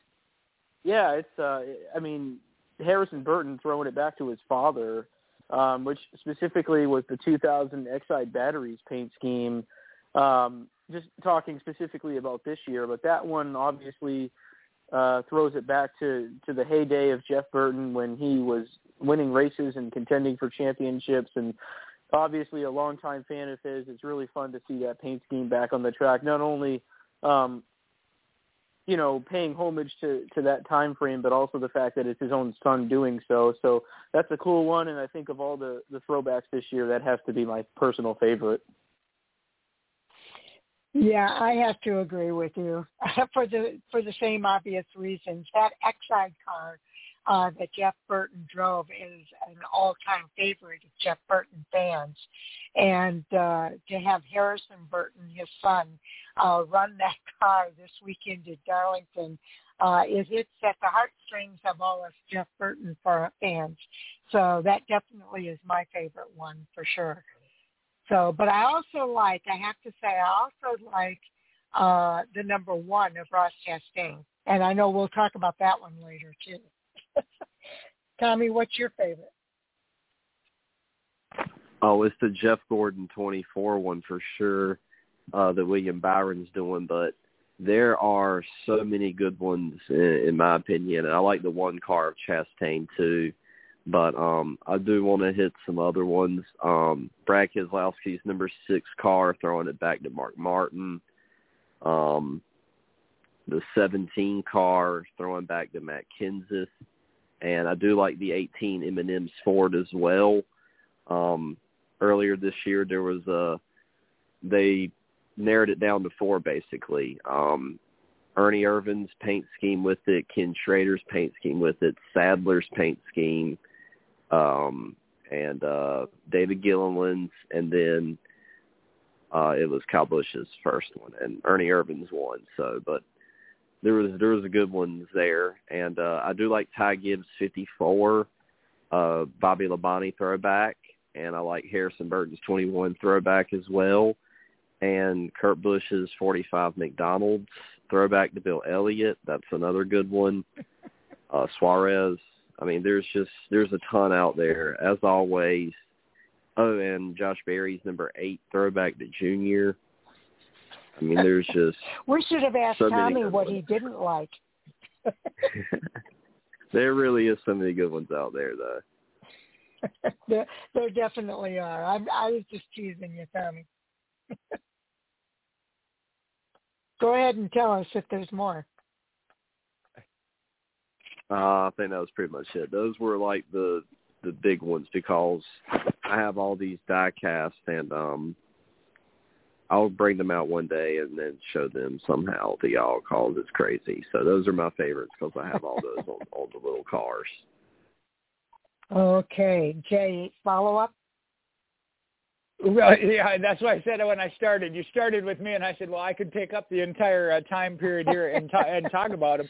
yeah, it's. Uh, I mean, Harrison Burton throwing it back to his father, um, which specifically was the 2000 Exide batteries paint scheme. Um, just talking specifically about this year, but that one obviously uh, throws it back to to the heyday of Jeff Burton when he was winning races and contending for championships and obviously a longtime fan of his. It's really fun to see that paint scheme back on the track. Not only um, you know paying homage to to that time frame, but also the fact that it's his own son doing so. So that's a cool one, and I think of all the the throwbacks this year, that has to be my personal favorite. Yeah, I have to agree with you *laughs* for the for the same obvious reasons. That Exide car uh, that Jeff Burton drove is an all-time favorite of Jeff Burton fans, and uh, to have Harrison Burton, his son, uh, run that *laughs* car this weekend at Darlington uh, is it's at the heartstrings of all us Jeff Burton fans. So that definitely is my favorite one for sure. So, but I also like, I have to say, I also like uh, the number one of Ross Chastain. And I know we'll talk about that one later too. Tommy, what's your favorite? Oh, it's the Jeff Gordon 24 one for sure uh, that William Byron's doing, but there are so many good ones in, in my opinion. And I like the one car of Chastain too. But um, I do want to hit some other ones. Um, Brad Keselowski's number six car, throwing it back to Mark Martin. Um, the 17 car, throwing back to Matt Kenseth. And I do like the 18 M&M's Ford as well. Um, earlier this year, there was a they narrowed it down to four basically. Um, Ernie Irvan's paint scheme with it, Ken Schrader's paint scheme with it, Sadler's paint scheme, um, and uh David Gilliland's, and then uh it was Kyle Busch's first one, and Ernie Irvan's one. So, but there was there was a good ones there, and uh I do like Ty Gibbs 54, uh Bobby Labonte throwback, and I like Harrison Burton's 21 throwback as well, and Kurt Busch's 45 McDonald's throwback to Bill Elliott. That's another good one. *laughs* Uh, Suarez. I mean, there's just there's a ton out there as always. Oh, and Josh Berry's number eight throwback to Junior. I mean, there's just *laughs* we should have asked so Tommy what good he didn't like. *laughs* there really is so many good ones out there, though. *laughs* there, there definitely are. I, I was just teasing you, Tommy. Go ahead and tell us if there's more. Uh, I think that was pretty much it. Those were like the the big ones because I have all these die casts and um I'll bring them out one day and then show them somehow to y'all because it's crazy. So those are my favorites because I have all those on, on the little cars. Okay, Jay, follow up. Well, yeah, that's why I said when I started. You started with me, and I said, well, I could take up the entire uh, time period here and, ta- and talk about them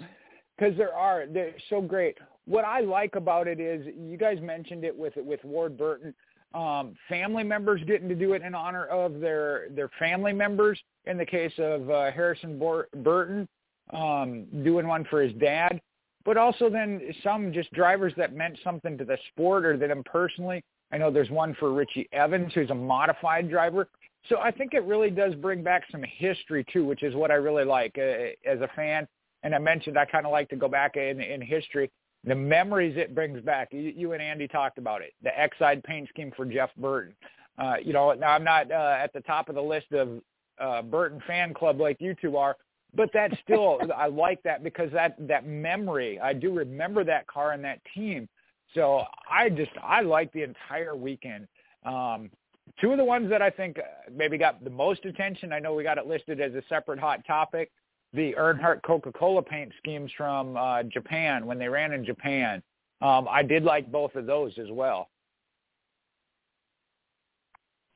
because there are they're so great. What I like about it is you guys mentioned it with with Ward Burton. Um, family members getting to do it in honor of their their family members. In the case of uh, Harrison Burton, um, doing one for his dad, but also then some just drivers that meant something to the sport or to them personally. I know there's one for Richie Evans, who's a modified driver. So I think it really does bring back some history too, which is what I really like uh, as a fan. And I mentioned I kind of like to go back in in history. The memories it brings back. You, you and Andy talked about it. The Exide paint scheme for Jeff Burton. Uh, you know, now I'm not uh, at the top of the list of uh, Burton fan club like you two are, but that's still *laughs* I like that because that that memory. I do remember that car and that team. So I just I like the entire weekend. Um, two of the ones that I think uh, maybe got the most attention. I know we got it listed as a separate hot topic. The Earnhardt Coca-Cola paint schemes from uh, Japan when they ran in Japan. Um, I did like both of those as well.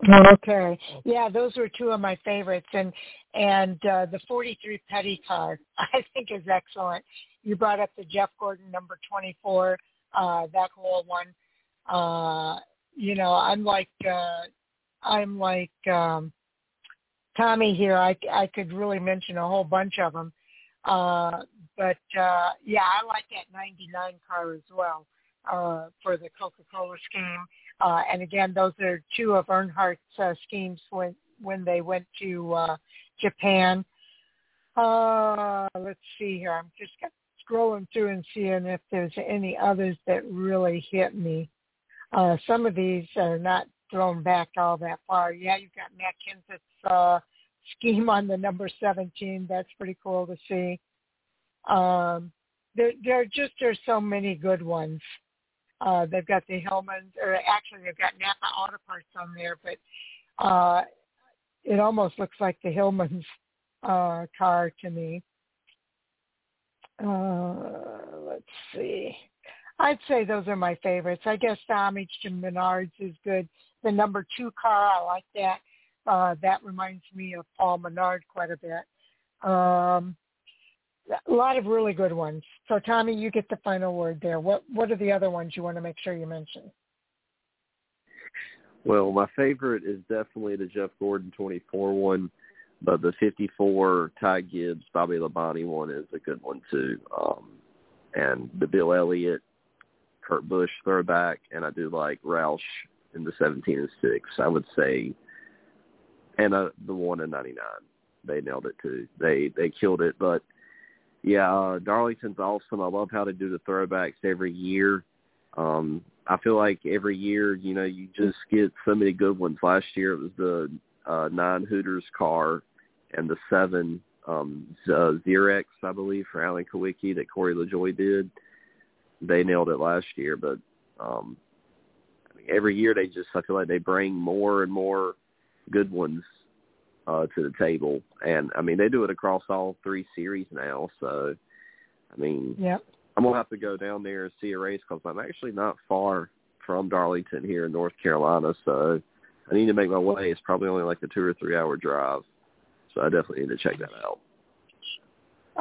Okay, yeah, those were two of my favorites, and and uh, the 43 Petty car *laughs* I think is excellent. You brought up the Jeff Gordon number 24 uh, that whole one. Uh, you know, I'm like, uh, I'm like um, Tommy here. I, I could really mention a whole bunch of them. Uh, but uh, yeah, I like that 99 car as well uh, for the Coca-Cola scheme. Uh, and again, those are two of Earnhardt's uh, schemes when when they went to uh, Japan. Uh, let's see here. I'm just scrolling through and seeing if there's any others that really hit me. Uh, some of these are not thrown back all that far. Yeah, you've got Matt Kenseth's uh, scheme on the number 17. That's pretty cool to see. Um, there, there just are so many good ones. Uh, they've got the Hillmans, or actually they've got Napa Auto Parts on there, but uh, it almost looks like the Hillman's uh, car to me. Uh, let's see. I'd say those are my favorites. I guess the homage to Menards is good. The number two car, I like that. Uh, that reminds me of Paul Menard quite a bit. Um, a lot of really good ones. So Tommy, you get the final word there. What What are the other ones you want to make sure you mention? Well, my favorite is definitely the Jeff Gordon 24 one but the 54 Ty Gibbs, Bobby Labonte one is a good one too. Um, and the Bill Elliott, Kurt Busch throwback, and I do like Roush in the 17 and 6. I would say, and uh, the one in 99. They nailed it too. They they killed it. But yeah, uh, Darlington's awesome. I love how they do the throwbacks every year. Um, I feel like every year, you know, you just get so many good ones. Last year it was the uh, nine Hooters car and the seven um, uh, Zerex, I believe, for Alan Kulwicki that Corey LaJoie did. They nailed it last year, but um, every year they just I feel like they bring more and more good ones uh, to the table, and I mean they do it across all three series now. So, I mean, yeah, I'm gonna have to go down there and see a race because I'm actually not far from Darlington here in North Carolina, so I need to make my way. It's probably only like a two or three hour drive, so I definitely need to check that out.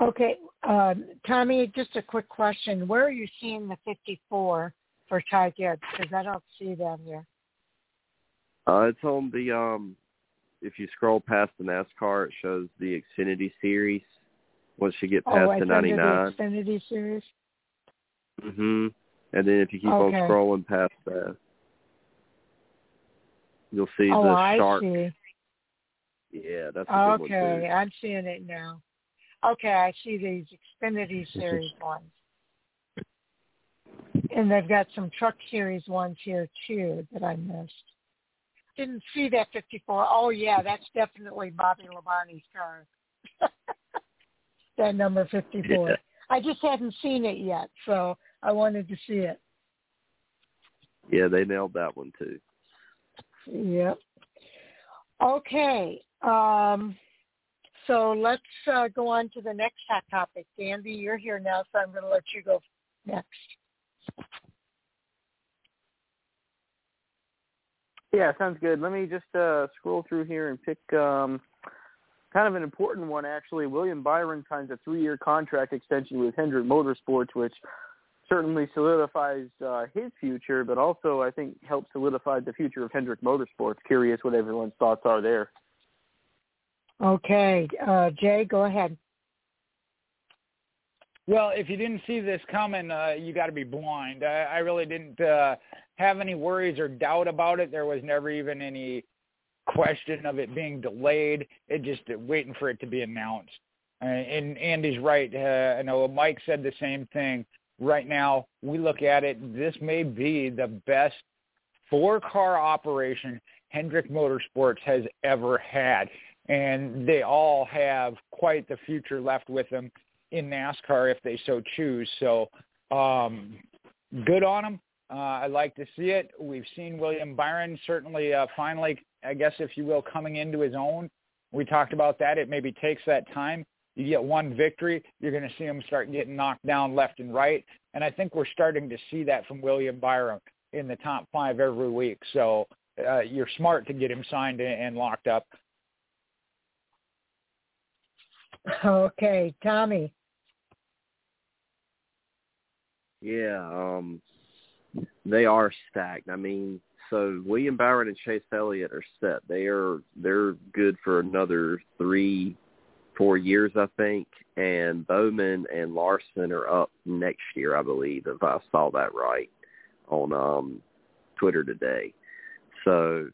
Okay, uh, Tommy, just a quick question: Where are you seeing the 54 for Ty Gibbs? Because I don't see them here. Uh, it's on the um. If you scroll past the NASCAR, it shows the Xfinity Series. Once you get past oh, the 99. The Xfinity Series. Mhm. And then if you keep okay. on scrolling past that, you'll see oh, the I shark. See. Yeah, that's a good okay. one too. I'm seeing it now. Okay, I see these Xfinity Series ones. And they've got some Truck Series ones here too that I missed. Didn't see that 54. Oh yeah, that's definitely Bobby Labonte's car. *laughs* that number 54. Yeah. I just hadn't seen it yet, so I wanted to see it. Yeah, they nailed that one too. Yep. Okay. Um, so let's uh, go on to the next hot topic. Andy, you're here now, so I'm going to let you go next. Yeah, sounds good. Let me just uh, scroll through here and pick um, kind of an important one, actually. William Byron signs a three-year contract extension with Hendrick Motorsports, which certainly solidifies uh, his future, but also I think helps solidify the future of Hendrick Motorsports. Curious what everyone's thoughts are there. Okay, uh, Jay, go ahead. Well, if you didn't see this coming, uh, you got to be blind. I, I really didn't uh, have any worries or doubt about it. There was never even any question of it being delayed. It just uh, waiting for it to be announced. Uh, and Andy's right. Uh, I know Mike said the same thing. Right now, we look at it. This may be the best four-car operation Hendrick Motorsports has ever had and they all have quite the future left with them in NASCAR if they so choose. So um, good on them. Uh, I like to see it. We've seen William Byron certainly uh, finally, I guess, if you will, coming into his own. We talked about that. It maybe takes that time. You get one victory, you're going to see him start getting knocked down left and right. And I think we're starting to see that from William Byron in the top five every week. So uh, you're smart to get him signed and locked up. Okay, Tommy. Yeah, um, they are stacked. I mean, so William Byron and Chase Elliott are set. They are they're good for another three, four years, I think. And Bowman and Larson are up next year, I believe, if I saw that right on um Twitter today. So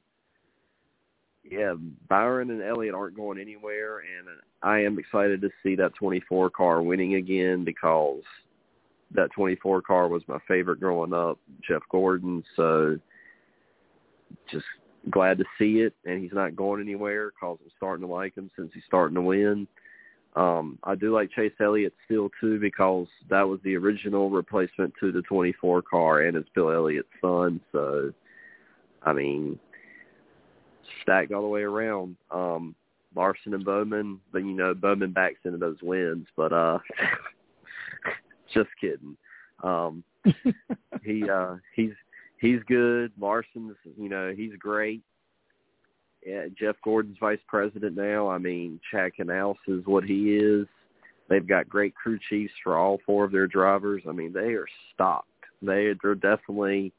yeah, Byron and Elliott aren't going anywhere, and I am excited to see that 24 car winning again because that 24 car was my favorite growing up, Jeff Gordon. So just glad to see it, and he's not going anywhere because I'm starting to like him since he's starting to win. Um, I do like Chase Elliott still too because that was the original replacement to the 24 car, and it's Bill Elliott's son. So, I mean, stacked all the way around. Um, Larson and Bowman, but you know Bowman backs into those wins. But uh, *laughs* *laughs* just kidding. Um, *laughs* he uh, he's he's good. Larson's you know he's great. Yeah, Jeff Gordon's vice president now. I mean, Chad Knaus is what he is. They've got great crew chiefs for all four of their drivers. I mean, they are stocked. They they're definitely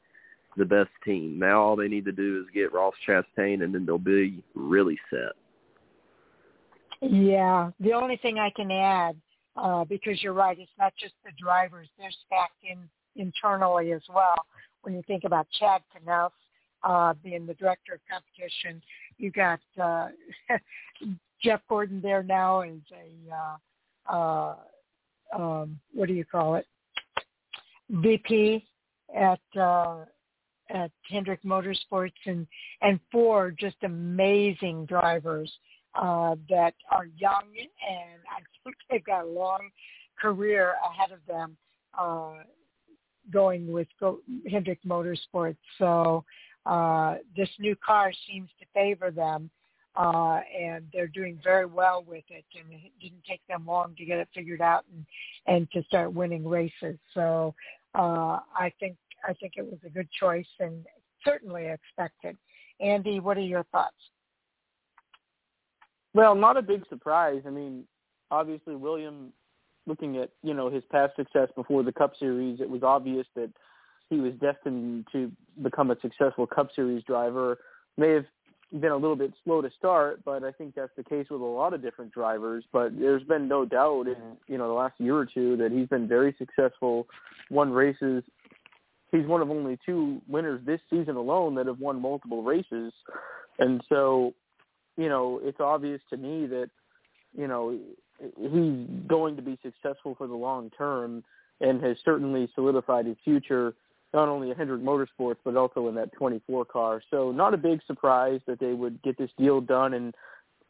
the best team. Now all they need to do is get Ross Chastain, and then they'll be really set. Yeah, the only thing I can add, uh, because you're right, it's not just the drivers; they're stacked in internally as well. When you think about Chad Knaus uh, being the director of competition, you got uh, *laughs* Jeff Gordon there now as a uh, uh, um, what do you call it? VP at uh, at Hendrick Motorsports and and four just amazing drivers uh, that are young and I *laughs* think they've got a long career ahead of them uh, going with Go- Hendrick Motorsports. So uh, this new car seems to favor them. Uh, and they're doing very well with it, and it didn't take them long to get it figured out and and to start winning races. So uh, I think I think it was a good choice and certainly expected. Andy, what are your thoughts? Well, not a big surprise. I mean, obviously William, looking at you know his past success before the Cup Series, it was obvious that he was destined to become a successful Cup Series driver. May have been a little bit slow to start, but I think that's the case with a lot of different drivers. But there's been no doubt in you know the last year or two that he's been very successful, won races. He's one of only two winners this season alone that have won multiple races, and so you know it's obvious to me that you know he's going to be successful for the long term and has certainly solidified his future not only at Hendrick Motorsports but also in that 24 car. So not a big surprise that they would get this deal done. And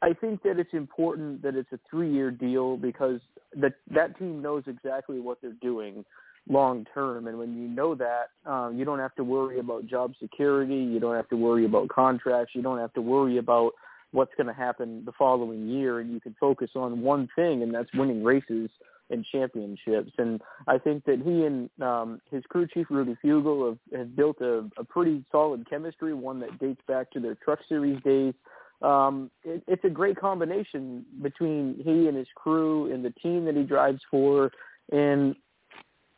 I think that it's important that it's a 3-year deal because that that team knows exactly what they're doing long term and when you know that um you don't have to worry about job security, you don't have to worry about contracts, you don't have to worry about what's going to happen the following year and you can focus on one thing and that's winning races and championships. And I think that he and um, his crew chief Rudy Fugle have, have built a, a pretty solid chemistry, one that dates back to their Truck Series days. Um, it, it's a great combination between he and his crew and the team that he drives for. And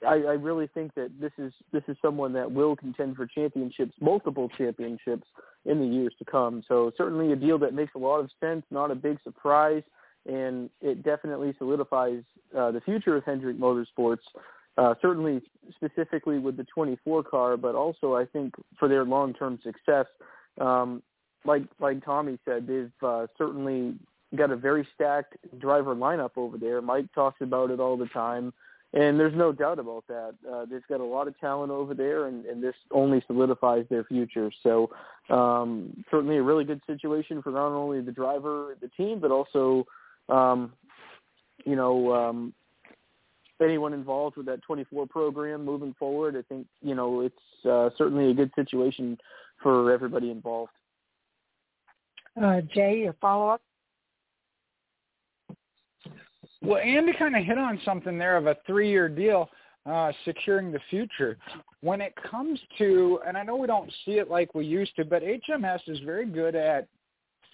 I, I really think that this is this is someone that will contend for championships, multiple championships in the years to come. So certainly a deal that makes a lot of sense, not a big surprise and it definitely solidifies uh, the future of Hendrick Motorsports. Uh, certainly, specifically with the 24 car, but also I think for their long-term success. Um, like like Tommy said, they've uh, certainly got a very stacked driver lineup over there. Mike talks about it all the time, and there's no doubt about that. Uh, they've got a lot of talent over there, and, and this only solidifies their future. So um, certainly a really good situation for not only the driver, the team, but also um, you know, um, anyone involved with that 24 program moving forward, I think, you know, it's uh, certainly a good situation for everybody involved. Uh, Jay, your follow-up? Well, Andy kind of hit on something there of a three-year deal uh, securing the future. When it comes to, and I know we don't see it like we used to, but HMS is very good at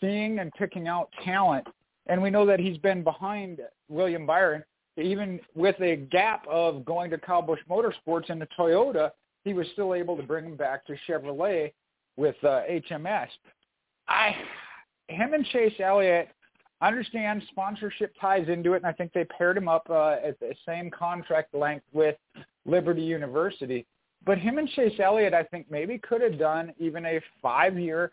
seeing and picking out talent and we know that he's been behind William Byron. Even with a gap of going to Busch Motorsports and the Toyota, he was still able to bring him back to Chevrolet with uh, HMS. I, him and Chase Elliott, understand sponsorship ties into it, and I think they paired him up uh, at the same contract length with Liberty University. But him and Chase Elliott, I think maybe could have done even a five-year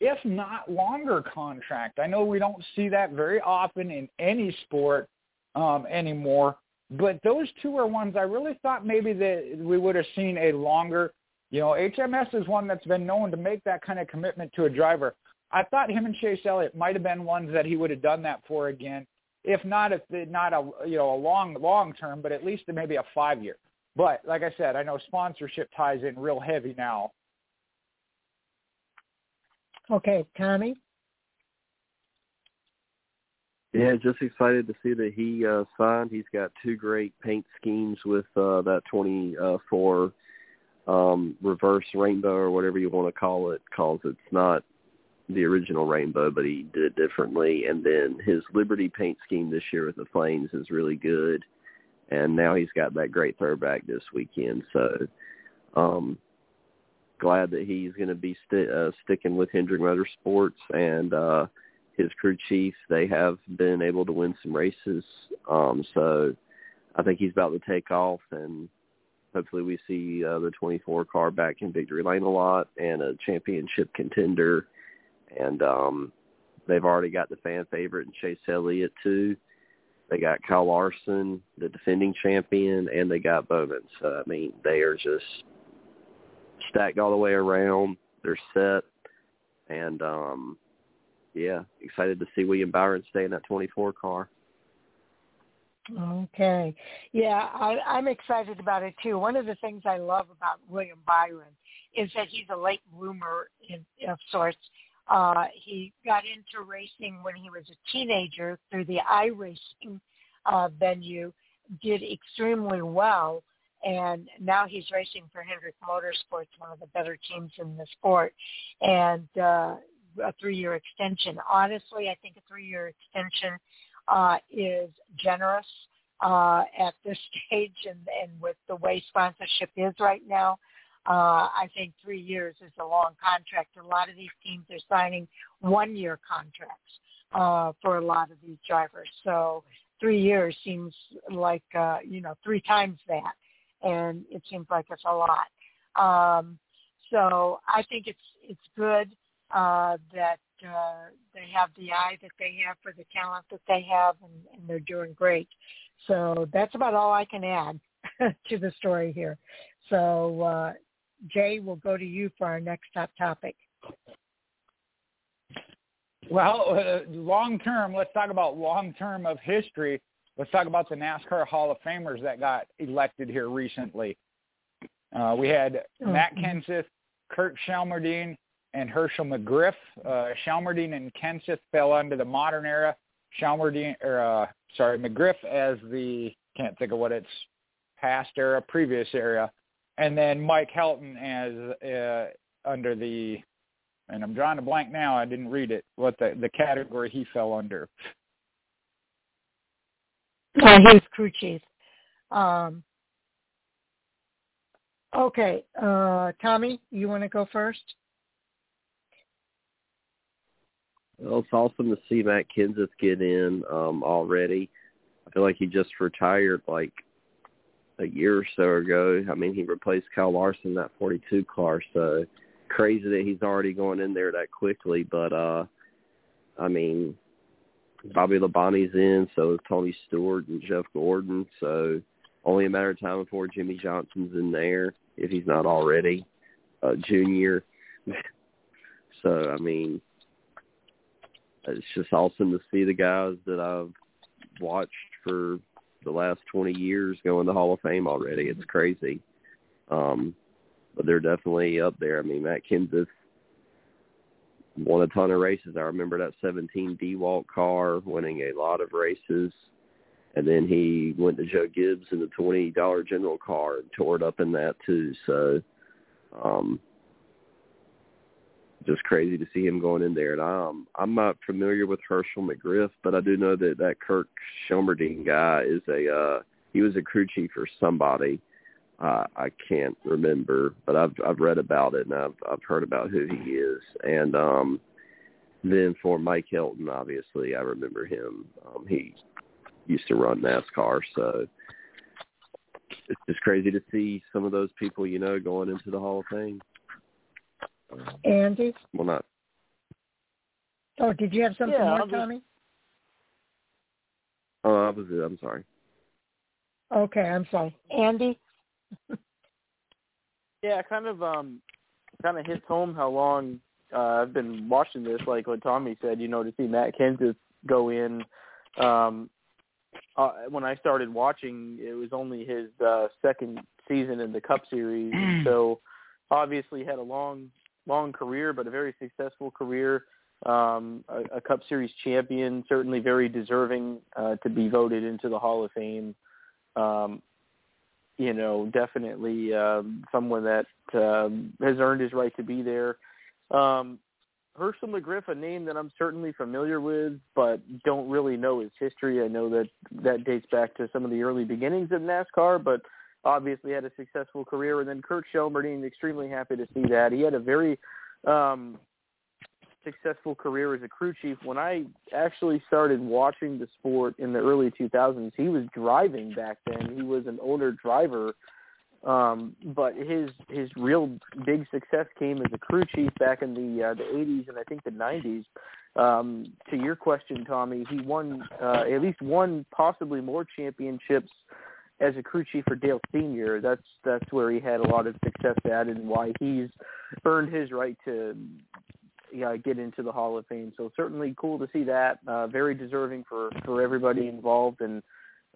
if not longer contract. I know we don't see that very often in any sport um, anymore, but those two are ones I really thought maybe that we would have seen a longer. You know, HMS is one that's been known to make that kind of commitment to a driver. I thought him and Chase Elliott might have been ones that he would have done that for again, if not if not a you know a long long term, but at least maybe a five year. But like I said, I know sponsorship ties in real heavy now Okay, Tommy. Yeah, just excited to see that he uh, signed. He's got two great paint schemes with uh, that 24 um, reverse rainbow or whatever you want to call it, because it's not the original rainbow, but he did it differently. And then his Liberty paint scheme this year with the Flames is really good. And now he's got that great throwback this weekend. So um, glad that he's going to be st- uh, sticking with Hendrick Motorsports and uh, his crew chief. They have been able to win some races, um, so I think he's about to take off, and hopefully we see uh, the 24 car back in victory lane a lot and a championship contender. And um, they've already got the fan favorite in Chase Elliott too. They got Kyle Larson, the defending champion, and they got Bowman. So I mean, they are just stacked all the way around. They're set, and um, yeah, excited to see William Byron stay in that 24 car. Okay. Yeah, I, I'm excited about it too. One of the things I love about William Byron is that he's a late bloomer in, of sorts. Uh, he got into racing when he was a teenager through the iRacing uh, venue, did extremely well, and now he's racing for Hendrick Motorsports, one of the better teams in the sport, and uh, a three-year extension. Honestly, I think a three-year extension uh, is generous uh, at this *laughs* stage, and, and with the way sponsorship is right now. Uh, I think three years is a long contract. A lot of these teams are signing one-year contracts uh, for a lot of these drivers. So three years seems like uh, you know three times that, and it seems like it's a lot. Um, so I think it's it's good uh, that uh, they have the eye that they have for the talent that they have, and, and they're doing great. So that's about all I can add *laughs* to the story here. So uh, Jay, we'll go to you for our next top topic. Well, uh, long term, let's talk about long term of history. Let's talk about the NASCAR Hall of Famers that got elected here recently. Uh, we had oh. Matt Kenseth, Kirk Shelmerdine, and Hershel McGriff. Uh, Shelmerdine and Kenseth fell under the modern era. Shelmerdine, or uh, sorry, McGriff as the can't think of what its past era, previous era, and then Mike Helton as uh, under the and I'm drawing a blank now. I didn't read it. What the the category he fell under? Uh, he was crew chief. Um, okay, uh, Tommy, you want to go first? Well, it's awesome to see Matt Kenseth get in um, already. I feel like he just retired like a year or so ago. I mean, he replaced Kyle Larson in that 42 car, so crazy that he's already going in there that quickly. But uh, I mean, Bobby Labonte's in, so is Tony Stewart and Jeff Gordon. So only a matter of time before Jimmie Johnson's in there if he's not already uh, junior. *laughs* so I mean, it's just awesome to see the guys that I've watched for the last 20 years go in the Hall of Fame already. It's crazy. Um, but they're definitely up there. I mean, Matt Kenseth won a ton of races. I remember that 17 DeWalt car winning a lot of races. And then he went to Joe Gibbs in the 20 Dollar General car and tore it up in that too. So, um, just crazy to see him going in there. And um, I'm not familiar with Hershel McGriff, but I do know that that Kirk Shelmerdine guy is a uh, he was a crew chief for somebody. Uh, I can't remember, but I've I've read about it and I've I've heard about who he is. And um, then for Mike Helton, obviously I remember him. Um, he used to run NASCAR, so it's just crazy to see some of those people you know going into the Hall of Fame. Andy? Well, not. Oh, did you have something yeah, more, I'll Tommy? Oh, that was it. I'm sorry. Okay, I'm sorry. Andy? *laughs* yeah, kind of um kind of hits home how long uh, I've been watching this, like what Tommy said, you know, to see Matt Kenseth go in. Um, uh, when I started watching, it was only his uh, second season in the Cup Series, *clears throat* so obviously had a long long career, but a very successful career. Um, a, a Cup Series champion, certainly very deserving uh, to be voted into the Hall of Fame. Um, you know, definitely um, someone that um, has earned his right to be there. Um, Hershel McGriff, a name that I'm certainly familiar with, but don't really know his history. I know that that dates back to some of the early beginnings of NASCAR, but obviously had a successful career. And then Kirk Shelmerdine, extremely happy to see that. He had a very um, successful career as a crew chief. When I actually started watching the sport in the early 2000s, he was driving back then. He was an older driver. Um, but his his real big success came as a crew chief back in the uh, the 80s and I think the 90s. Um, to your question, Tommy, he won uh, at least one, possibly more championships as a crew chief for Dale Senior, that's that's where he had a lot of success at, and why he's earned his right to yeah, get into the Hall of Fame. So certainly cool to see that. Uh, very deserving for for everybody involved, and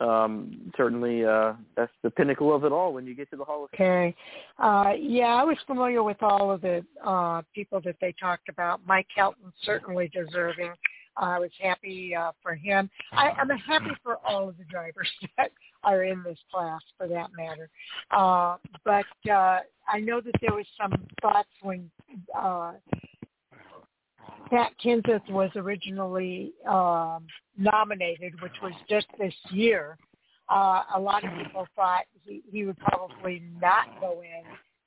um, certainly uh, that's the pinnacle of it all when you get to the Hall of Fame. Okay. Uh, yeah, I was familiar with all of the uh, people that they talked about. Mike Helton certainly deserving. I was happy uh, for him. I, I'm happy for all of the drivers *laughs* are in this class for that matter. Uh, but uh, I know that there was some thoughts when uh, Matt Kenseth was originally um, nominated, which was just this year. Uh, a lot of people thought he, he would probably not go in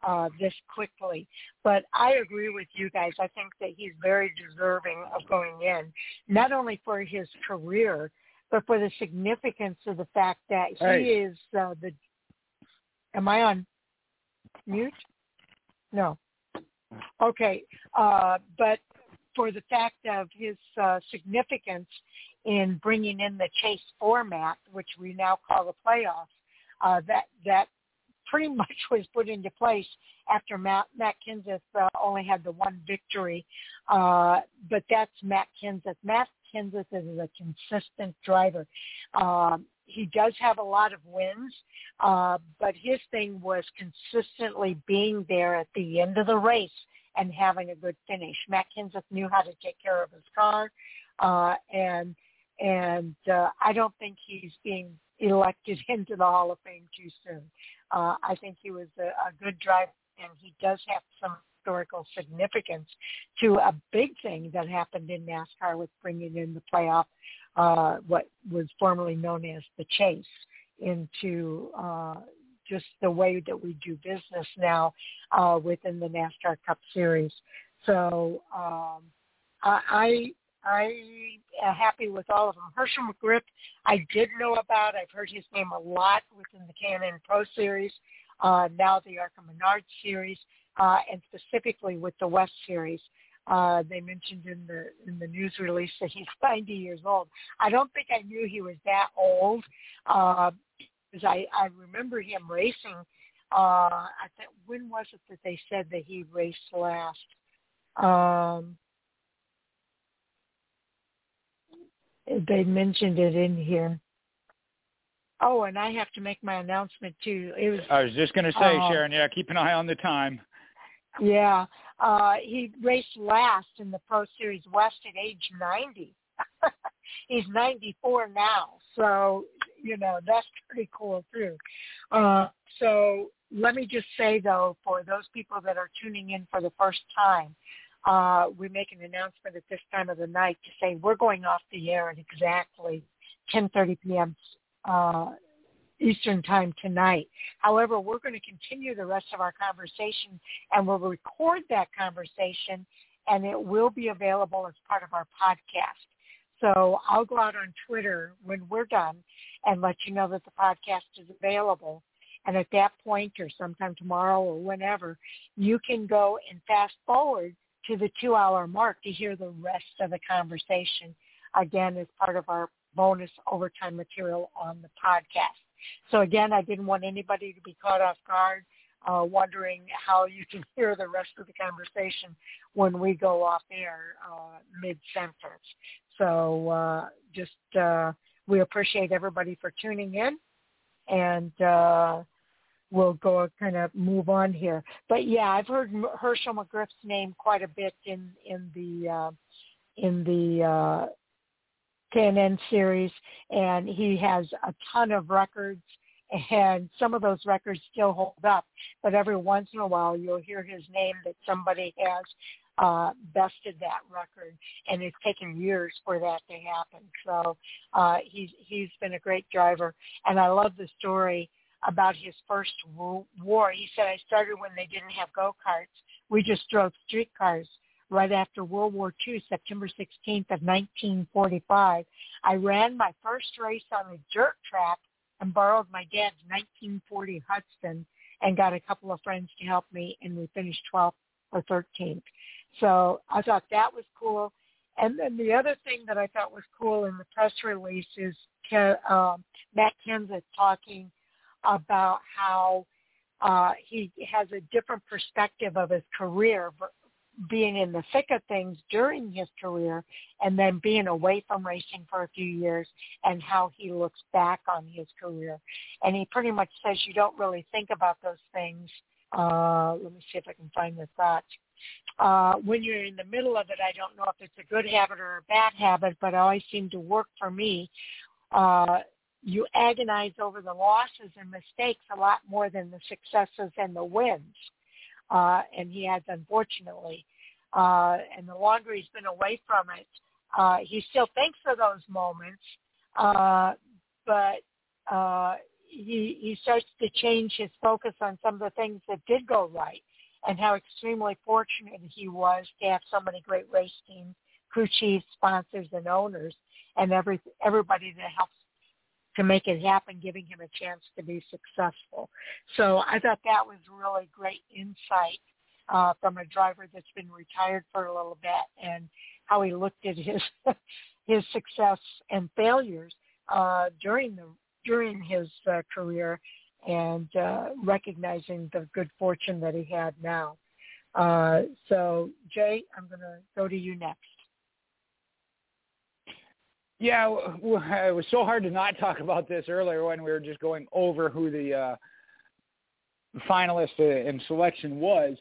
uh, this quickly. But I agree with you guys. I think that he's very deserving of going in, not only for his career, but for the significance of the fact that he hey. is uh, the. Am I on mute? No. Okay, uh, but for the fact of his uh, significance in bringing in the chase format, which we now call the playoffs, uh, that that pretty *laughs* much was put into place after Matt, Matt Kenseth uh, only had the one victory. Uh, but that's Matt Kenseth. Matt Kenseth is a consistent driver. Um, he does have a lot of wins, uh, but his thing was consistently being there at the end of the race and having a good finish. Matt Kenseth knew how to take care of his car, uh, and and uh, I don't think he's being elected *laughs* into the Hall of Fame too soon. Uh, I think he was a, a good driver, and he does have some historical significance to a big thing that happened in NASCAR with bringing in the playoff, uh, what was formerly known as the chase, into uh, just the way that we do business now uh, within the NASCAR Cup Series. So um, I I am happy with all of them. Hershel McGriff, I did know about. I've heard his name a lot within the K&N Pro Series, uh, now the ARCA Menard Series, uh, and specifically with the West Series. Uh, they mentioned in the in the news release that he's *laughs* 90 years old. I don't think I knew he was that old, uh, because I I remember him racing. Uh, I think when was it that they said that he raced last? Um, they mentioned it in here. Oh, and I have to make my announcement too. It was. I was just going to say, uh, Sharon. Yeah, keep an eye on the time. Yeah, uh, he raced last in the Pro Series West at age 90. *laughs* He's 94 now, so you know that's pretty cool too. Uh, so let me just say though, for those people that are tuning in for the first time, uh, we make an announcement at this time of the night to say we're going off the air at exactly 10:30 p.m. Uh, Eastern Time tonight. However, we're going to continue the rest of our conversation and we'll record that conversation and it will be available as part of our podcast. So I'll go out on Twitter when we're done and let you know that the podcast is available. And at that point or sometime tomorrow or whenever, you can go and fast forward to the two hour mark to hear the rest of the conversation again as part of our bonus overtime material on the podcast. So again, I didn't want anybody to be caught off guard uh, wondering how you *laughs* can hear the rest of the conversation when we go off air uh, mid-sentence. So uh, just uh, we appreciate everybody for tuning in and uh, we'll go kind of move on here. But yeah, I've heard Hershel McGriff's name quite a bit in in the uh, in the uh, series, and he has a ton of records, and some of those records still hold up. But every once in a while, you'll hear his name that somebody has uh, bested that record, and it's taken years for that to happen. So uh, he's he's been a great driver, and I love the story about his first war. He said, I started when they didn't have go-karts. We just drove streetcars right after World War II, September 16th of 1945. I ran my first race on a dirt track and borrowed my dad's 1940 Hudson and got a couple of friends to help me, and we finished 12th or 13th. So I thought that was cool. And then the other thing that I thought was cool in the press release is uh, Matt Kenseth talking – about how uh, he has a different perspective of his career, being in the thick of things during his career, and then being away from racing for a few years, and how he looks back on his career. And he pretty much says you don't really think about those things. Uh, let me see if I can find the thought. Uh, when you're in the middle of it, I don't know if it's a good habit or a bad habit, but it always seemed to work for me. Uh, you agonize over the losses and mistakes a lot more than the successes and the wins. Uh, and he has, unfortunately. Uh, and the longer he's been away from it, uh, he still thinks of those moments, uh, but uh, he he starts to change his focus on some of the things that did go right, and how extremely fortunate he was to have so many great race teams, crew chiefs, sponsors, and owners, and every everybody that helps to make it happen, giving him a chance to be successful. So I thought that was really great insight uh, from a driver that's been retired for a little bit and how he looked at his *laughs* his success and failures uh, during the during his uh, career and uh, recognizing the good fortune that he had now. Uh, so Jay, I'm going to go to you next. Yeah, it was so hard to not talk about this earlier when we were just going over who the uh, finalist in selection was.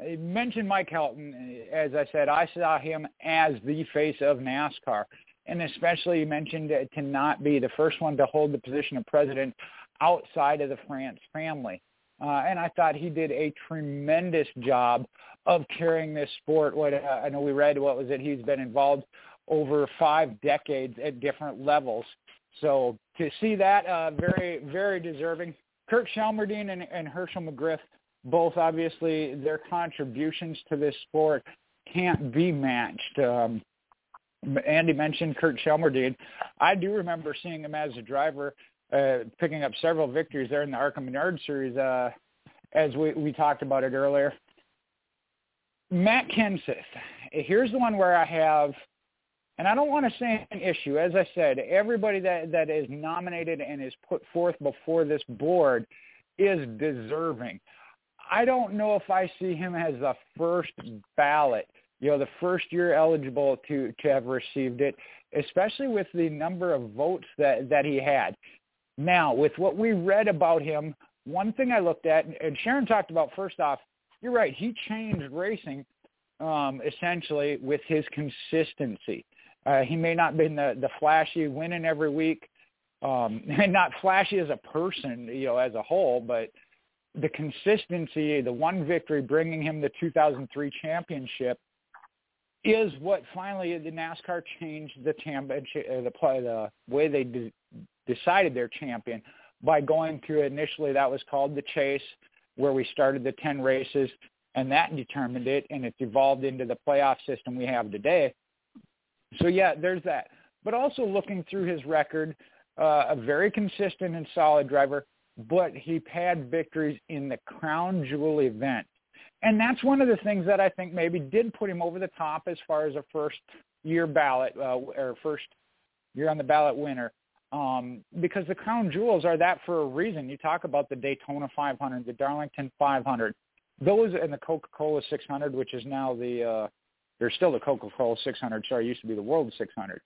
I mentioned Mike Helton. As I said, I saw him as the face of NASCAR. And especially mentioned to not be the first one to hold the position of president outside of the France family. Uh, and I thought he did a tremendous job of carrying this sport. What uh, I know we read, what was it? He's been involved over five decades at different levels. So to see that, uh, very, very deserving. Kirk Shelmerdine and, and Hershel McGriff both obviously their contributions to this sport can't be matched. Um, Andy mentioned Kirk Shelmerdine. I do remember seeing him as a driver, uh, picking up several victories there in the ARCA Menard series, uh, as we, we talked about it earlier. Matt Kenseth. Here's the one where I have, and I don't want to say an issue. As I said, everybody that, that is nominated and is put forth before this board is deserving. I don't know if I see him as the first ballot, you know, the first year eligible to to have received it, especially with the number of votes that that he had. Now, with what we read about him, one thing I looked at, and Sharon talked about first off, you're right, he changed racing um, essentially with his consistency. Uh, he may not been the the flashy winning every week, um, *laughs* and not flashy as a person, you know, as a whole, but the consistency, the one victory bringing him the 2003 championship is what finally the NASCAR changed the championship, uh, the, the way they de- decided their champion by going to initially that was called the chase where we started the 10 races and that determined it and it's evolved into the playoff system we have today. So yeah, there's that. But also looking through his record, uh, a very consistent and solid driver, but he had victories in the crown jewel event. And that's one of the things that I think maybe did put him over the top as far as a first year ballot uh, or first year on the ballot winner. Um, because the crown jewels are that for a reason. You talk about the Daytona 500, the Darlington 500, those and the Coca-Cola 600, which is now the uh, there's still the Coca-Cola 600. Sorry, used to be the World 600.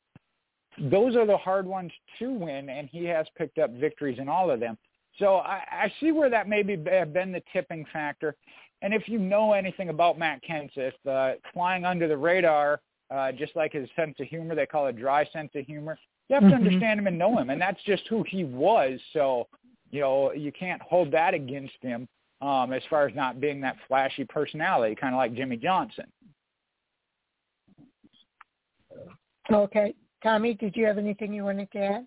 Those are the hard ones to win, and he has picked up victories in all of them. So I, I see where that maybe have been the tipping factor. And if you know anything about Matt Kenseth, uh, flying under the radar, uh, just like his sense of humor, they call it dry sense of humor. You have to mm-hmm. understand him and know him, and that's just who he was. So, you know, you can't hold that against him um, as far as not being that flashy personality, kind of like Jimmie Johnson. Okay, Tommy, did you have anything you wanted to add?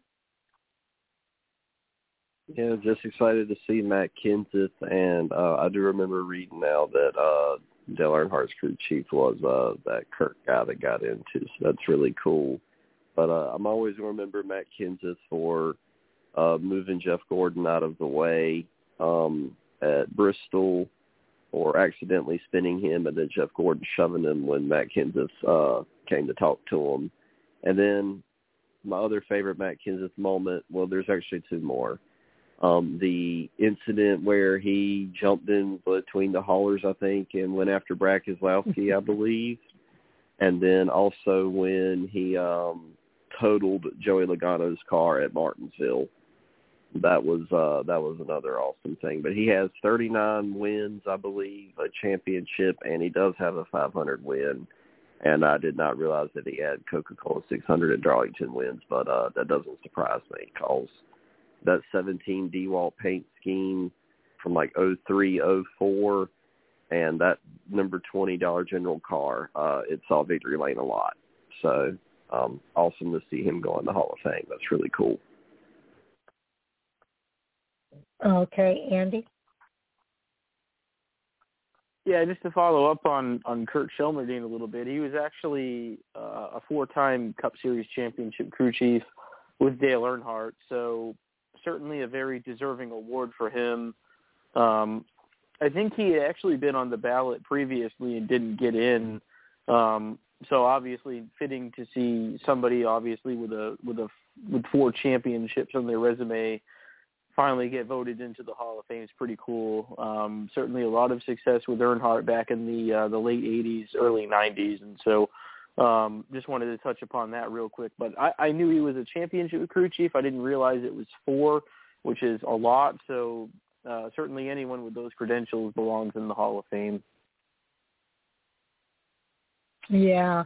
Yeah, just excited to see Matt Kenseth, and uh, I do remember reading now that uh, Dale Earnhardt's crew chief was uh, that Kirk guy that got into, so that's really cool. But uh, I'm always going to remember Matt Kenseth for uh, moving Jeff Gordon out of the way um, at Bristol, or accidentally spinning him, and then Jeff Gordon shoving him when Matt Kenseth uh, came to talk to him. And then my other favorite Matt Kenseth moment, well, there's actually two more um, the incident where he jumped in between the haulers, I think, and went after Brad Keselowski, I *laughs* believe, and then also when he um, totaled Joey Logano's car at Martinsville. That was uh, that was another awesome thing. But he has 39 wins, I believe, a championship, and he does have a 500 win. And I did not realize that he had Coca-Cola 600 at Darlington wins, but uh, that doesn't surprise me because that 17 DeWalt paint scheme from like 03, 04, and that number 20 Dollar General car. Uh, it saw Victory Lane a lot. So um, awesome to see him go in the Hall of Fame. That's really cool. Okay, Andy. Yeah, just to follow up on on Kirk Shelmerdine a little bit, he was actually uh, a four-time Cup Series championship crew chief with Dale Earnhardt, so certainly a very deserving award for him. Um, I think he had actually been on the ballot previously and didn't get in. Um, so obviously fitting to see somebody obviously with a with a with four championships on their resume finally get voted into the Hall of Fame is pretty cool. Um, certainly a lot of success with Earnhardt back in the uh, the late 80s, early 90s, and so um, just wanted to touch upon that real quick. But I, I knew he was a championship crew chief. I didn't realize it was four, which is a lot. So uh, certainly anyone with those credentials belongs in the Hall of Fame. Yeah.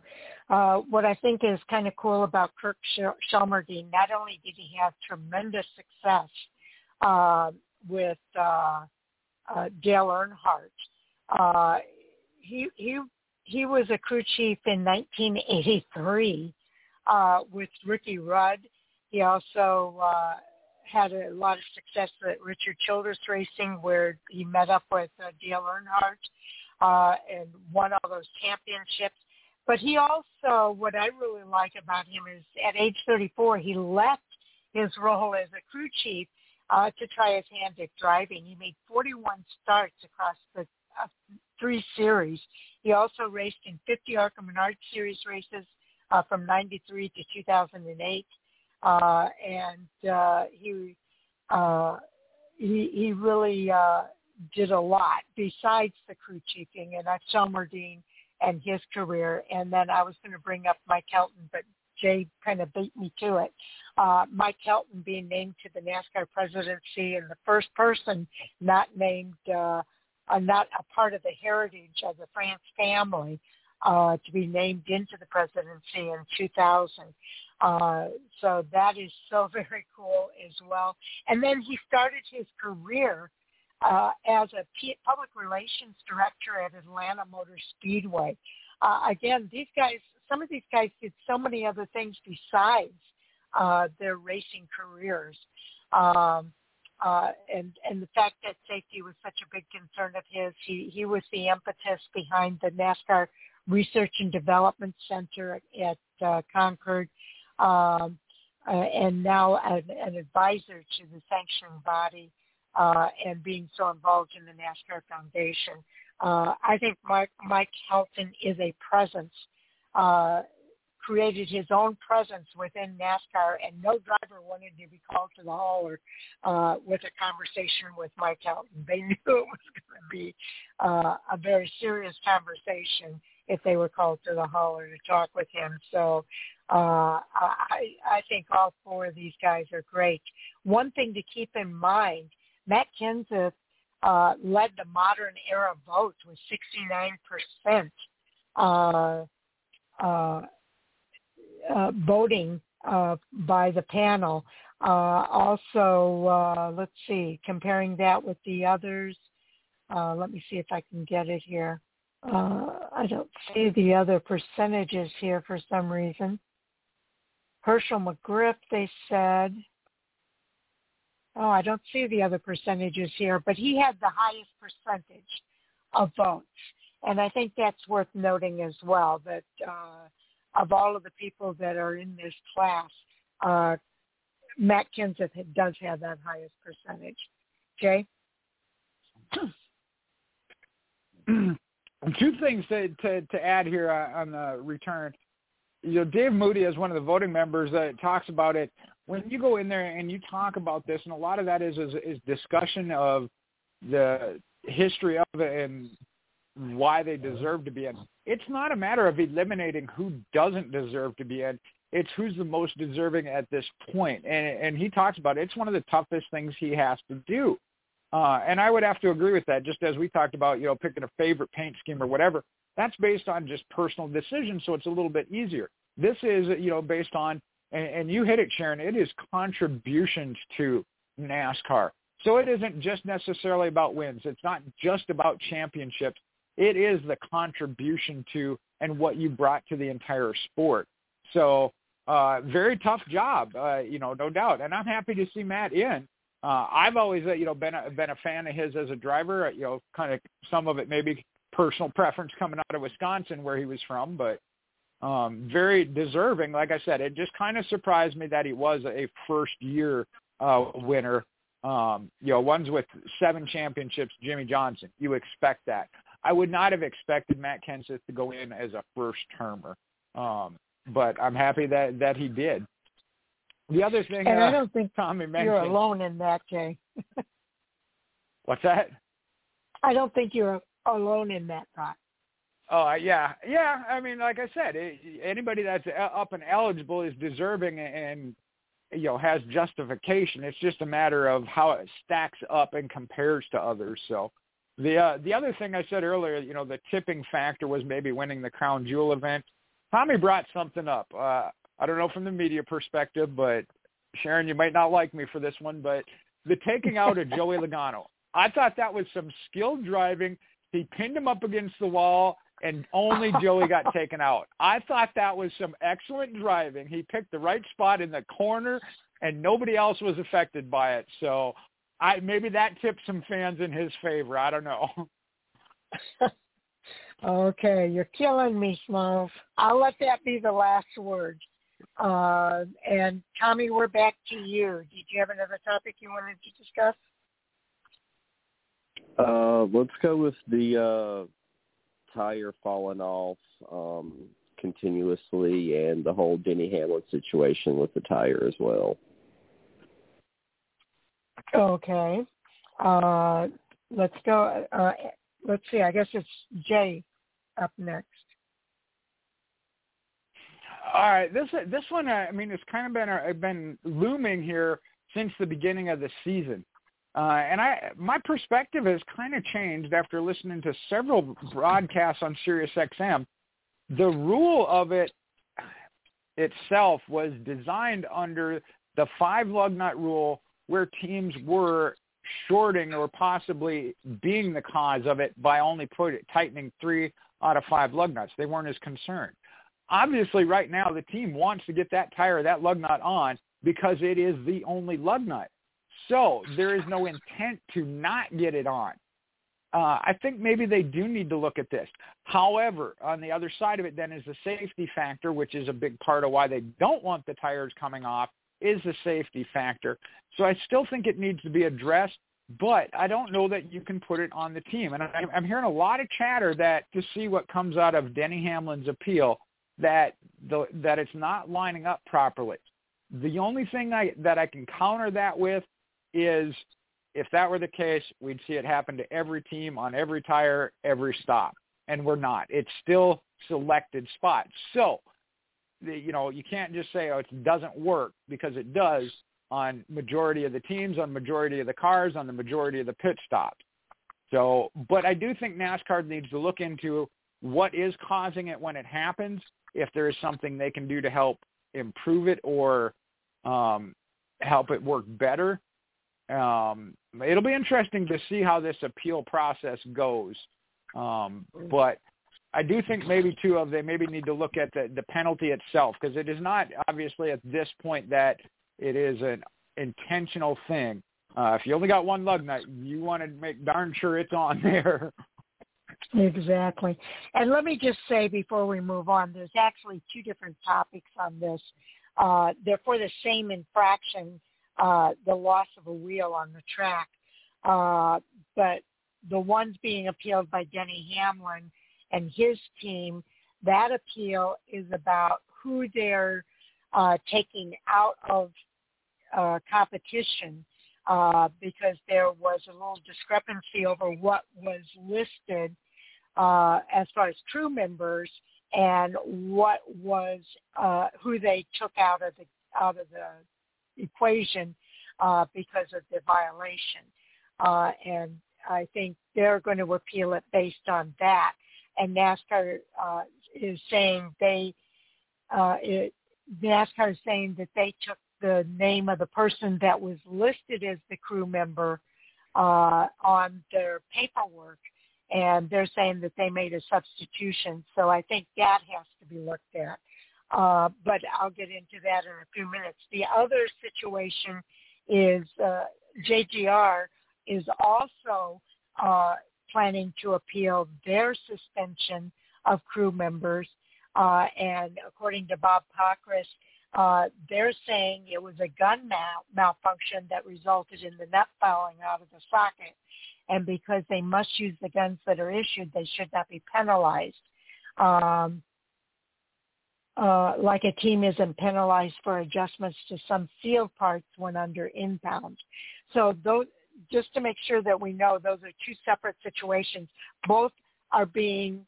Uh, what I think is kind of cool about Kirk Shelmerdine, not only did he have tremendous success uh, with uh, uh, Dale Earnhardt. Uh, he he he was a crew chief in 1983 uh, with Ricky Rudd. He also uh, had a lot of success at Richard Childress Racing, where he met up with uh, Dale Earnhardt uh, and won all those championships. But he also, what I really like about him is at age 34, he left his role as a crew chief uh, to try his hand at driving. He made 41 starts across the uh, three series. He also raced in 50 ARCA Menard Series races uh, from 93 to 2008. Uh, and uh, he, uh, he, he really uh, did a lot besides the crew chiefing. And that's Shelmerdine and his career. And then I was going to bring up Mike Helton, but Jay kind of beat me to it. Uh, Mike Helton being named to the NASCAR presidency and the first person not named, uh, uh, not a part of the heritage of the France family uh, to be named into the presidency in 2000. Uh, so that is so *laughs* very cool as well. And then he started his career uh, as a public relations director at Atlanta Motor Speedway. Uh, again, these guys some of these guys did so many other things besides uh, their racing careers. Um, uh, and and the fact that safety was such a big concern of his, he he was the impetus behind the NASCAR Research and Development Center at, uh, Concord, um, uh, and now an, an advisor to the sanctioning body, uh, and being so involved in the NASCAR Foundation. Uh, I think Mike Mike Helton is a presence uh, created his own presence within NASCAR, and no driver wanted to be called to the hall or uh, with a conversation with Mike Helton. They *laughs* knew it was going to be uh, a very serious conversation if they were called to the hall or to talk with him. So uh, I, I think all four of these guys are great. One thing to keep in mind, Matt Kenseth uh, led the modern era vote with 69%. Uh, uh, uh, voting uh, by the panel. Uh, also, uh, let's see, comparing that with the others. Uh, let me see if I can get it here. I don't see the other percentages here for some reason. Hershel McGriff, they said. Oh, I don't see the other percentages here, but he had the highest percentage of votes. And I think that's worth noting as well that uh, of all of the people that are in this class, uh, Matt Kenseth does have that highest percentage. Jay? *clears throat* Two things to, to, to add here on the return. You know, Dave Moody is one of the voting members that talks about it. When you go in there and you talk about this, and a lot of that is is, is discussion of the history of it and why they deserve to be in. It's not a matter of eliminating who doesn't deserve to be in. It's who's the most deserving at this point. And, and he talks about it. It's one of the toughest things he has to do. Uh, and I would have to agree with that, just as we talked about, you know, picking a favorite paint scheme or whatever. That's based on just personal decisions, so it's a little bit easier. This is, you know, based on, and, and you hit it, Sharon, it is contributions to NASCAR. So it isn't just necessarily about wins. It's not just about championships. It is the contribution to and what you brought to the entire sport. So uh, very tough job, uh, you know, no doubt. And I'm happy to see Matt in. Uh, I've always, uh, you know, been a, been a fan of his as a driver. Uh, you know, kind of some of it maybe personal preference coming out of Wisconsin where he was from, but um, very deserving. Like I said, it just kind of surprised me that he was a first year uh, winner. Um, you know, ones with seven championships, Jimmie Johnson. You expect that. I would not have expected Matt Kenseth to go in as a first termer. Um, but I'm happy that that he did. The other thing, and uh, I don't think Tommy mentioned, you're alone in that, Jay. *laughs* what's that? I don't think you're alone in that thought. Oh yeah, yeah. I mean, like I said, it, anybody that's up and eligible is deserving and you know has justification. It's just a matter of how it stacks up and compares to others. So the uh, the other thing I said earlier, you know, the tipping factor was maybe winning the Crown Jewel event. Tommy brought something up. Uh, I don't know from the media perspective, but Sharon, you might not like me for this one, but the taking out of Joey *laughs* Logano. I thought that was some skilled driving. He pinned him up against the wall, and only Joey got *laughs* taken out. I thought that was some excellent driving. He picked the right spot in the corner, and nobody else was affected by it. So I maybe that tipped some fans in his favor. I don't know. *laughs* Okay, you're killing me, Smalls. I'll let that be the last word. Uh, and Tommy, we're back to you. Did you have another topic you wanted to discuss? Uh, let's go with the uh, tire falling off um, continuously and the whole Denny Hamlin situation with the tire as well. Okay. Uh, let's go. Uh, let's see. I guess it's Jay up next? All right, this this one, uh, I mean, it's kind of been uh, been looming here since the beginning of the season, uh, and I my perspective has kind of changed after listening to several broadcasts on SiriusXM. The rule of it itself was designed under the five lug nut rule, where teams were shorting or possibly being the cause of it by only put it, tightening three out of five lug nuts. They weren't as concerned. Obviously, right now, the team wants to get that tire, that lug nut on because it is the only lug nut. So there is no intent to not get it on. Uh, I think maybe they do need to look at this. However, on the other side of it then is the safety factor, which is a big part of why they don't want the tires coming off, is the safety factor. So I still think it needs to be addressed but I don't know that you can put it on the team. And I'm hearing a lot of chatter that to see what comes out of Denny Hamlin's appeal, that the, that it's not lining up properly. The only thing I, that I can counter that with is if that were the case, we'd see it happen to every team on every tire, every stop. And we're not. It's still selected spots. So, you know, you can't just say, oh, it doesn't work because it does on majority of the teams, on majority of the cars, on the majority of the pit stops. So, but I do think NASCAR needs to look into what is causing it when it happens, if there is something they can do to help improve it or um, help it work better. Um, it'll be interesting to see how this appeal process goes. Um, but I do think maybe two of they maybe need to look at the, the penalty itself because it is not obviously at this point that it is an intentional thing. Uh, if you only got one lug nut, you want to make darn sure it's on *laughs* there. Exactly. And let me just say before we move on, there's actually two different topics on this. Uh, they're for the same infraction, uh, the loss of a wheel on the track. Uh, but the ones being appealed by Denny Hamlin and his team, that appeal is about who they're uh, taking out of uh, competition uh, because there was a little discrepancy over what was listed uh, as far as crew members and what was uh, who they took out of the out of the equation uh, because of the violation. Uh, and I think they're going to appeal it based on that. And NASCAR uh, is saying they uh, it, NASCAR is saying that they took the name of the person that was listed as the crew member uh, on their paperwork, and they're saying that they made a substitution. So I think that has to be looked at. Uh, but I'll get into that in a few minutes. The other situation is uh, JGR is also uh, planning to appeal their suspension of crew members. Uh, and according to Bob Pockrass, uh, they're saying it was a gun mal- malfunction that resulted in the nut falling out of the socket. And because they must use the guns that are issued, they should not be penalized. Um, uh, like a team isn't penalized for adjustments to some field parts when under impound. So those, just to make sure that we know those are two separate situations. Both are being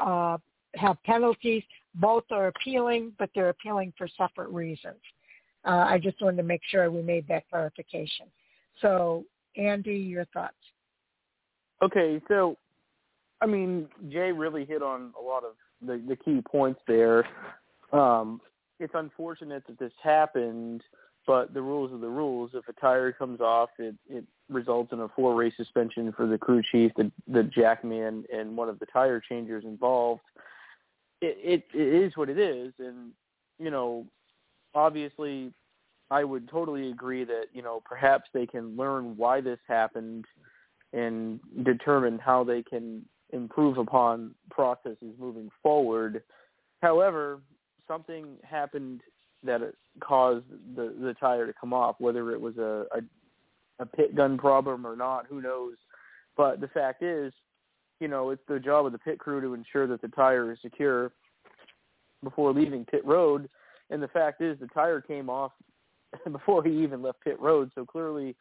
uh, have penalties. Both are appealing, but they're appealing for separate reasons. Uh, I just wanted to make sure we made that clarification. So, Andy, your thoughts? Okay, so I mean, Jay really hit on a lot of the, the key points there. Um, it's unfortunate that this happened, but the rules are the rules. If a tire comes off, it, it results in a four race suspension for the crew chief, the, the jackman, and one of the tire changers involved. It, it, it is what it is, and you know, obviously, I would totally agree that you know perhaps they can learn why this happened and determine how they can improve upon processes moving forward. However, something happened that caused the the tire to come off, whether it was a, a a pit gun problem or not, who knows. But the fact is, you know, it's the job of the pit crew to ensure that the tire is secure before leaving pit road. And the fact is, the tire came off *laughs* before he even left pit road. So clearly,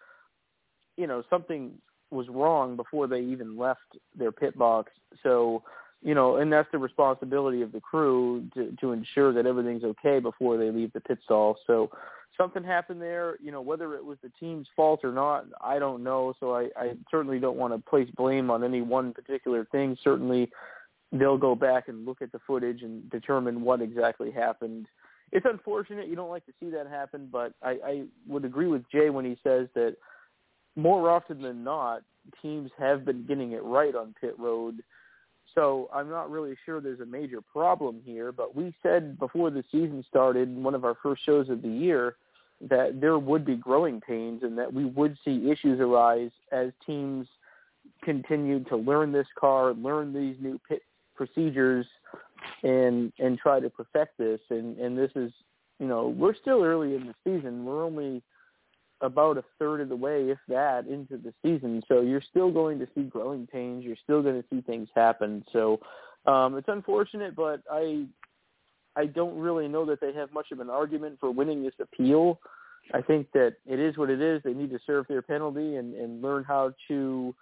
you know, something was wrong before they even left their pit box. So, you know, and that's the responsibility of the crew to to ensure that everything's okay before they leave the pit stall. So, something happened there. You know, whether it was the team's fault or not, I don't know. So I, I certainly don't want to place blame on any one particular thing. Certainly, they'll go back and look at the footage and determine what exactly happened. It's unfortunate. You don't like to see that happen, but I, I would agree with Jay when he says that more often than not, teams have been getting it right on pit road. So I'm not really sure there's a major problem here, but we said before the season started, one of our first shows of the year, that there would be growing pains and that we would see issues arise as teams continued to learn this car, learn these new pit procedures, and and try to perfect this. And and this is, you know, we're still early in the season. We're only about a third of the way, if that, into the season. So you're still going to see growing pains. You're still going to see things happen. So um, it's unfortunate, but I I don't really know that they have much of an argument for winning this appeal. I think that it is what it is. They need to serve their penalty and, and learn how to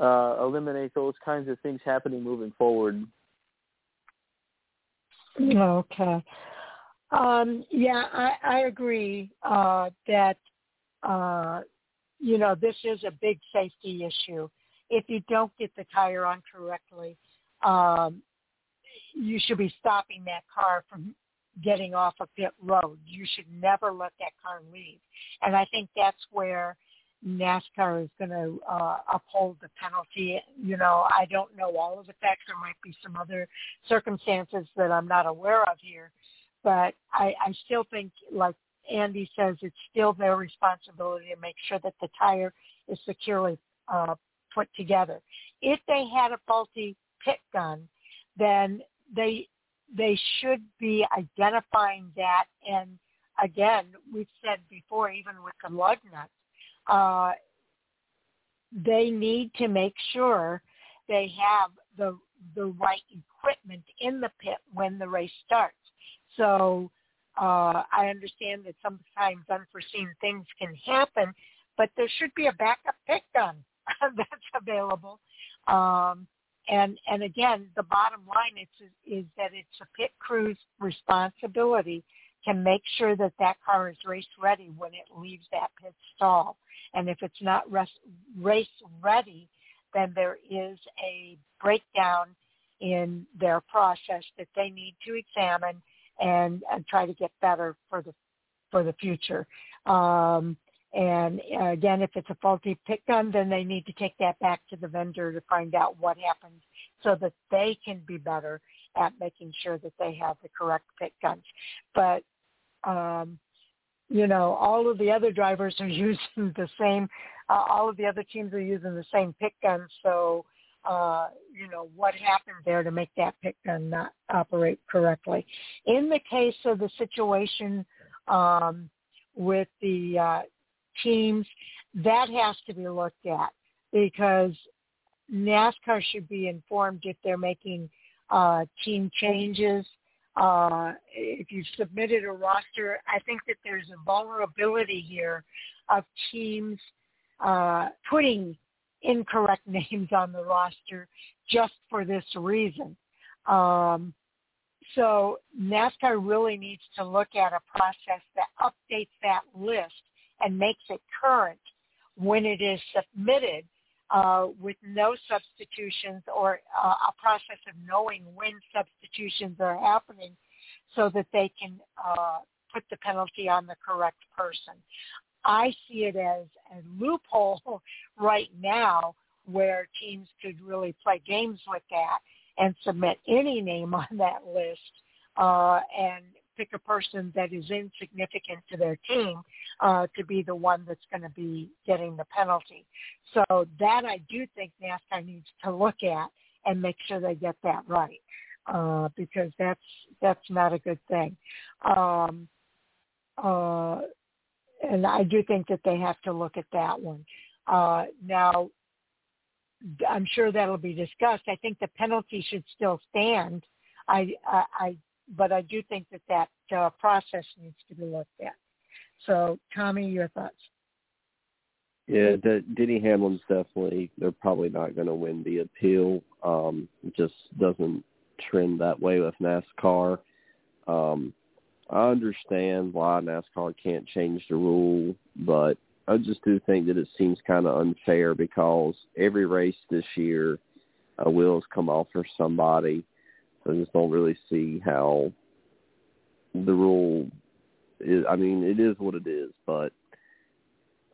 uh, eliminate those kinds of things happening moving forward. Okay. Um, yeah, I, I agree uh, that uh, you know, this is a big safety issue. If you don't get the tire on correctly, um, you should be stopping that car from getting off a pit road. You should never let that car leave. And I think that's where NASCAR is going to uh, uphold the penalty. You know, I don't know all of the facts. There might be some other circumstances that I'm not aware of here. But I, I still think, like Andy says it's still their responsibility to make sure that the tire is securely uh, put together. If they had a faulty pit gun, then they they should be identifying that. And again, we've said before, even with the lug nuts, uh, they need to make sure they have the the right equipment in the pit when the race starts. So uh, I understand that sometimes unforeseen things can happen, but there should be a backup pit gun *laughs* that's available. Um, and and again, the bottom line is is that it's a pit crew's responsibility to make sure that that car is race ready when it leaves that pit stall. And if it's not race ready, then there is a breakdown in their process that they need to examine and, and try to get better for the for the future. Um, and uh, again, if it's a faulty pit gun, then they need to take that back to the vendor to find out what happened so that they can be better at making sure that they have the correct pit guns. But um, you know, all of the other drivers are *laughs* using the same, uh, all of the other teams are using the same pit guns. So, uh, you know, what happened there to make that pit gun not operate correctly? In the case of the situation um, with the uh, teams, that has to be looked at because NASCAR should be informed if they're making uh, team changes uh, if you've submitted a roster, I think that there's a vulnerability here of teams uh, putting incorrect *laughs* names on the roster just for this reason. Um, so NASCAR really needs to look at a process that updates that list and makes it current when it is submitted uh, with no substitutions or uh, a process of knowing when substitutions are happening so that they can uh, put the penalty on the correct person. I see it as a loophole *laughs* right now where teams could really play games with that and submit any name *laughs* on that list uh, and pick a person that is insignificant to their team uh, to be the one that's going to be getting the penalty. So that I do think NASCAR needs to look at and make sure they get that right uh, because that's that's not a good thing. Um, uh, and I do think that they have to look at that one. Uh, now, I'm sure that'll be discussed. I think the penalty should still stand. I, I, I but I do think that that uh, process needs to be looked at. So, Tommy, your thoughts? Yeah, the, Denny Hamlin's definitely. They're probably not going to win the appeal. Um, it just doesn't trend that way with NASCAR. Um, I understand why NASCAR can't change the rule, but I just do think that it seems kind of unfair because every race this year, a wheel has come off for somebody. So I just don't really see how the rule is. I mean, it is what it is, but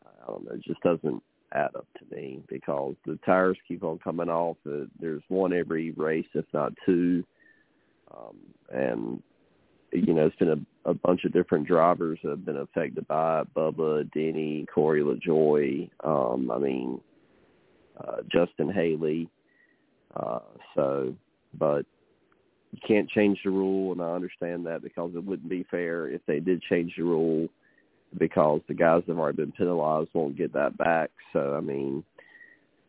I don't know. It just doesn't add up to me because the tires keep on coming off. There's one every race, if not two, um, and you know it's been a, a bunch of different drivers that have been affected by it. Bubba, Denny, Corey LaJoie. Um, I mean, uh, Justin Haley. Uh, so, but you can't change the rule, and I understand that because it wouldn't be fair if they did change the rule because the guys that have already been penalized won't get that back. So I mean,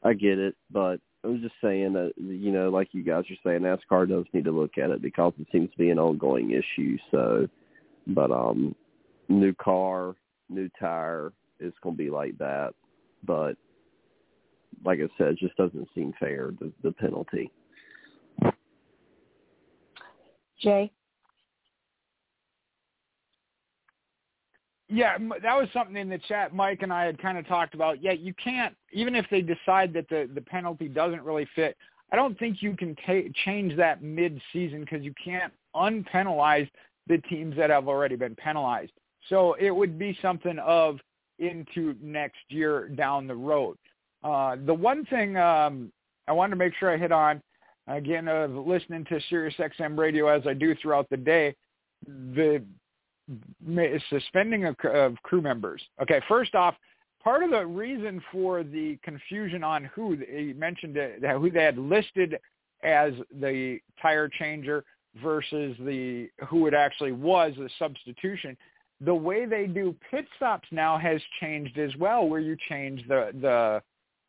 I get it, but I was just saying that you know, like you guys are saying, NASCAR does need to look at it because it seems to be an ongoing issue. So, but um, new car, new tire, it's going to be like that. But like I said, it just doesn't seem fair the, the penalty. Jay. Yeah, that was something in the chat Mike and I had kind of talked about. Yeah, you can't even if they decide that the the penalty doesn't really fit. I don't think you can ta- change that mid-season because you can't unpenalize the teams that have already been penalized. So it would be something of into next year down the road. Uh, the one thing um, I wanted to make sure I hit on, again, of listening to Sirius XM radio as I do throughout the day, the suspending of, of crew members. Okay, first off, part of the reason for the confusion on who he mentioned it, who they had listed as the tire changer versus the who it actually was the substitution. The way they do pit stops now has changed as well, where you change the the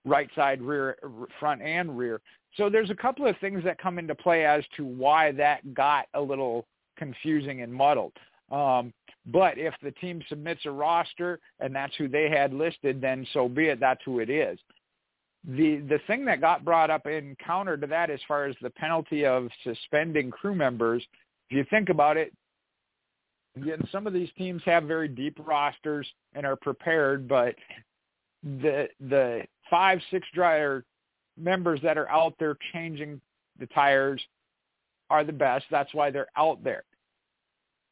right side, rear, front, and rear. So there's a couple of things that come into play as to why that got a little confusing and muddled. Um, but if the team submits a roster and that's who they had listed, then so be it. That's who it is. The the thing that got brought up in counter to that, as far as the penalty of suspending crew members, if you think about it, again, some of these teams have very deep rosters and are prepared, but the the five six driver members that are out there changing the tires are the best. That's why they're out there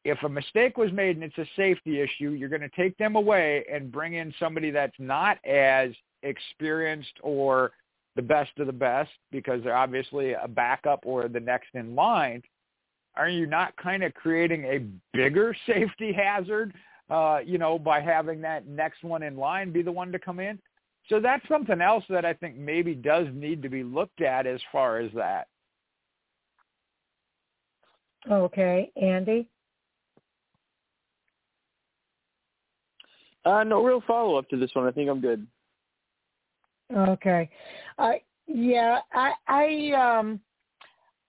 if a mistake was made and it's a safety issue, you're going to take them away and bring in somebody that's not as experienced or the best of the best because they're obviously a backup or the next in line. Are you not kind of creating a bigger *laughs* safety hazard, uh, you know, by having that next one in line be the one to come in? So that's something else that I think maybe does need to be looked at as far as that. Okay, Andy. Uh, no real follow up to this one. I think I'm good. Okay. Uh, yeah, I I um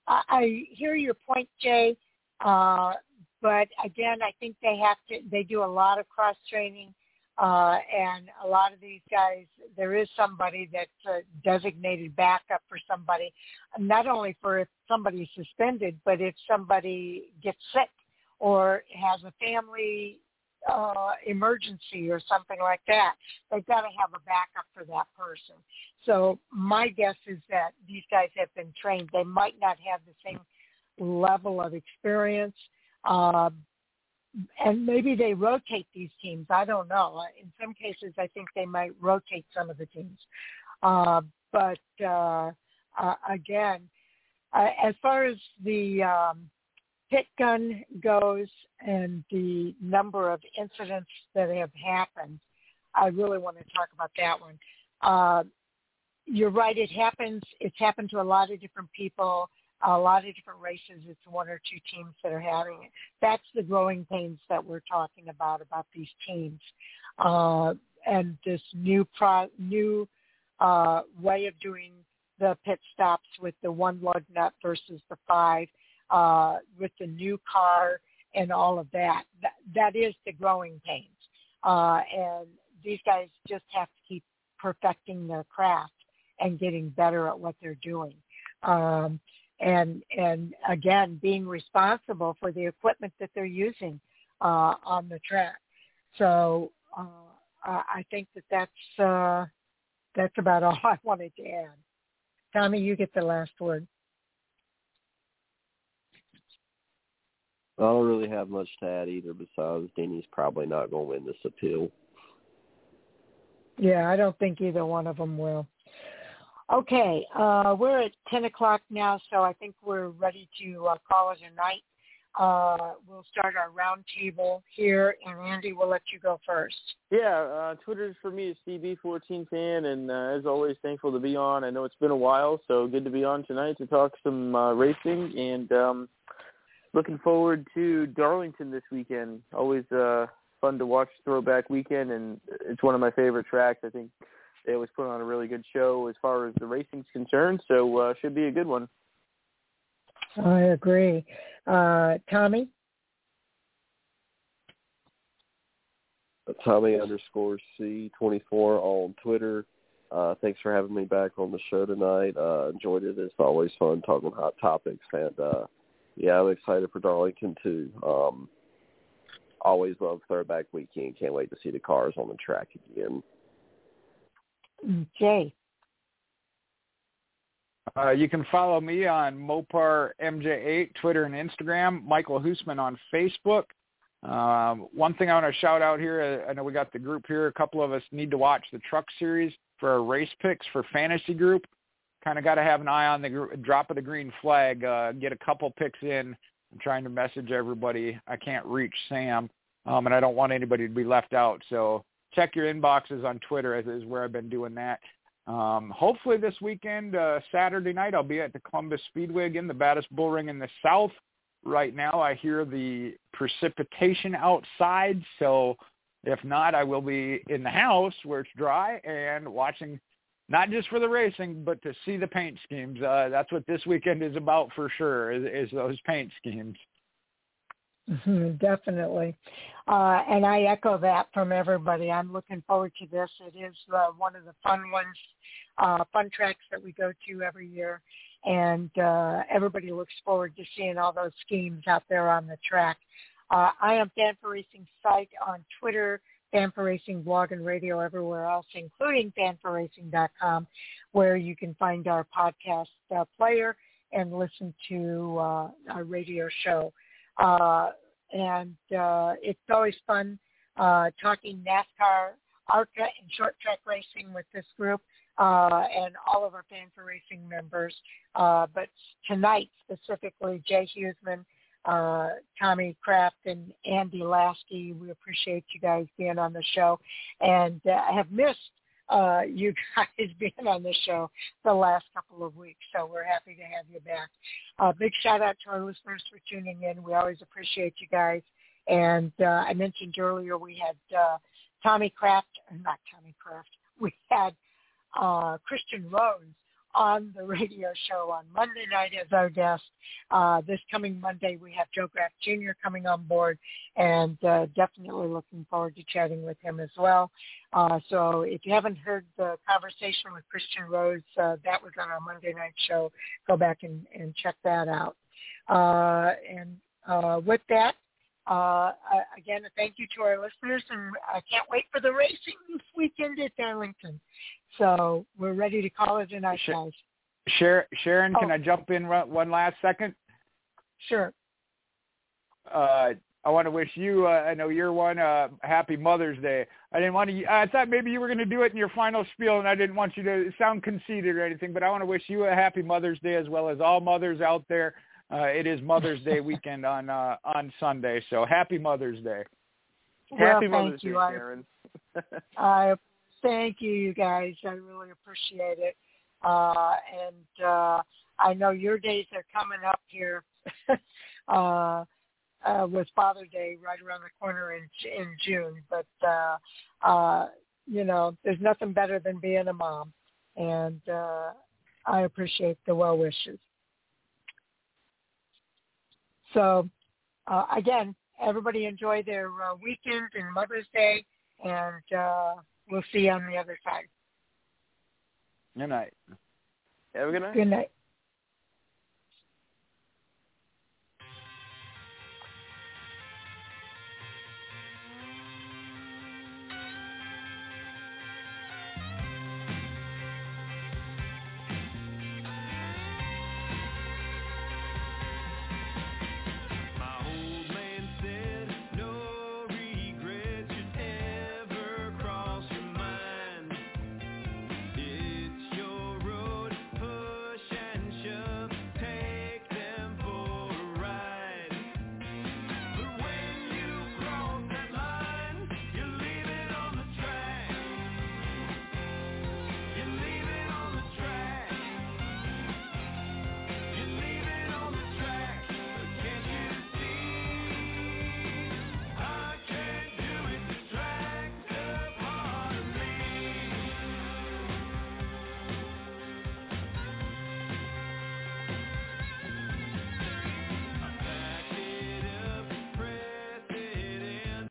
I, I hear your point, Jay. Uh, but again, I think they have to. They do a lot of cross training, uh, and a lot of these guys. There is somebody that's a designated backup for somebody, not only for if somebody's suspended, but if somebody gets sick or has a family uh, emergency or something like that, they've got to have a backup for that person. So my guess is that these guys have been trained. They might not have the same level of experience, uh, and maybe they rotate these teams. I don't know. In some cases, I think they might rotate some of the teams. Uh, but uh, uh, again, uh, as far as the um, pit gun goes and the number of incidents that have happened, I really want to talk about that one. Uh, you're right. It happens. It's happened to a lot of different people, a lot of different races. It's one or two teams that are having it. That's the growing pains that we're talking about about these teams, uh, and this new pro new uh, way of doing the pit stops with the one lug nut versus the five uh, with the new car and all of that. That, that is the growing pains. Uh, and these guys just have to keep perfecting their craft and getting better at what they're doing. Um, and and again, being responsible for the equipment that they're using uh, on the track. So uh, I think that that's uh, that's about all *laughs* I wanted to add. Tommy, you get the last word. I don't really have much to add either besides Denny's probably not going to win this appeal. Yeah, I don't think either one of them will. Okay, uh, we're at 10 o'clock now, so I think we're ready to uh, call it a night. Uh, we'll start our roundtable here, and Andy, we'll let you go first. Yeah, uh, Twitter for me is CB14fan, and uh, as always, thankful to be on. I know it's been a while, so good to be on tonight to talk some uh, racing, and um, looking forward to Darlington this weekend. Always uh, fun to watch Throwback Weekend, and it's one of my favorite tracks. I think they always put on a really good show as far as the racing's concerned, so uh, should be a good one. I agree. Uh, Tommy? Tommy underscore C24 on Twitter. Uh, thanks for having me back on the show tonight. Uh, enjoyed it. It's always fun talking hot topics, and uh, yeah, I'm excited for Darlington too. Um, always love Throwback Weekend. Can't wait to see the cars on the track again. Jay. Uh, you can follow me on Mopar MJ8, Twitter and Instagram. Michael Husmann on Facebook. Um, one thing I want to shout out here, uh, I know we got the group here. A couple of us need to watch the Truck Series for our race picks for Fantasy Group kind of got to have an eye on the drop of the green flag. Uh, get a couple picks in. I'm trying to message everybody. I can't reach Sam, um, and I don't want anybody to be left out. So check your inboxes on Twitter as is where I've been doing that. Um, hopefully this weekend, uh, Saturday night, I'll be at the Columbus Speedway again, the baddest bull ring in the South. Right now, I hear the precipitation outside, so if not, I will be in the house where it's dry and watching not just for the racing, but to see the paint schemes. Uh, that's what this weekend is about for sure, is, is those paint schemes. Mm-hmm, definitely. Uh, and I echo that from everybody. I'm looking forward to this. It is uh, one of the fun ones, uh, fun tracks that we go to every year. And uh, everybody looks forward to seeing all those schemes out there on the track. Uh, I am Fan for Racing site on Twitter Fan for Racing blog and radio everywhere else, including fanforracing.com, where you can find our podcast uh, player and listen to uh, our radio show. Uh, and uh, it's always fun uh, talking NASCAR, ARCA, and short track racing with this group uh, and all of our Fan for Racing members. But tonight specifically, Jay Husmann, uh, Tommy Kraft, and Andy Lasky, we appreciate you guys being on the show. And uh, I have missed uh, *laughs* you guys being on the show the last couple of weeks. So we're happy to have you back. Uh, big shout out to our listeners for tuning in. We always appreciate you guys. And uh, I mentioned earlier we had uh, Tommy Kraft, not Tommy Kraft, we had uh, Christian Rose on the radio show on Monday night as our guest. Uh, this coming Monday, we have Joe Graf Jr. coming on board, and uh, definitely looking forward to chatting with him as well. Uh, so if you haven't heard the conversation with Christian Rose, uh, that was on our Monday night show. Go back and, and check that out. Uh, and uh, with that, uh, again, thank you to our listeners, and I can't wait for the racing this weekend at Darlington. So we're ready to call it a night, guys. Sharon, Sharon oh. can I jump in one last second? Sure. Uh, I want to wish you, uh, I know you're one, uh, happy Mother's Day. I didn't want to, I thought maybe you were going to do it in your final spiel and I didn't want you to sound conceited or anything, but I want to wish you a happy Mother's Day as well as all mothers out there. Uh, it is Mother's Day weekend on, uh, on Sunday. So happy Mother's Day. Well, happy Mother's you. Day, Sharon. I, *laughs* I thank you, you guys. I really appreciate it. Uh, and uh, I know your days are coming up here *laughs* uh, uh, with Father Day right around the corner in in June. But uh, uh, you know, there's nothing better than being a mom, and uh, I appreciate the well wishes. So uh, again, everybody enjoy their uh, weekend and Mother's Day, and uh, We'll see you on the other side. Good night. Have a good night. Good night.